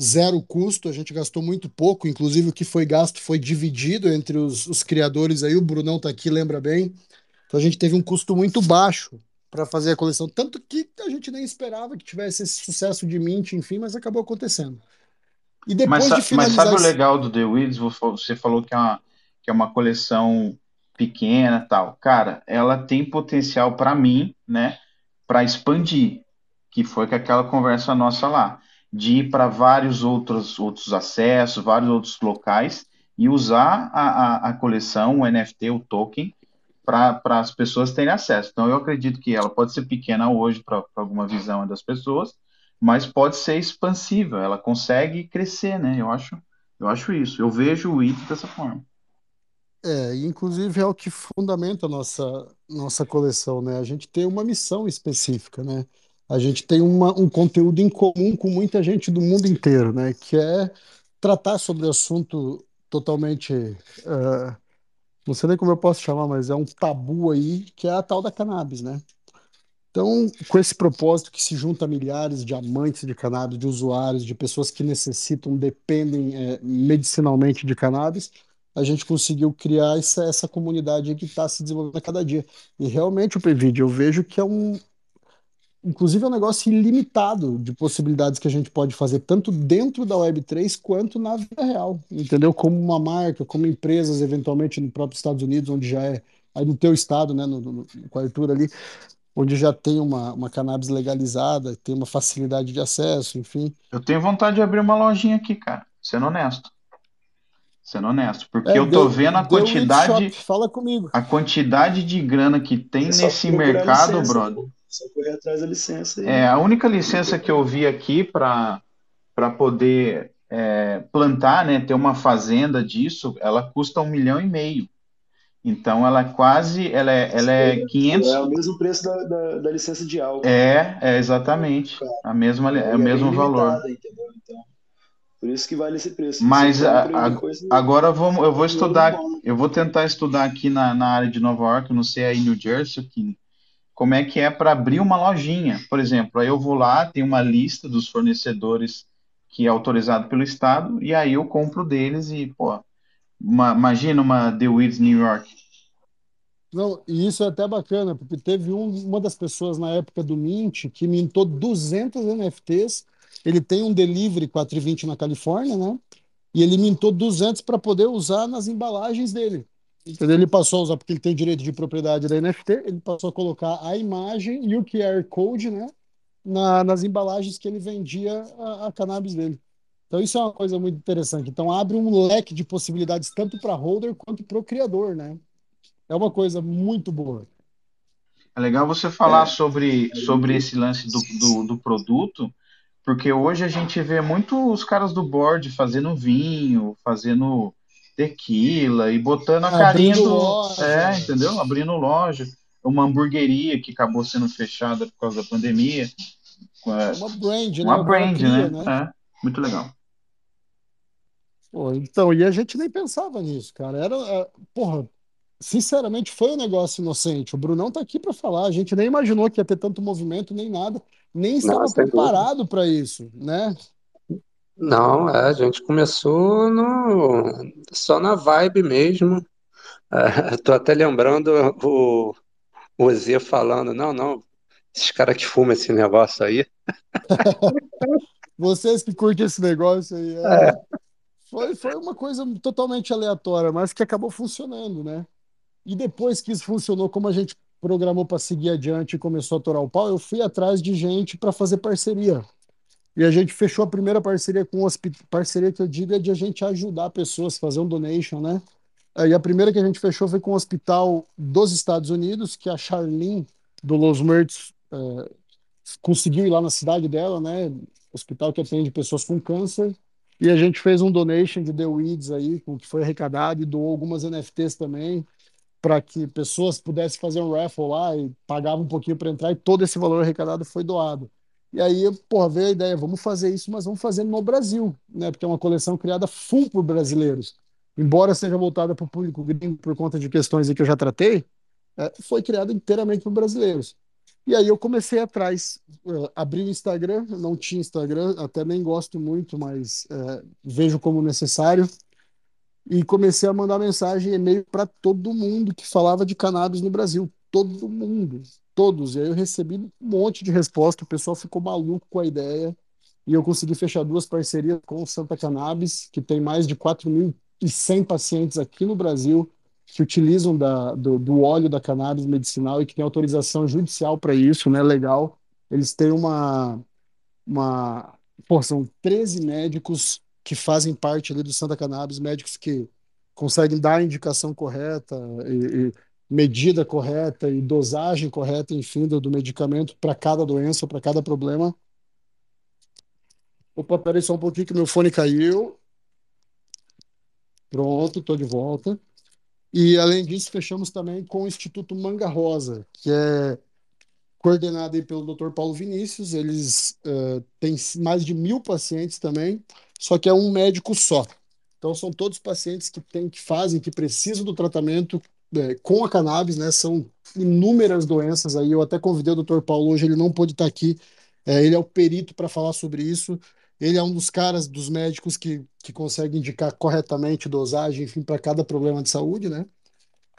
zero custo, a gente gastou muito pouco, inclusive o que foi gasto foi dividido entre os, os criadores aí. O Brunão tá aqui, lembra bem. Então a gente teve um custo muito baixo para fazer a coleção. Tanto que a gente nem esperava que tivesse esse sucesso de Mint, enfim, mas acabou acontecendo. E depois mas, de finalizar. Mas sabe o legal do The Weeds? Você falou que é uma, que é uma coleção pequena tal. Cara, ela tem potencial para mim, né? Para expandir, que foi com aquela conversa nossa lá, de ir para vários outros, outros acessos, vários outros locais e usar a, a, a coleção, o NFT, o token, para as pessoas terem acesso. Então, eu acredito que ela pode ser pequena hoje para alguma visão das pessoas, mas pode ser expansível, ela consegue crescer, né? Eu acho, eu acho isso. Eu vejo o IT dessa forma. É, inclusive é o que fundamenta a nossa, nossa coleção, né? A gente tem uma missão específica, né? A gente tem uma, um conteúdo em comum com muita gente do mundo inteiro, né? Que é tratar sobre assunto totalmente, uh, não sei nem como eu posso chamar, mas é um tabu aí, que é a tal da cannabis, né? Então, com esse propósito que se junta milhares de amantes de cannabis, de usuários, de pessoas que necessitam, dependem é, medicinalmente de cannabis, a gente conseguiu criar essa, essa comunidade que está se desenvolvendo a cada dia. E realmente, o PVD, eu vejo que é um, inclusive é um negócio ilimitado de possibilidades que a gente pode fazer, tanto dentro da Web3 quanto na vida real, entendeu? Como uma marca, como empresas, eventualmente no próprio Estados Unidos, onde já é, aí no teu estado, né, no, no, no com a Arthur ali, onde já tem uma, uma cannabis legalizada, tem uma facilidade de acesso, enfim. Eu tenho vontade de abrir uma lojinha aqui, cara, sendo honesto. Sendo honesto, porque é, eu tô vendo a quantidade. Fala comigo. A quantidade de grana que tem Você nesse mercado, licença, brother. Só correr atrás da licença. Aí. É, a única licença que eu vi aqui para poder é, plantar, né, ter uma fazenda disso, ela custa um milhão e meio. Então ela é quase, ela é, ela é 500. É o mesmo preço da, da, da licença de álcool. É, é exatamente. A mesma, é, é o mesmo valor. Entendeu? Então, por isso que vale esse preço. Mas a, a, agora vamos, eu vou estudar, eu vou tentar estudar aqui na, na área de Nova York, não sei aí New Jersey, que, como é que é para abrir uma lojinha. Por exemplo, aí eu vou lá, tem uma lista dos fornecedores que é autorizado pelo estado e aí eu compro deles e pô, uma, imagina uma The Weeds New York. Não, e isso é até bacana, porque teve um, uma das pessoas na época do Mint que mintou 200 NFTs. Ele tem um delivery 420 na Califórnia, né? E ele mintou 200 para poder usar nas embalagens dele. Entendeu? Ele passou a usar, porque ele tem direito de propriedade da NFT, ele passou a colocar a imagem e o QR Code, né? Na, nas embalagens que ele vendia a, a cannabis dele. Então isso é uma coisa muito interessante. Então abre um leque de possibilidades tanto para holder quanto para o criador, né? É uma coisa muito boa. É legal você falar é. sobre, sobre esse lance do, do, do, produto, porque hoje a gente vê muito os caras do board fazendo vinho, fazendo tequila e botando a carinha do. Loja. É, entendeu? Abrindo loja. Uma hamburgueria que acabou sendo fechada por causa da pandemia. Uma brand, né? Uma brand, né? né? É, muito legal. Pô, então, e a gente nem pensava nisso, cara. Era, é, porra, sinceramente, foi um negócio inocente. O Brunão tá aqui para falar. A gente nem imaginou que ia ter tanto movimento, nem nada, nem estava Nossa, preparado para isso, né? Não, é, a gente começou no, só na vibe mesmo. É, tô até lembrando o, o falando, não, não, esses caras que fumam esse negócio aí. Vocês que curtem esse negócio aí. É. É. Foi, foi uma coisa totalmente aleatória, mas que acabou funcionando, né? E depois que isso funcionou, como a gente programou para seguir adiante e começou a torar o pau, eu fui atrás de gente para fazer parceria. E a gente fechou a primeira parceria com o hospital, parceria que eu digo é de a gente ajudar pessoas, fazer um donation, né? E a primeira que a gente fechou foi com o hospital dos Estados Unidos, que a Charlene do Los Mertz é, conseguiu ir lá na cidade dela, né? Hospital que atende pessoas com câncer. E a gente fez um donation de The Weeds aí, com o que foi arrecadado, e doou algumas NFTs também, para que pessoas pudessem fazer um raffle lá e pagavam um pouquinho para entrar, e todo esse valor arrecadado foi doado. E aí, porra, veio a ideia, vamos fazer isso, mas vamos fazer no Brasil, né? Porque é uma coleção criada full por brasileiros. Embora seja voltada para o público gringo por conta de questões que eu já tratei, é, foi criada inteiramente por brasileiros. E aí eu comecei atrás, uh, abri o Instagram, não tinha Instagram, até nem gosto muito, mas uh, vejo como necessário. E comecei a mandar mensagem e e-mail para todo mundo que falava de cannabis no Brasil. Todo mundo, todos. E aí eu recebi um monte de resposta, o pessoal ficou maluco com a ideia. E eu consegui fechar duas parcerias com o Santa Cannabis, que tem mais de 4.100 pacientes aqui no Brasil que utilizam da, do, do, óleo da cannabis medicinal e que tem autorização judicial para isso, né? Legal. Eles têm uma, uma. Pô, são 13 médicos que fazem parte ali do Santa Cannabis, médicos que conseguem dar a indicação correta e, e medida correta e dosagem correta, enfim, do, do medicamento para cada doença, para cada problema. Opa, peraí só um pouquinho que meu fone caiu. Pronto, estou de volta. E, além disso, fechamos também com o Instituto Manga Rosa, que é coordenado aí pelo Dr. Paulo Vinícius. Eles uh, têm mais de mil pacientes também, só que é um médico só. Então, são todos pacientes que, têm, que fazem, que precisam do tratamento é, com a cannabis, né? São inúmeras doenças aí. Eu até convidei o Dr. Paulo hoje, ele não pôde estar aqui. É, ele é o perito para falar sobre isso. Ele é um dos caras, dos médicos que, que consegue indicar corretamente dosagem, enfim, para cada problema de saúde, né?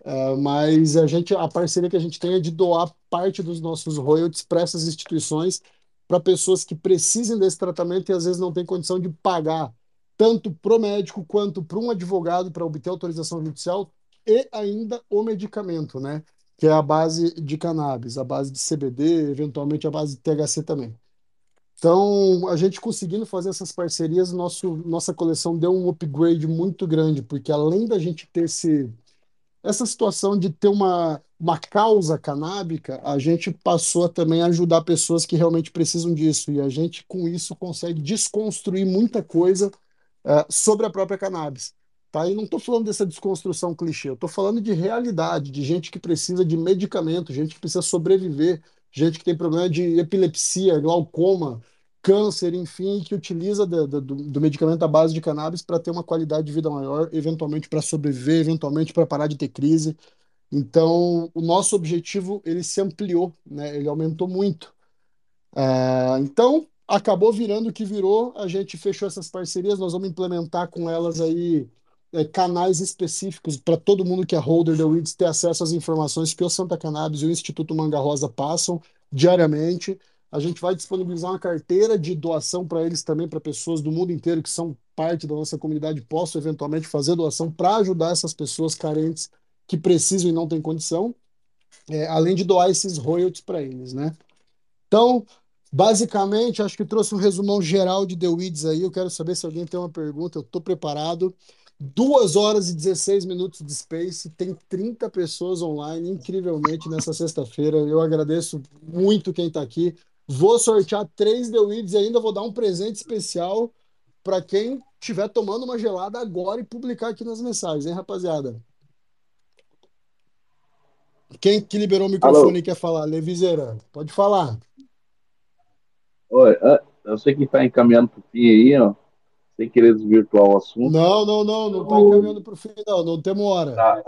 Uh, mas a gente, a parceria que a gente tem é de doar parte dos nossos royalties para essas instituições, para pessoas que precisem desse tratamento e às vezes não têm condição de pagar tanto para o médico quanto para um advogado para obter autorização judicial e ainda o medicamento, né? Que é a base de cannabis, a base de CBD, eventualmente a base de THC também. Então, a gente conseguindo fazer essas parcerias, nosso, nossa coleção deu um upgrade muito grande, porque além da gente ter esse, essa situação de ter uma, uma causa canábica, a gente passou a também ajudar pessoas que realmente precisam disso. E a gente, com isso, consegue desconstruir muita coisa uh, sobre a própria cannabis. Tá? E não estou falando dessa desconstrução clichê, eu estou falando de realidade, de gente que precisa de medicamento, gente que precisa sobreviver, gente que tem problema de epilepsia, glaucoma, câncer, enfim, que utiliza do, do, do medicamento à base de cannabis para ter uma qualidade de vida maior, eventualmente para sobreviver, eventualmente para parar de ter crise. Então, o nosso objetivo ele se ampliou, né? ele aumentou muito. Uh, então, acabou virando o que virou, a gente fechou essas parcerias, nós vamos implementar com elas aí é, canais específicos para todo mundo que é holder da WIDS ter acesso às informações que o Santa Cannabis e o Instituto Manga Rosa passam diariamente. A gente vai disponibilizar uma carteira de doação para eles também, para pessoas do mundo inteiro que são parte da nossa comunidade, possam eventualmente fazer doação para ajudar essas pessoas carentes que precisam e não têm condição, é, além de doar esses royalties para eles, né? Então, basicamente, acho que trouxe um resumão geral de The Weeds aí. Eu quero saber se alguém tem uma pergunta. Eu estou preparado. 2 horas e 16 minutos de Space, tem 30 pessoas online, incrivelmente, nessa sexta-feira. Eu agradeço muito quem está aqui. Vou sortear três The Weeds e ainda vou dar um presente especial para quem estiver tomando uma gelada agora e publicar aqui nas mensagens, hein, rapaziada? Quem que liberou o microfone Alô? e quer falar? Levizeira, pode falar. Oi, eu sei que está encaminhando para o fim aí, ó sem querer desvirtuar o assunto. Não, não, não, não está encaminhando para o fim, não, não temos hora. Tá.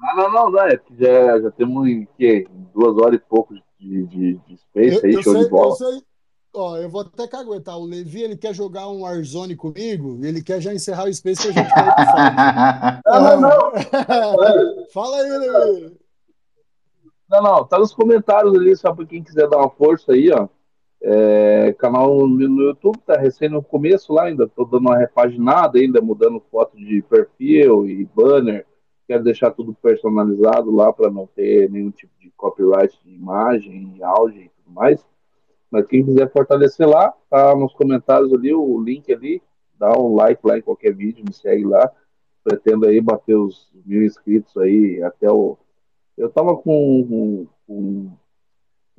Ah, não, não, não, é que já, já temos em quê? duas horas e pouco de, de, de space eu, aí, eu show sei, de bola. Eu sei. Ó, eu vou até caguetar. O Levi, ele quer jogar um Warzone comigo, ele quer já encerrar o Space pra gente vai pro Não, não, não. Fala aí, Levi. Não, não, tá nos comentários ali, só pra quem quiser dar uma força aí, ó. É, canal no YouTube tá recém no começo lá, ainda tô dando uma repaginada, ainda mudando foto de perfil e banner. Quero deixar tudo personalizado lá para não ter nenhum tipo de copyright de imagem, áudio e tudo mais. Mas quem quiser fortalecer lá, tá nos comentários ali, o link ali, dá um like lá em qualquer vídeo, me segue lá. Pretendo aí bater os mil inscritos aí até o. Eu tava com, com, com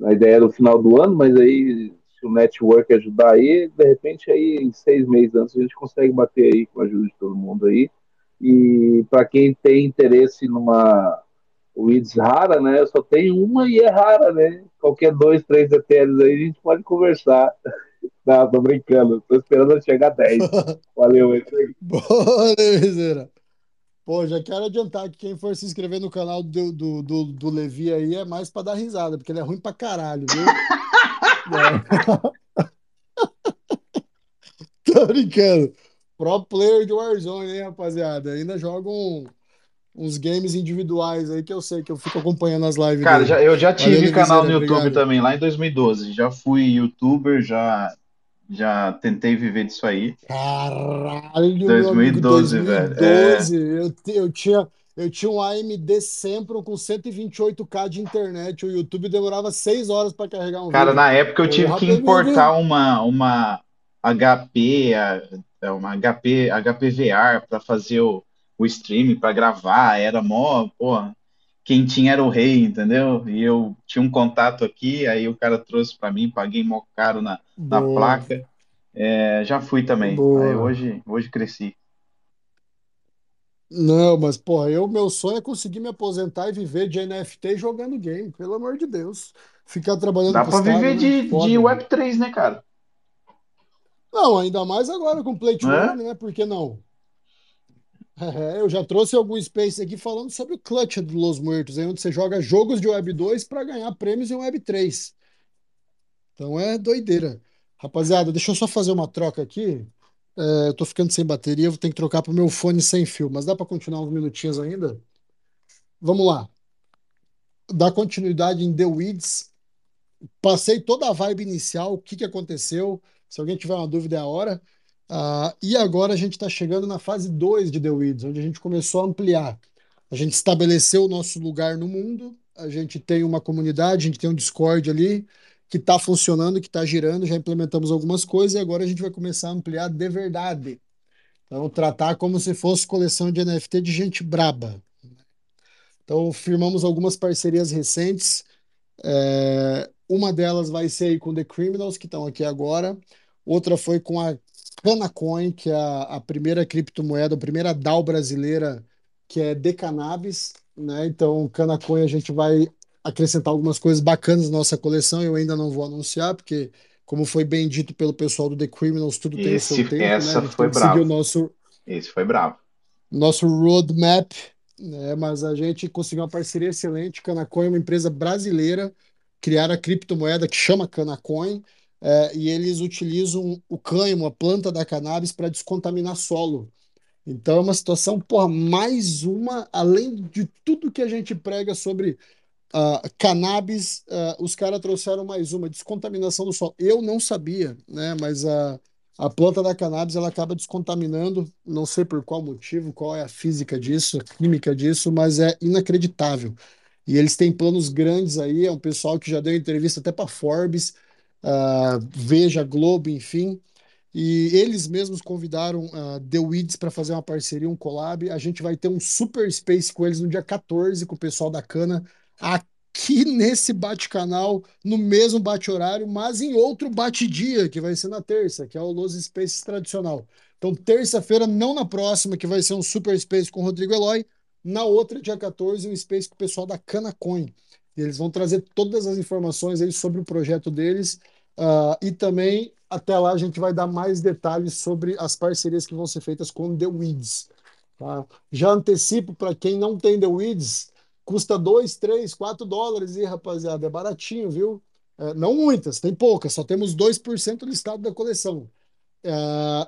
a ideia era o final do ano, mas aí se o network ajudar aí, de repente aí em seis meses antes a gente consegue bater aí com a ajuda de todo mundo aí. E para quem tem interesse numa WIDS rara, né? Eu só tenho uma e é rara, né? Qualquer dois, três ETLs aí a gente pode conversar. Não, tô brincando. Tô esperando chegar a 10. Valeu, é Boa, Miseira. Pô, já quero adiantar que quem for se inscrever no canal do, do, do, do Levi aí é mais pra dar risada, porque ele é ruim pra caralho, viu? é. Tô brincando. Pro player de Warzone, hein, rapaziada? Ainda jogam uns games individuais aí que eu sei que eu fico acompanhando as lives Cara, já, eu já tive Valeu, canal no YouTube obrigado. também, lá em 2012. Já fui youtuber, já já tentei viver disso aí. Caralho, 2012, amigo, 2012 velho. 2012, é... eu, eu, tinha, eu tinha um AMD Sempron com 128K de internet. O YouTube demorava 6 horas para carregar um Cara, vídeo. na época eu, eu tive que importar uma, uma HP, é, uma HP, HPVR para fazer o, o stream, para gravar. Era mó, porra quem tinha era o rei, entendeu? E eu tinha um contato aqui, aí o cara trouxe para mim, paguei mó caro na, na placa. É, já fui também. Aí hoje, hoje cresci. Não, mas, porra, eu, meu sonho é conseguir me aposentar e viver de NFT jogando game, pelo amor de Deus. Ficar trabalhando Dá pra viver de, né? de Web3, né, cara? Não, ainda mais agora com Play to é? né? Por que não? É, eu já trouxe algum space aqui falando sobre o Clutch do Los Muertos, aí onde você joga jogos de Web 2 para ganhar prêmios em Web 3. Então é doideira. Rapaziada, deixa eu só fazer uma troca aqui. É, eu tô ficando sem bateria, vou ter que trocar pro meu fone sem fio, mas dá para continuar uns minutinhos ainda? Vamos lá. Dar continuidade em The Weeds. Passei toda a vibe inicial, o que, que aconteceu. Se alguém tiver uma dúvida, é a hora. Uh, e agora a gente está chegando na fase 2 de The Weeds, onde a gente começou a ampliar. A gente estabeleceu o nosso lugar no mundo, a gente tem uma comunidade, a gente tem um Discord ali, que está funcionando, que está girando, já implementamos algumas coisas e agora a gente vai começar a ampliar de verdade. Então, tratar como se fosse coleção de NFT de gente braba. Então, firmamos algumas parcerias recentes. É, uma delas vai ser com The Criminals, que estão aqui agora. Outra foi com a Canacoin, que é a, a primeira criptomoeda, a primeira DAO brasileira, que é de cannabis. Né? Então, Canacoin a gente vai acrescentar algumas coisas bacanas na nossa coleção. Eu ainda não vou anunciar, porque, como foi bem dito pelo pessoal do The Criminals, tudo tem o seu tempo. Né? Essa né? foi bravo. Nosso, Esse foi bravo. Nosso roadmap, né? mas a gente conseguiu uma parceria excelente. Canacoin é uma empresa brasileira, criaram a criptomoeda que chama Canacoin. É, e eles utilizam o cânhamo, a planta da cannabis, para descontaminar solo. Então é uma situação, porra, mais uma, além de tudo que a gente prega sobre Uh, cannabis, uh, os caras trouxeram mais uma, descontaminação do solo. Eu não sabia, né? Mas a, a planta da cannabis ela acaba descontaminando, não sei por qual motivo, qual é a física disso, a química disso, mas é inacreditável. E eles têm planos grandes aí, é um pessoal que já deu entrevista até para Forbes, uh, Veja, Globo, enfim. E eles mesmos convidaram uh, The Weeds para fazer uma parceria, um collab. A gente vai ter um super space com eles no dia 14, com o pessoal da Cana aqui nesse bate-canal, no mesmo bate-horário, mas em outro bate-dia, que vai ser na terça, que é o Los Spaces tradicional. Então, terça-feira, não na próxima, que vai ser um Super Space com o Rodrigo Eloy, na outra, dia 14, um Space com o pessoal da Canacoin. E eles vão trazer todas as informações aí sobre o projeto deles uh, e também, até lá, a gente vai dar mais detalhes sobre as parcerias que vão ser feitas com The Weeds. Tá? Já antecipo para quem não tem The Weeds, Custa 2, 3, 4 dólares e, rapaziada, é baratinho, viu? É, não muitas, tem poucas, só temos 2% listado da coleção. É,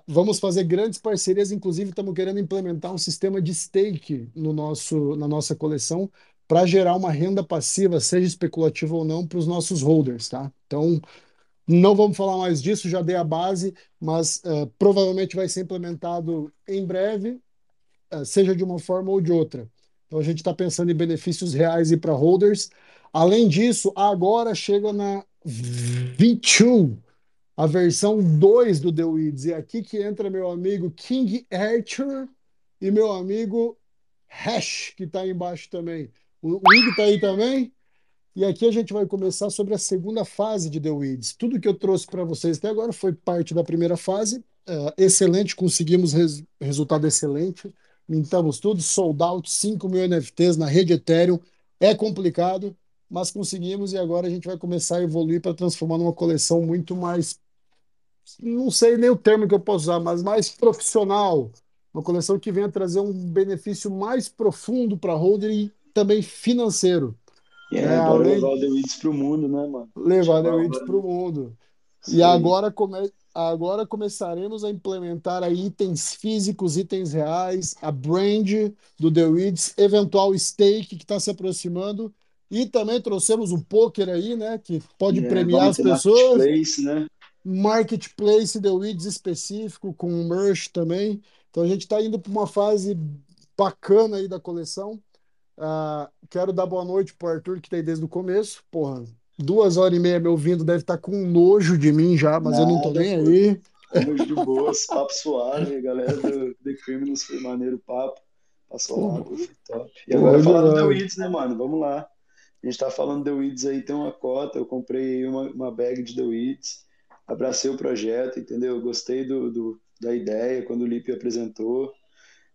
vamos fazer grandes parcerias, inclusive estamos querendo implementar um sistema de stake no nosso, na nossa coleção para gerar uma renda passiva, seja especulativa ou não, para os nossos holders, tá? Então, não vamos falar mais disso, já dei a base, mas uh, provavelmente vai ser implementado em breve, uh, seja de uma forma ou de outra. Então a gente está pensando em benefícios reais e para holders. Além disso, agora chega na 21, a versão 2 do The Weeds. E é aqui que entra meu amigo King Archer e meu amigo Hash, que está embaixo também. O Ig está aí também? E aqui a gente vai começar sobre a segunda fase de The Weeds. Tudo que eu trouxe para vocês até agora foi parte da primeira fase. Uh, excelente, conseguimos res resultado excelente mintamos tudo, sold out, 5 mil NFTs na rede Ethereum. É complicado, mas conseguimos e agora a gente vai começar a evoluir para transformar numa coleção muito mais, não sei nem o termo que eu posso usar, mas mais profissional. Uma coleção que venha trazer um benefício mais profundo para holder e também financeiro. É, é além... levar o The Weeds para o mundo, né, mano? Levar o The Weeds para o mundo. Sim. E agora come agora começaremos a implementar aí itens físicos, itens reais, a brand do The Weeds, eventual stake que está se aproximando. E também trouxemos o poker aí, né? Que pode yeah, premiar as pessoas. Marketplace, né? Marketplace The Weeds específico, com merch também. Então a gente está indo para uma fase bacana aí da coleção. Uh, quero dar boa noite para o Arthur, que está aí desde o começo. Porra, duas horas e meia me ouvindo, deve estar tá com nojo de mim já, mas Nada, eu não tô nem aí. Estamos de boas, papo suave, galera do The Criminals, foi maneiro papo. Assolado, top. E agora Pô, falar do The Weeds, né, mano? Vamos lá. A gente tá falando The Weeds aí, tem uma cota, eu comprei uma, uma bag de The Weeds, abracei o projeto, entendeu? Gostei do, do da ideia quando o Lipe apresentou,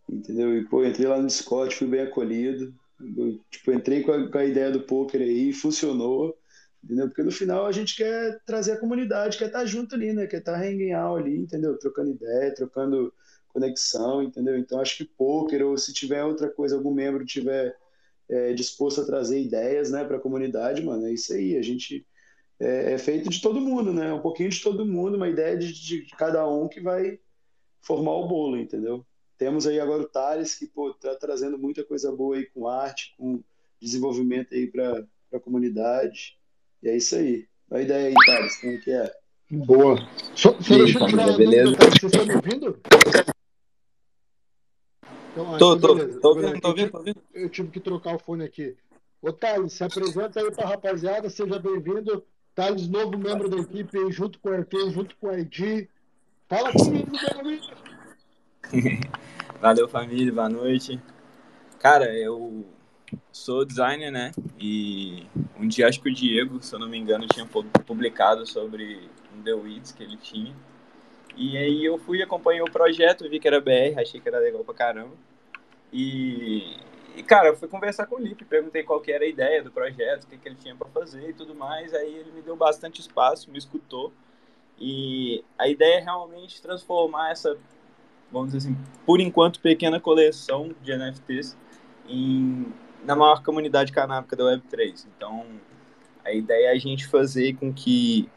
entendeu? E, pô, entrei lá no Discord, fui bem acolhido, eu, tipo, entrei com a, com a ideia do poker aí, funcionou, entendeu? Porque no final a gente quer trazer a comunidade, quer estar tá junto ali, né? Quer estar tá hanging out ali, entendeu? Trocando ideia, trocando conexão, entendeu? Então acho que poker ou se tiver outra coisa, algum membro tiver é, disposto a trazer ideias, né, para a comunidade, mano, é isso aí. A gente é, é, feito de todo mundo, né? Um pouquinho de todo mundo, uma ideia de, de cada um que vai formar o bolo, entendeu? Temos aí agora o Thales, que pô, tá trazendo muita coisa boa aí com arte, com desenvolvimento aí para a comunidade. E é isso aí. A ideia aí, Thales, como é que é? Boa. Só, só deixa eu tirar beleza? Dúvida, vocês estão me ouvindo? Então, tô, tô, beleza. tô ouvindo, tô ouvindo, tô ouvindo. Eu tive que trocar o fone aqui. Ô, Thales, se apresenta aí para a rapaziada, seja bem-vindo. Thales, novo membro da equipe, junto com o RT, junto com o ID. Fala comigo, meu amigo. Valeu, família, boa noite. Cara, eu sou designer, né? E um dia acho que o Diego, se eu não me engano, tinha publicado sobre um The Weeds que ele tinha. E aí eu fui, acompanhei o projeto, vi que era BR, achei que era legal pra caramba. E, e cara, eu fui conversar com o Lipe, perguntei qual que era a ideia do projeto, o que, que ele tinha para fazer e tudo mais. Aí ele me deu bastante espaço, me escutou. E a ideia é realmente transformar essa, vamos dizer assim, por enquanto, pequena coleção de NFTs em, na maior comunidade canábica da Web3. Então, a ideia é a gente fazer com que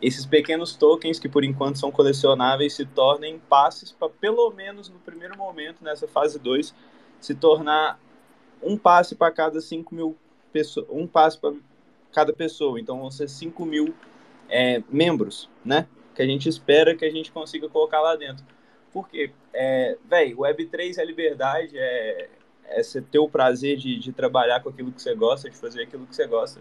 esses pequenos tokens, que por enquanto são colecionáveis, se tornem passes para, pelo menos no primeiro momento, nessa fase 2, se tornar um passe para cada 5 mil pessoas, um passe para cada pessoa. Então vão ser 5 mil é, membros, né? Que a gente espera que a gente consiga colocar lá dentro. Porque, é, velho, Web3 é liberdade, é, é você ter o prazer de, de trabalhar com aquilo que você gosta, de fazer aquilo que você gosta.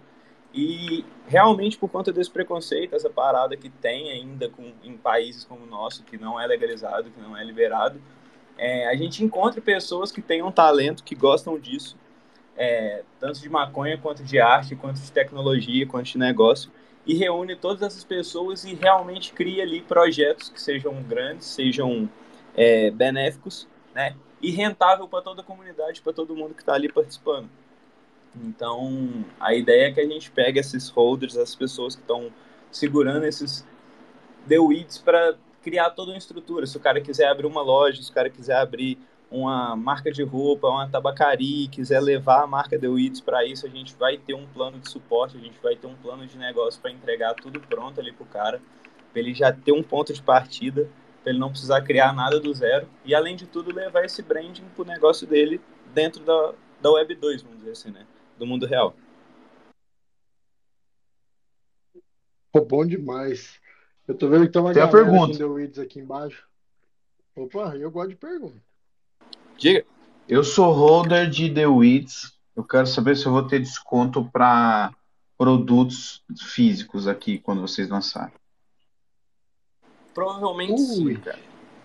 E realmente por conta desse preconceito, essa parada que tem ainda com, em países como o nosso, que não é legalizado, que não é liberado, é, a gente encontra pessoas que têm um talento, que gostam disso, é, tanto de maconha, quanto de arte, quanto de tecnologia, quanto de negócio, e reúne todas essas pessoas e realmente cria ali projetos que sejam grandes, sejam é, benéficos, né? E rentável para toda a comunidade, para todo mundo que está ali participando. Então, a ideia é que a gente pegue esses holders, as pessoas que estão segurando esses Weeds para criar toda uma estrutura. Se o cara quiser abrir uma loja, se o cara quiser abrir uma marca de roupa, uma tabacaria, quiser levar a marca The para isso, a gente vai ter um plano de suporte, a gente vai ter um plano de negócio para entregar tudo pronto ali pro cara, para ele já ter um ponto de partida, para ele não precisar criar nada do zero e além de tudo levar esse branding pro negócio dele dentro da, da Web 2, vamos dizer assim, né? do mundo real. Pô, bom demais. Eu tô vendo então uma Tem galera pergunta. The Weeds aqui embaixo. Opa, eu gosto de pergunta. Diga. Eu sou holder de The Weeds. Eu quero saber se eu vou ter desconto para produtos físicos aqui quando vocês lançarem. Provavelmente Ui. sim, cara.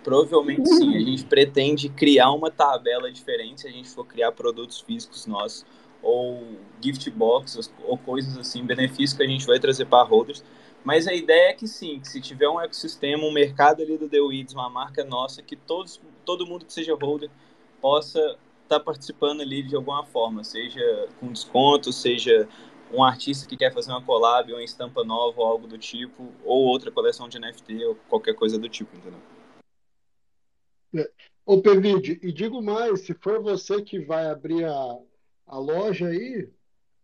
Provavelmente Ui. sim. A gente pretende criar uma tabela diferente se a gente for criar produtos físicos nossos ou gift boxes ou coisas assim, benefícios que a gente vai trazer para holders. Mas a ideia é que sim, que se tiver um ecossistema, um mercado ali do The Weeds, uma marca nossa, que todos, todo mundo que seja holder possa estar tá participando ali de alguma forma, seja com desconto, seja um artista que quer fazer uma collab, uma estampa nova ou algo do tipo, ou outra coleção de NFT ou qualquer coisa do tipo, entendeu? É. Ô, Pevide, e digo mais, se for você que vai abrir a, a loja aí,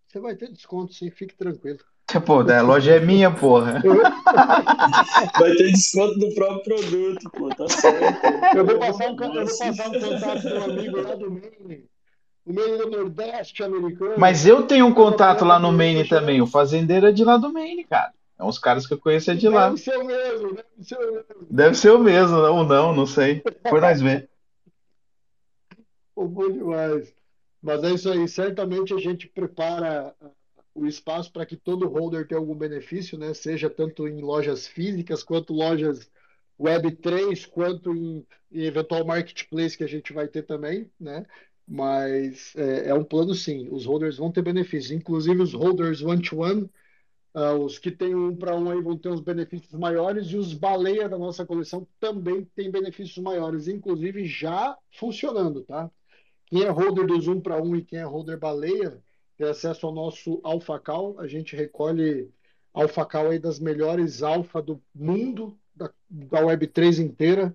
você vai ter desconto sim, fique tranquilo. Pô, a loja é minha, porra. Vai ter desconto do próprio produto, pô, tá certo. Eu vou passar um, eu vou passar um contato do amigo lá do Maine, o Maine Nordeste americano. Mas eu tenho um contato lá no Maine também, o fazendeiro é de lá do Maine, cara. É uns caras que eu conheço é de lá. Deve ser o mesmo, deve ser o mesmo. Deve ser o mesmo, ou não, não sei. Por nós ver. Bom demais. Mas é isso aí, certamente a gente prepara ah, o espaço para que todo holder tenha algum benefício, né? Seja tanto em lojas físicas, quanto lojas Web3, quanto em, em eventual marketplace que a gente vai ter também, né? Mas é, é um plano sim, os holders vão ter benefícios, inclusive os holders one-to-one, uh, os que têm um para um aí vão ter uns benefícios maiores, e os baleia da nossa coleção também têm benefícios maiores, inclusive já funcionando, tá? Quem é holder dos um para um e quem é holder baleia tem acesso ao nosso Alpha Cal. A gente recolhe Alpha Cal aí das melhores alfa do mundo, da, da Web3 inteira.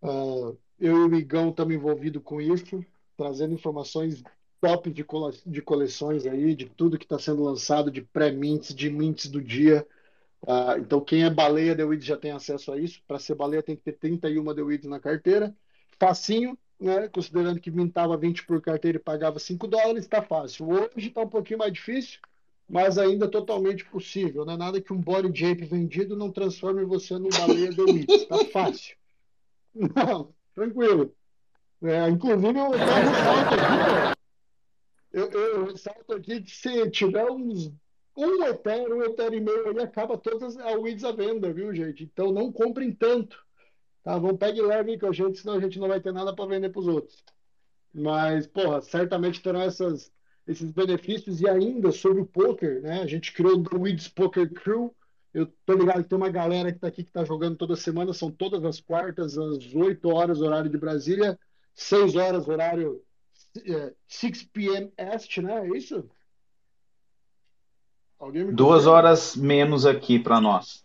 Uh, eu e o Igão estamos envolvidos com isso, trazendo informações top de, cole, de coleções aí, de tudo que está sendo lançado, de pré-mints, de mints do dia. Uh, então, quem é baleia The Weeds já tem acesso a isso. Para ser baleia, tem que ter 31 The Weeds na carteira. Facinho, né, considerando que mintava 20 por carteira e pagava 5 dólares, está fácil. Hoje está um pouquinho mais difícil, mas ainda totalmente possível. Não é nada que um body jape vendido não transforme você num baleia de Wits. Está fácil. Não, tranquilo. É, inclusive, eu ressalto aqui, eu, eu ressalto aqui que se tiver uns um Ethereum, um Ethereum e meio aí, acaba todas as WIDs à venda, viu, gente? Então não comprem tanto. Tá, vamos pegar e leve com a gente, senão a gente não vai ter nada para vender para os outros. Mas, porra, certamente terão essas, esses benefícios. E ainda sobre o poker, né? A gente criou o Weeds Poker Crew. Eu tô ligado que tem uma galera que está aqui que está jogando toda semana, são todas as quartas, às 8 horas, horário de Brasília, 6 horas, horário é, 6 p.m. Est, né? É isso? Duas horas menos aqui para nós.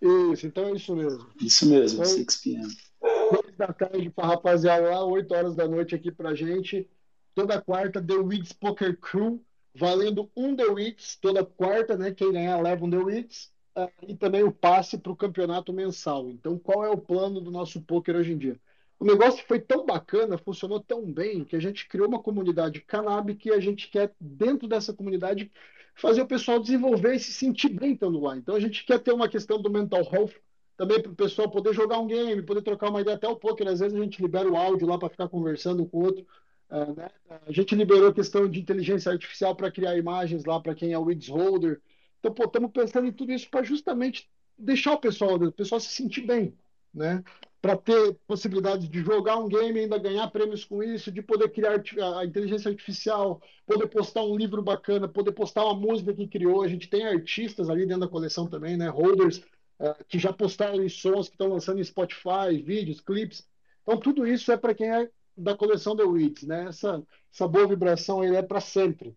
Isso, então é isso mesmo. Isso mesmo, então, 6 p.m. 6 da tarde para rapaziada lá, 8 horas da noite aqui pra gente. Toda quarta, The Weeds Poker Crew, valendo um The Weeds toda quarta, né? Quem ganhar leva um The Weeds. Uh, e também o passe para o campeonato mensal. Então, qual é o plano do nosso poker hoje em dia? O negócio foi tão bacana, funcionou tão bem, que a gente criou uma comunidade cannabis que a gente quer, dentro dessa comunidade, fazer o pessoal desenvolver e se sentir bem estando lá. Então a gente quer ter uma questão do mental health também para o pessoal poder jogar um game, poder trocar uma ideia até o poker. Às vezes a gente libera o áudio lá para ficar conversando com o outro. Uh, né? A gente liberou a questão de inteligência artificial para criar imagens lá para quem é o Weeds Holder. Então, estamos pensando em tudo isso para justamente deixar o pessoal, o pessoal se sentir bem, né? Para ter possibilidade de jogar um game e ainda ganhar prêmios com isso, de poder criar a inteligência artificial, poder postar um livro bacana, poder postar uma música que criou. A gente tem artistas ali dentro da coleção também, né? Holders uh, que já postaram em sons que estão lançando em Spotify, vídeos, clipes. Então, tudo isso é para quem é da coleção The Weeds, né? Essa, essa boa vibração ele é para sempre.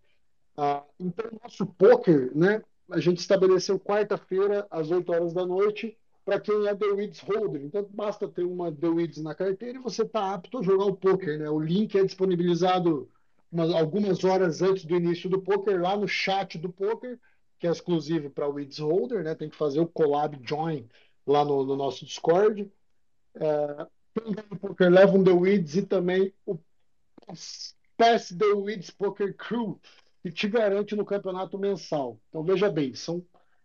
Uh, então, nosso poker, né? A gente estabeleceu quarta-feira às 8 horas da noite para quem é The Weeds Holder. Então, basta ter uma The Weeds na carteira e você está apto a jogar o poker, né? O link é disponibilizado umas, algumas horas antes do início do poker lá no chat do poker que é exclusivo para o Weeds Holder, né? Tem que fazer o collab join lá no, no nosso Discord. É, o Poker leva um The Weeds e também o Pass The Weeds Poker Crew, que te garante no campeonato mensal. Então veja bem, são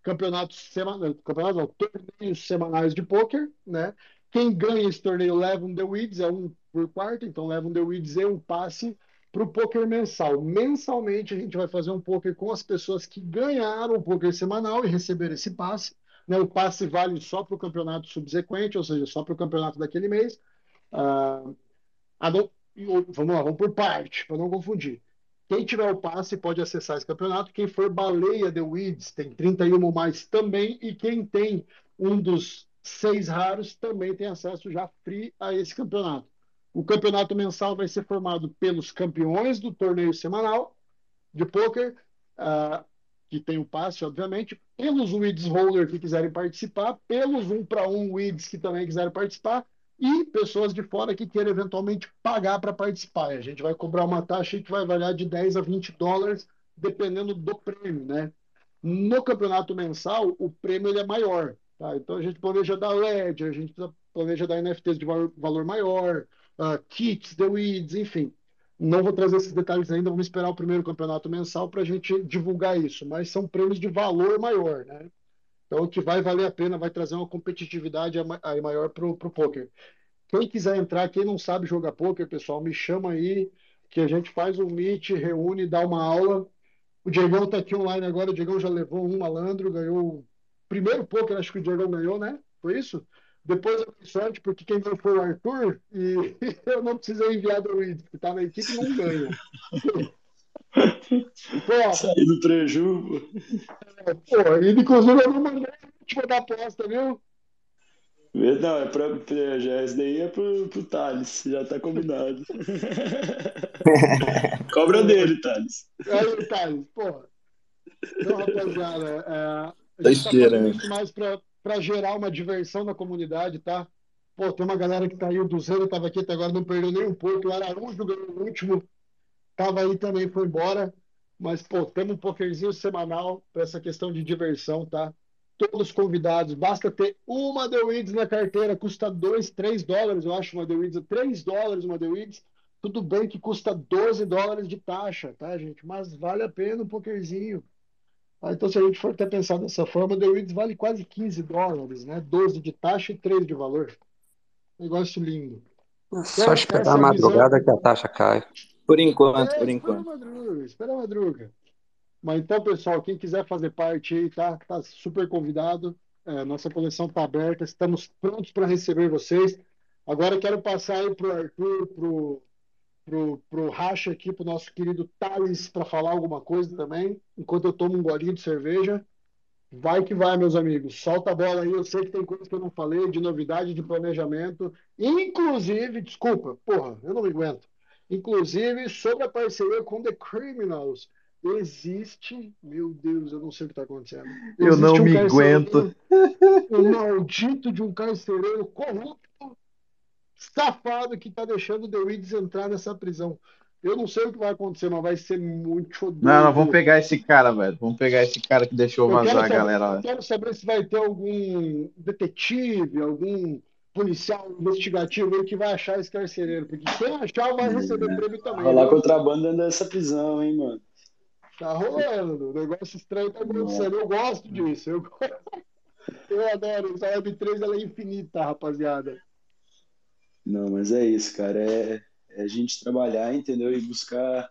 campeonatos semanais, campeonatos não, torneios semanais de poker, né? Quem ganha esse torneio leva um The Weeds, é um por quarto, então leva um The Weeds e um passe para o poker mensal. Mensalmente a gente vai fazer um poker com as pessoas que ganharam o poker semanal e receberam esse passe. Né? O passe vale só para o campeonato subsequente, ou seja, só para o campeonato daquele mês. Ah, vamos lá, vamos por parte, para não confundir. Quem tiver o passe pode acessar esse campeonato. Quem for baleia The Weeds tem 31 ou mais também. E quem tem um dos seis raros também tem acesso já free a esse campeonato. O campeonato mensal vai ser formado pelos campeões do torneio semanal de poker, uh, que tem o passe, obviamente, pelos weeds holder que quiserem participar, pelos um para um weeds que também quiserem participar e pessoas de fora que queiram eventualmente pagar para participar. A gente vai cobrar uma taxa que vai variar de 10 a 20 dólares, dependendo do prêmio, né? No campeonato mensal, o prêmio ele é maior. Tá? Então a gente planeja dar LED, a gente planeja dar NFTs de valor, maior, uh, kits, The Weeds, enfim. Não vou trazer esses detalhes ainda, vamos esperar o primeiro campeonato mensal para a gente divulgar isso, mas são prêmios de valor maior, né? Então, que vai valer a pena vai trazer uma competitividade aí maior para o poker. Quem quiser entrar, quem não sabe jogar poker, pessoal, me chama aí, que a gente faz um meet, reúne, dá uma aula. O Diegão está aqui online agora, o Diegão já levou um malandro, ganhou o primeiro poker, acho que o Diegão ganhou, né? Foi isso? Depois eu dei sorte, porque quem ganhou foi o Arthur, e eu não precisei enviar do Reed, que tá na equipe não ganha. Saí do preju, pô. Pô, e inclusive eu não mandei a última da aposta, viu? Não, é pra, já, esse daí é pro, pro Thales, já tá combinado. Cobra dele, Thales. Aí, Thales, pô. Então, rapaziada, é, a gente Esteira, tá fazendo isso mais pra, pra gerar uma diversão na comunidade, tá? Pô, tem uma galera que tá aí, o Duzeiro tava aqui até agora, não perdeu nem um pouco, o Araújo ganhou o último, tava aí também, foi embora. Mas, pô, temos um pokerzinho semanal para essa questão de diversão, tá? todos convidados. Basta ter uma The Weeds na carteira, custa 2, 3 dólares, eu acho, uma The Weeds, 3 dólares uma The Weeds. Tudo bem que custa 12 dólares de taxa, tá, gente? Mas vale a pena um pokerzinho. Ah, então, se a gente for até pensar dessa forma, The Weeds vale quase 15 dólares, né? 12 de taxa e 3 de valor. Negócio lindo. Só esperar a madrugada visão... que a taxa cai. Por enquanto, é, por enquanto. Espera a madruga, espera a madruga. Mas então, pessoal, quem quiser fazer parte aí, tá, tá super convidado. É, nossa coleção está aberta, estamos prontos para receber vocês. Agora quero passar aí para o Arthur, pro, pro, pro Racha aqui, pro nosso querido Thales, para falar alguma coisa também, enquanto eu tomo um golinho de cerveja. Vai que vai, meus amigos. Solta a bola aí. Eu sei que tem coisas que eu não falei, de novidade, de planejamento. Inclusive, desculpa, porra, eu não me aguento. Inclusive, sobre a parceria com The Criminals existe, meu Deus, eu não sei o que está acontecendo. Existe eu não um me aguento. Um maldito de um carcereiro corrupto, safado que está deixando o The Weeds entrar nessa prisão. Eu não sei o que vai acontecer, mas vai ser muito doido. Não, não, vamos pegar esse cara, velho. Vamos pegar esse cara que deixou vazar saber, a galera. Eu quero saber se vai ter algum detetive, algum policial investigativo aí que vai achar esse carcereiro. Porque quem achar vai receber prêmio também. Lá né? contrabando dessa prisão, hein, mano. Tá rolando, o negócio estranho tá acontecendo. Eu gosto disso. Eu, eu adoro. Essa Web3 ela é infinita, rapaziada. Não, mas é isso, cara. É, é a gente trabalhar, entendeu? E buscar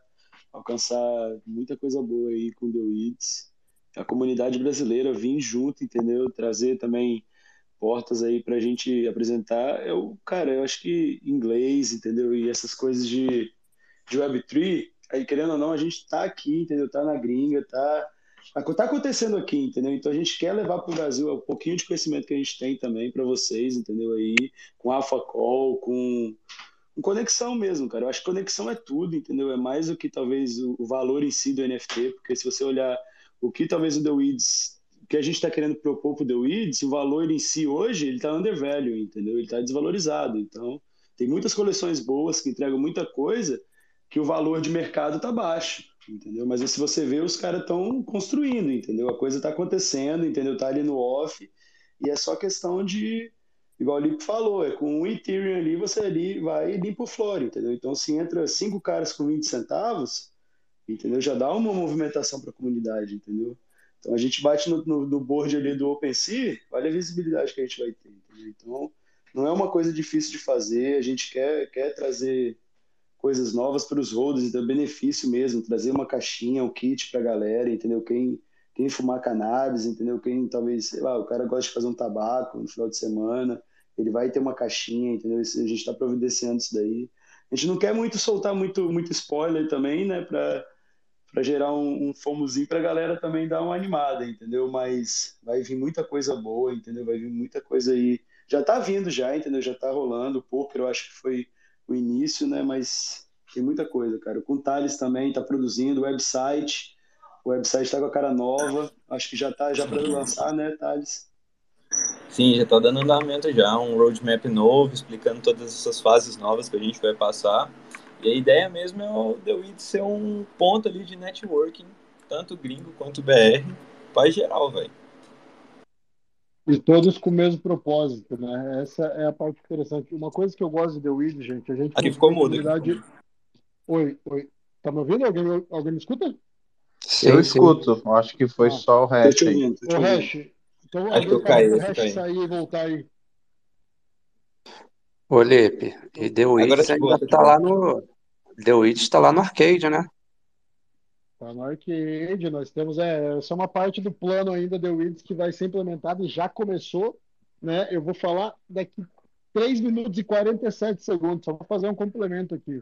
alcançar muita coisa boa aí com The Weeds. A comunidade brasileira vir junto, entendeu? Trazer também portas aí pra gente apresentar. Eu, cara, eu acho que inglês, entendeu? E essas coisas de, de Web3 aí querendo ou não, a gente está aqui, entendeu? Tá na gringa, tá tá acontecendo aqui, entendeu? Então a gente quer levar para o Brasil um pouquinho de conhecimento que a gente tem também para vocês, entendeu? Aí com Alpha Call, com, com, conexão mesmo, cara. Eu acho que conexão é tudo, entendeu? É mais do que talvez o valor em si do NFT, porque se você olhar o que talvez o The Weeds, o que a gente está querendo propor para o The Weeds, o valor em si hoje, ele está undervalue, entendeu? Ele está desvalorizado. Então tem muitas coleções boas que entregam muita coisa que o valor de mercado está baixo, entendeu? Mas se você vê, os caras estão construindo, entendeu? A coisa está acontecendo, entendeu? Está ali no off e é só questão de, igual o Lipe falou, é com um Ethereum ali, você ali vai e limpa o floor, entendeu? Então, se entra cinco caras com 20 centavos, entendeu? Já dá uma movimentação para a comunidade, entendeu? Então, a gente bate no, no, no board ali do OpenSea, olha a visibilidade que a gente vai ter, entendeu? Então, não é uma coisa difícil de fazer, a gente quer, quer trazer coisas novas para os holders, então é benefício mesmo, trazer uma caixinha, um kit para a galera, entendeu? Quem, quem fumar cannabis, entendeu? Quem talvez, sei lá, o cara gosta de fazer um tabaco no final de semana, ele vai ter uma caixinha, entendeu? a gente está providenciando isso daí. A gente não quer muito soltar muito, muito spoiler também, né? Para para gerar um, um fomozinho para a galera também dar uma animada, entendeu? Mas vai vir muita coisa boa, entendeu? Vai vir muita coisa aí. Já está vindo já, entendeu? Já está rolando. O poker eu acho que foi o início, né? Mas tem muita coisa, cara. Com o Thales também está produzindo, website. O website está com a cara nova. Acho que já está já para lançar, né, Thales? Sim, já está dando andamento já, um roadmap novo, explicando todas essas fases novas que a gente vai passar. E a ideia mesmo é o The Weed ser um ponto ali de networking, tanto gringo quanto BR, para geral, velho. E todos com o mesmo propósito, né? Essa é a parte interessante. Uma coisa que eu gosto de The Weed, gente, a gente... Aqui ficou mudo. Oi, oi. Tá me ouvindo? Alguém, alguém me escuta? Sim, eu sim. escuto. Acho que foi ah, só o hash. Aí. O hash. Então, Acho que eu caí. O hash sair e voltar aí. Ô, Lipe, e The Weed ainda tá lá no... The Weed está lá no arcade, né? Tá no arcade, nós temos é, essa é uma parte do plano ainda The Weeds que vai ser implementado e já começou. né? Eu vou falar daqui 3 minutos e 47 segundos, só vou fazer um complemento aqui.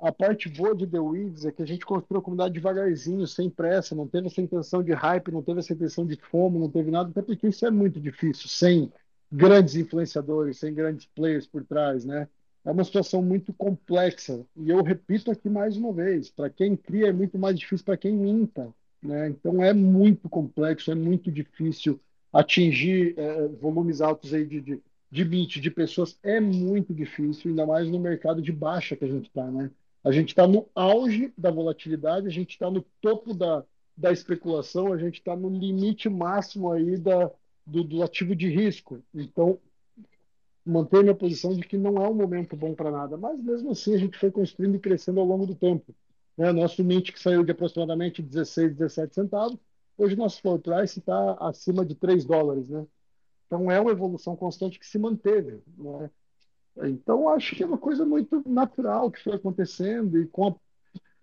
A parte boa de The Weeds é que a gente construiu a comunidade devagarzinho, sem pressa, não teve essa intenção de hype, não teve essa intenção de fomo, não teve nada, até porque isso é muito difícil, sem grandes influenciadores, sem grandes players por trás, né? É uma situação muito complexa. E eu repito aqui mais uma vez, para quem cria é muito mais difícil para quem minta, né? Então é muito complexo, é muito difícil atingir é, volumes altos aí de, de, de bit, de pessoas, é muito difícil, ainda mais no mercado de baixa que a gente está, né? A gente está no auge da volatilidade, a gente está no topo da, da especulação, a gente está no limite máximo aí da, do, do, ativo de risco. Então, manter minha posição de que não é um momento bom para nada. Mas, mesmo assim, a gente foi construindo e crescendo ao longo do tempo. Né? Nosso MIT, que saiu de aproximadamente 16, 17 centavos, hoje nosso floor price está acima de 3 dólares. Né? Então, é uma evolução constante que se manteve. Né? Então, acho que é uma coisa muito natural que foi acontecendo e com a,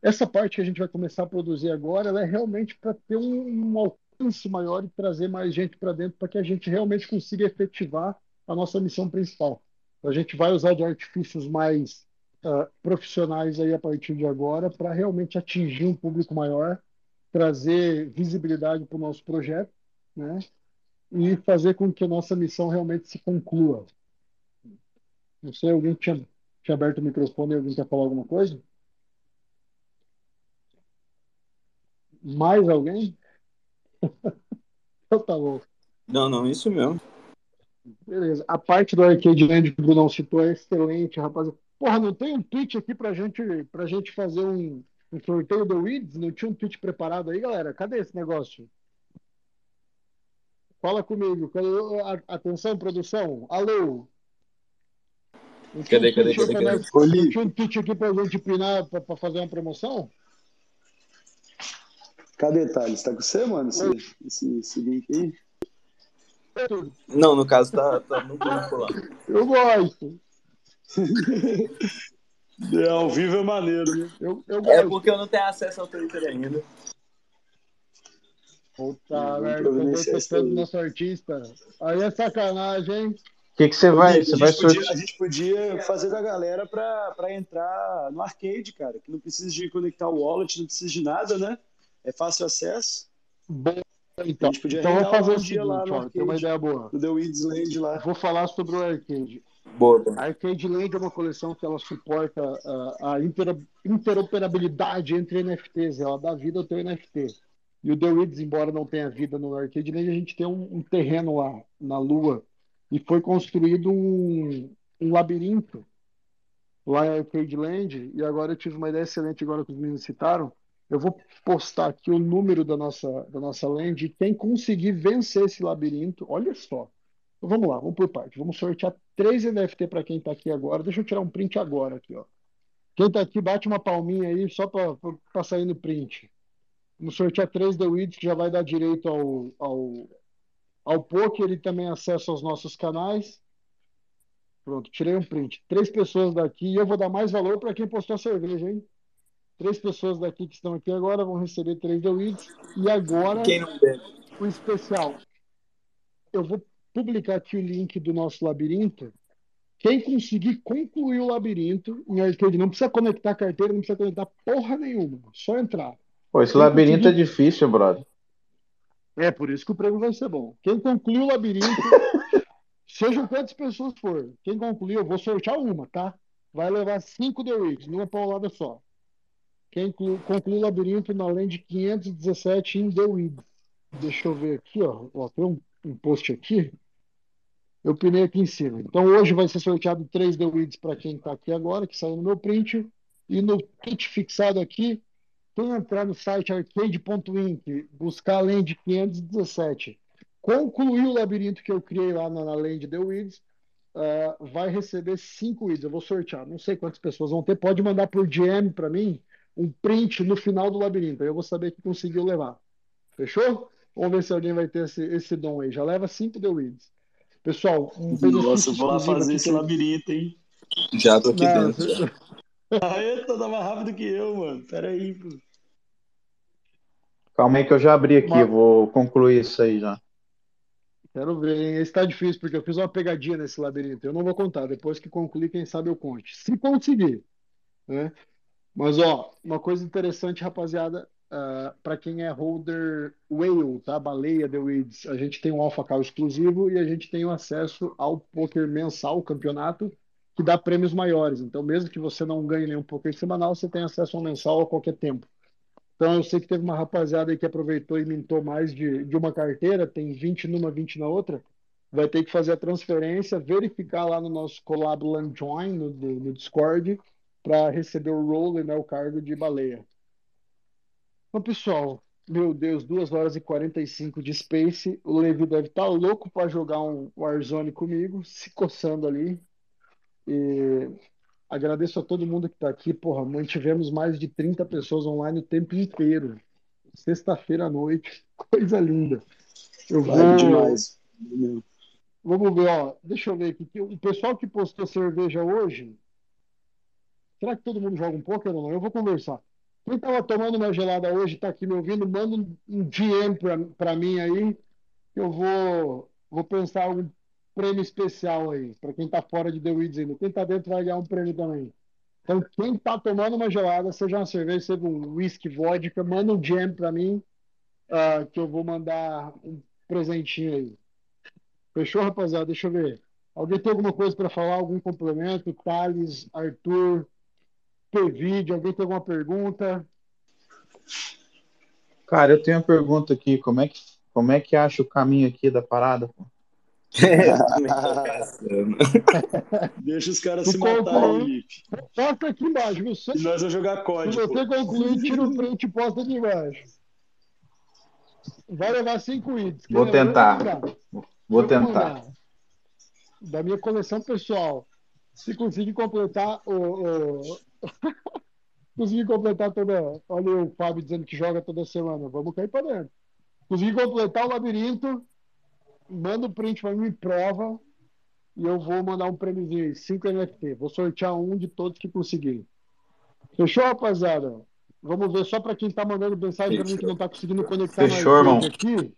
essa parte que a gente vai começar a produzir agora, ela é realmente para ter um, um, alcance maior e trazer mais gente para dentro para que a gente realmente consiga efetivar a nossa missão principal. A gente vai usar de artifícios mais uh, profissionais aí a partir de agora para realmente atingir um público maior, trazer visibilidade para o nosso projeto, né? E fazer com que a nossa missão realmente se conclua. Não sei, alguém tinha, tinha aberto o microfone e alguém quer falar alguma coisa? Mais alguém? então tá bom. Não, não, isso mesmo. Beleza. A parte do Arcade Land que o Brunão citou é excelente, rapaziada. Porra, não tem um tweet aqui pra gente, pra gente fazer um, um sorteio do Weeds? Não tinha um tweet preparado aí, galera? Cadê esse negócio? Fala comigo. Atenção, produção. Alô? Cadê, cadê, cadê? cadê? Não tinha um tweet aqui pra gente pinar pra, pra fazer uma promoção? Cadê, Thales? Tá com você, mano? Esse, esse, esse link aí? Não, no caso tá, tá no grupo lá. Eu gosto. É, ao vivo é maneiro, né? Eu, eu é porque eu não tenho acesso ao Twitter ainda. Puta merda, eu tô testando nosso artista. Aí é sacanagem, hein? O que, que você vai? Você vai podia, a gente podia fazer da galera pra, pra entrar no arcade, cara. Que não precisa de conectar o wallet, não precisa de nada, né? É fácil acesso. Bom, então, a gente podia então vou fazer um dia seguinte, lá ó, tem uma ideia boa. Do The Weeds Land lá. Vou falar sobre o arcade. Boa. A Arcade Land é uma coleção que ela suporta a, a interoperabilidade entre NFTs. Ela dá vida ao teu NFT. E o The Weeds, embora não tenha vida no Arcade Land, a gente tem um, um terreno lá na Lua e foi construído um, um labirinto lá em Arcade Land. E agora eu tive uma ideia excelente agora que os meninos citaram. Eu vou postar aqui o número da nossa, da nossa land e quem conseguir vencer esse labirinto, olha só. Então, vamos lá, vamos por parte. Vamos sortear três NFT para quem está aqui agora. Deixa eu tirar um print agora aqui, ó. Quem está aqui, bate uma palminha aí só para sair no print. Vamos sortear três The Weeds, que já vai dar direito ao, ao, ao poker ele também acessa aos nossos canais. Pronto, tirei um print. Três pessoas daqui e eu vou dar mais valor para quem postou a cerveja, hein? Três pessoas daqui que estão aqui agora vão receber três The Weeds. E agora, quem não deve? o especial. Eu vou publicar aqui o link do nosso labirinto. Quem conseguir concluir o labirinto em arcade, não precisa conectar a carteira, não precisa conectar porra nenhuma, só entrar. Pô, esse Quem labirinto conseguir... é difícil, brother. É, por isso que o prêmio vai ser bom. Quem concluir o labirinto, sejam quantas pessoas for, quem concluir, eu vou sortear uma, tá? Vai levar cinco The Weeks, numa paulada só. Quem concluir o labirinto na de 517 em The Weeks. Deixa eu ver aqui, ó. ó tem um, um post aqui eu pinei aqui em cima. Então hoje vai ser sorteado três The Weeds para quem está aqui agora, que saiu no meu print. E no kit fixado aqui, quem entrar no site arcade.inc, buscar além de 517, concluir o labirinto que eu criei lá na, na Land The Weeds, uh, vai receber cinco Weeds. Eu vou sortear. Não sei quantas pessoas vão ter. Pode mandar por DM para mim um print no final do labirinto. Aí eu vou saber que conseguiu levar. Fechou? Vamos ver se alguém vai ter esse, esse dom aí. Já leva cinco The Weeds. Pessoal, um Nossa, eu vou lá fazer esse labirinto, hein? Já tô aqui Não, dentro. Ah, eu tô mais rápido que eu, mano. Pera aí, pô. Calma aí que eu já abri aqui, Mas... vou concluir isso aí já. Quero ver, hein? Esse tá difícil, porque eu fiz uma pegadinha nesse labirinto. Eu não vou contar. Depois que concluir, quem sabe eu conte. Se conseguir, né? Mas, ó, uma coisa interessante, rapaziada, uh, ah, para quem é holder whale, tá? Baleia The Weeds, a gente tem um alpha call exclusivo e a gente tem o acesso ao poker mensal, campeonato, que dá prêmios maiores. Então, mesmo que você não ganhe nenhum poker semanal, você tem acesso ao mensal a qualquer tempo. Então, eu sei que teve uma rapaziada aí que aproveitou e mintou mais de, de uma carteira, tem 20 numa, 20 na outra. Vai ter que fazer a transferência, verificar lá no nosso Collab Land Join, no, no Discord, para receber o role, né, o cargo de baleia. Então, pessoal, meu Deus, 2 horas e 45 de Space. O Levi deve estar tá louco para jogar um Warzone comigo, se coçando ali. E Agradeço a todo mundo que está aqui. Porra, mantivemos mais de 30 pessoas online o tempo inteiro. Sexta-feira à noite. Coisa linda. Eu vou. Vale demais. Vamos ver, ó. Deixa eu ver aqui. O pessoal que postou cerveja hoje. Será que todo mundo joga um pouco ou não? Eu vou conversar. Quem estava tomando uma gelada hoje, está aqui me ouvindo, manda um DM para mim aí. Eu vou, vou pensar algum prêmio especial aí, para quem está fora de The Weeds ainda. Quem está dentro vai ganhar um prêmio também. Então, quem está tomando uma gelada, seja uma cerveja, seja um whisky, vodka, manda um jam para mim, uh, que eu vou mandar um presentinho aí. Fechou, rapaziada? Deixa eu ver. Alguém tem alguma coisa para falar? Algum complemento? Thales, Arthur, P-Vídeo, alguém tem alguma pergunta? Cara, eu tenho uma pergunta aqui. Como é que, como é que acha o caminho aqui da parada? Pô? Deixa os caras se matar aí, Lipe. Posta aqui embaixo. Você, nós vamos jogar código. Se você concluir, tira o print e posta aqui embaixo. Vai levar cinco itens. Vou tentar. Vou tentar. Da minha coleção pessoal. Se conseguir completar o. o... conseguir completar toda. Olha o Fábio dizendo que joga toda semana. Vamos cair para dentro. Conseguir completar o labirinto manda o um print para mim, prova, e eu vou mandar um prêmiozinho 5 NFT. Vou sortear um de todos que conseguirem. Fechou, rapaziada? Vamos ver só para quem está mandando mensagem para mim que não está conseguindo conectar Fechou, no arcade aqui.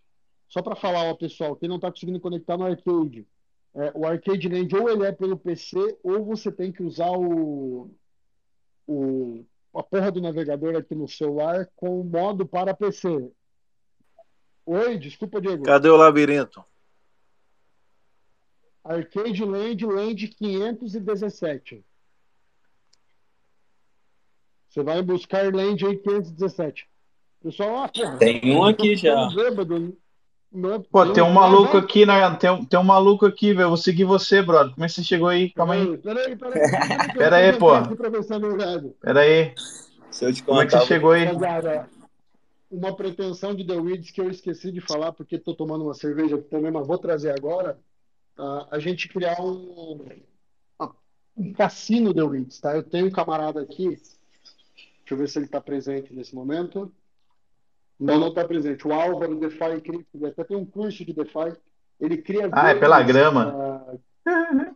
Só para falar, ó, pessoal, quem não está conseguindo conectar no arcade, é, o Arcade Land ou ele é pelo PC ou você tem que usar o, o a porra do navegador aqui no celular com o modo para PC. Oi, desculpa, Diego. Cadê o labirinto? Arcade Land, Land 517. Você vai buscar Land 517. Pessoal, ah, porra, tem um aqui já. Bêbado. Pô, tem um maluco aqui, né? Tem, um, tem um maluco aqui, velho. Eu vou seguir você, brother. Como é que você chegou aí? Calma aí. Peraí, peraí. Peraí, pô. Peraí. Se eu te Como é que você chegou aí? Uma pretensão de The Weeds que eu esqueci de falar porque tô tomando uma cerveja aqui também, mas vou trazer agora uh, a gente criar um, um cassino de Wits, tá? Eu tenho um camarada aqui, deixa eu ver se ele está presente nesse momento. Não, não está presente. O Álvaro DeFi, ele até tem um curso de DeFi. Ele cria. Ah, é pela grama. Uh...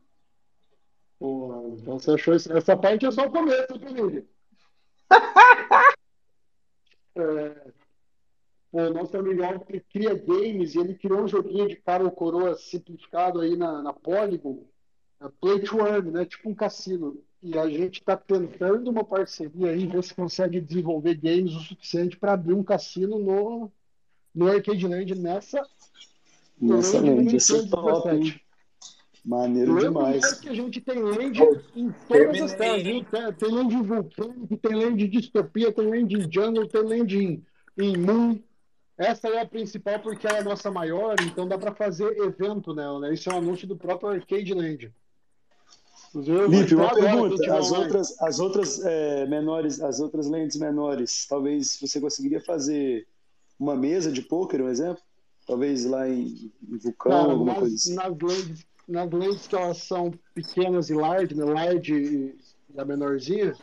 Pô, então você achou isso? Essa parte é só o começo vídeo. é, o nosso amigo que cria games e ele criou um joguinho de cara ou coroa simplificado aí na, na Polygon, a Play to Earn, né? Tipo um cassino. E a gente está tentando uma parceria aí, ver se consegue desenvolver games o suficiente para abrir um cassino no, no Arcade Land nessa. Nossa, Land, isso é top, Maneiro Lembro demais. que a gente tem land em todas as terras, viu? Tem land em Vulcânico, tem land de Distopia, tem land em Jungle, tem land em, em Moon, essa é a principal porque ela é a nossa maior, então dá para fazer evento nela, né? Isso é um anúncio do próprio Arcade Land. Lipe, uma pergunta. As outras, as outras é, menores, as outras lentes menores, talvez você conseguiria fazer uma mesa de pôquer, um exemplo? Talvez lá em, em Vulcão, Cara, alguma nas, coisa assim. Nas lentes, nas lentes que elas são pequenas e large, né? Large e a menorzinha,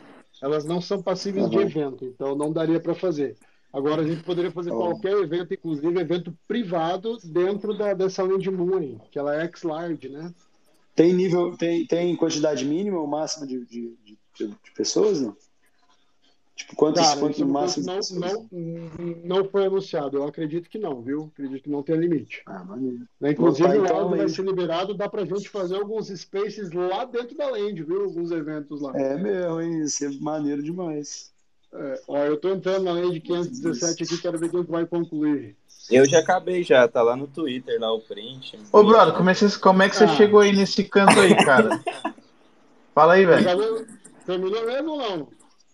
elas não são passíveis uhum. de evento, então não daria para fazer. Agora a gente poderia fazer oh. qualquer evento, inclusive evento privado, dentro da, dessa Land Moon, que ela é X-Large, né? Tem nível, tem, tem quantidade mínima ou máxima de, de, de, de pessoas, não? Tipo, quantos, Cara, quantos no máximo? não, não, não foi anunciado. Eu acredito que não, viu? Acredito que não tem limite. Ah, maneiro. Né, Inclusive, Botar o então áudio vai aí. ser liberado. Dá pra gente fazer alguns spaces lá dentro da land, viu? Alguns eventos lá. É mesmo, hein? Isso é maneiro demais. É, ó, eu tô entrando na land 517 aqui, quero ver quem que vai concluir. Eu já acabei já, tá lá no Twitter, lá o print. Ô, brother, como é que você, como é que você Ah. chegou aí nesse canto aí, cara? Fala aí, velho. Terminou, mesmo ou não?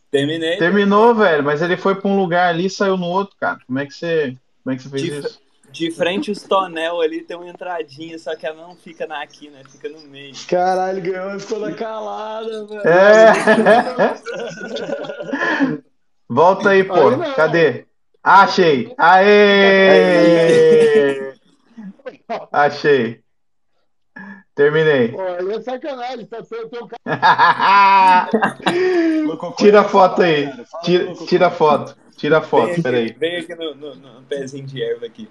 Terminei. Terminou, velho, mas ele foi pra um lugar ali e saiu no outro, cara. Como é que você, como é que você fez De- isso? De frente os tonel ali tem uma entradinha, só que ela não fica na aqui, né? Fica no meio. Caralho, ganhou na calada, velho. É. Volta aí, pô. Aí. Cadê? Achei. Aê! Achei. Terminei. Pô, aí é sacanagem. Tá, tem um cara Tira a foto aí. Tira, tira a foto. Tira a foto, Vem aqui, peraí. vem aqui no, no- no pezinho de erva aqui.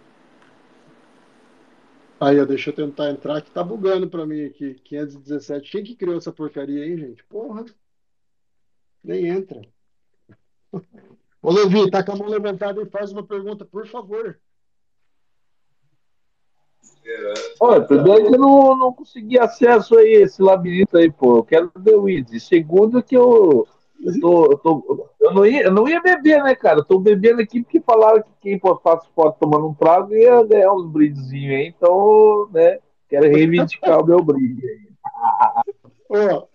Aí, ó, deixa eu tentar entrar que tá bugando pra mim aqui. 517. Quem que criou essa porcaria aí, gente? Porra. Nem entra. Ô, Levi, tá com a mão levantada e faz uma pergunta, por favor. Olha, primeiro que eu não, não consegui acesso aí esse labirinto aí, pô. Eu quero ver o Wiz. E segundo que eu, eu, tô, eu, tô, eu, não ia, eu não ia beber, né, cara? Eu tô bebendo aqui porque falaram que quem faz foto tomando um trago ia ganhar uns brindezinhos aí. Então, né, quero reivindicar o meu brinde aí. Ó,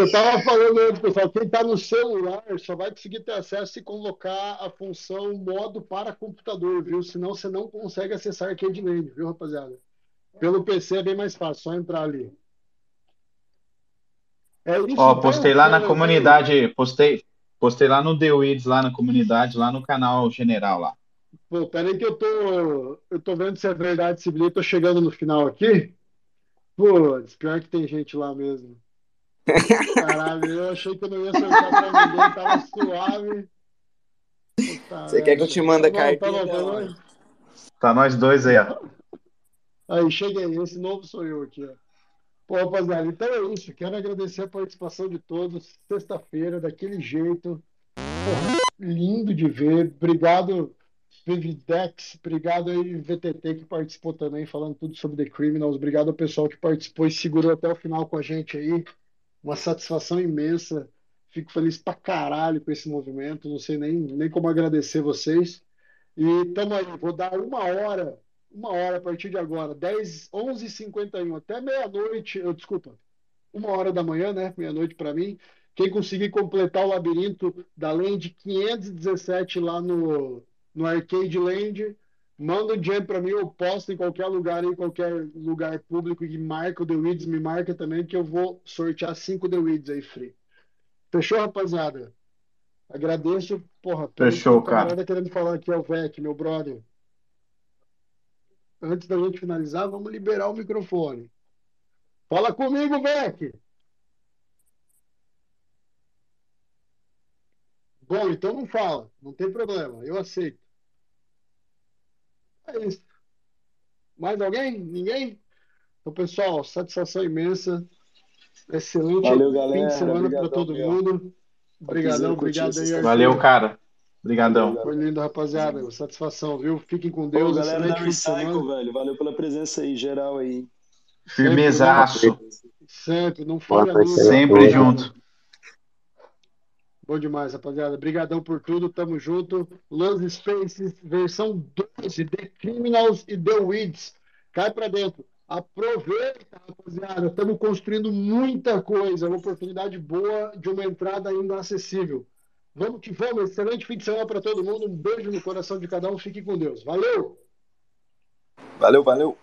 eu tava falando antes, pessoal, quem tá no celular só vai conseguir ter acesso se colocar a função modo para computador, viu? Senão você não consegue acessar Arcade Land, viu, rapaziada? Pelo PC é bem mais fácil, só entrar ali. É isso, Ó, então, postei lá na comunidade, postei, postei lá no The Weeds, lá na comunidade, lá no canal general lá. Pô, peraí que eu tô, eu tô vendo se é verdade esse bilhete, tô chegando no final aqui. Pô, pior que tem gente lá mesmo. Caralho, eu achei que eu não ia sortear pra ninguém, tava suave. Puta Você quer que eu te mande a Tá nós dois aí, ó. Aí, cheguei, esse novo sou eu aqui, ó. Pô, rapaziada, então é isso. Quero agradecer a participação de todos. Sexta-feira, daquele jeito. Porra, lindo de ver. Obrigado, Vividex. Obrigado aí, VTT, que participou também, falando tudo sobre The Criminals. Obrigado ao pessoal que participou e segurou até o final com a gente aí. Uma satisfação imensa. Fico feliz pra caralho com esse movimento. Não sei nem, nem como agradecer vocês. E tamo aí. Vou dar uma hora uma hora a partir de agora, 10, 11h51 até meia-noite, eu desculpa, uma hora da manhã, né? Meia-noite para mim. Quem conseguir completar o labirinto da Land 517 lá no, no Arcade Land, manda um jam para mim, eu posto em qualquer lugar, em qualquer lugar público e marca o The Weeds, me marca também, que eu vou sortear cinco The Weeds aí, free. Fechou, rapaziada? Agradeço, porra. Fechou, cara. galera querendo falar aqui é o Vec, meu brother antes da gente finalizar, vamos liberar o microfone. Fala comigo, Vec! Bom, então não fala, não tem problema, eu aceito. É isso. Mais alguém? Ninguém? Então, pessoal, satisfação imensa. Excelente Valeu, fim galera. de semana para Obrigadão, todo meu. mundo. Obrigadão, curtir obrigado aí. Valeu, cara. Obrigadão. Foi lindo, rapaziada. Satisfação, viu? Fiquem com Pô, Deus. galera da Excelente fim de semana. Recycle, velho. Valeu pela presença aí, geral aí. Firmezaço. Sempre, não falha Sempre junto. Bom demais, rapaziada. Obrigadão por tudo, tamo junto. Los Spaces, versão 12, The Criminals e The Weeds. Cai pra dentro. Aproveita, rapaziada. Estamos construindo muita coisa. Uma oportunidade boa de uma entrada ainda acessível. Vamos que vamos. Excelente fim de semana para todo mundo. Um beijo no coração de cada um. Fique com Deus. Valeu! Valeu, valeu.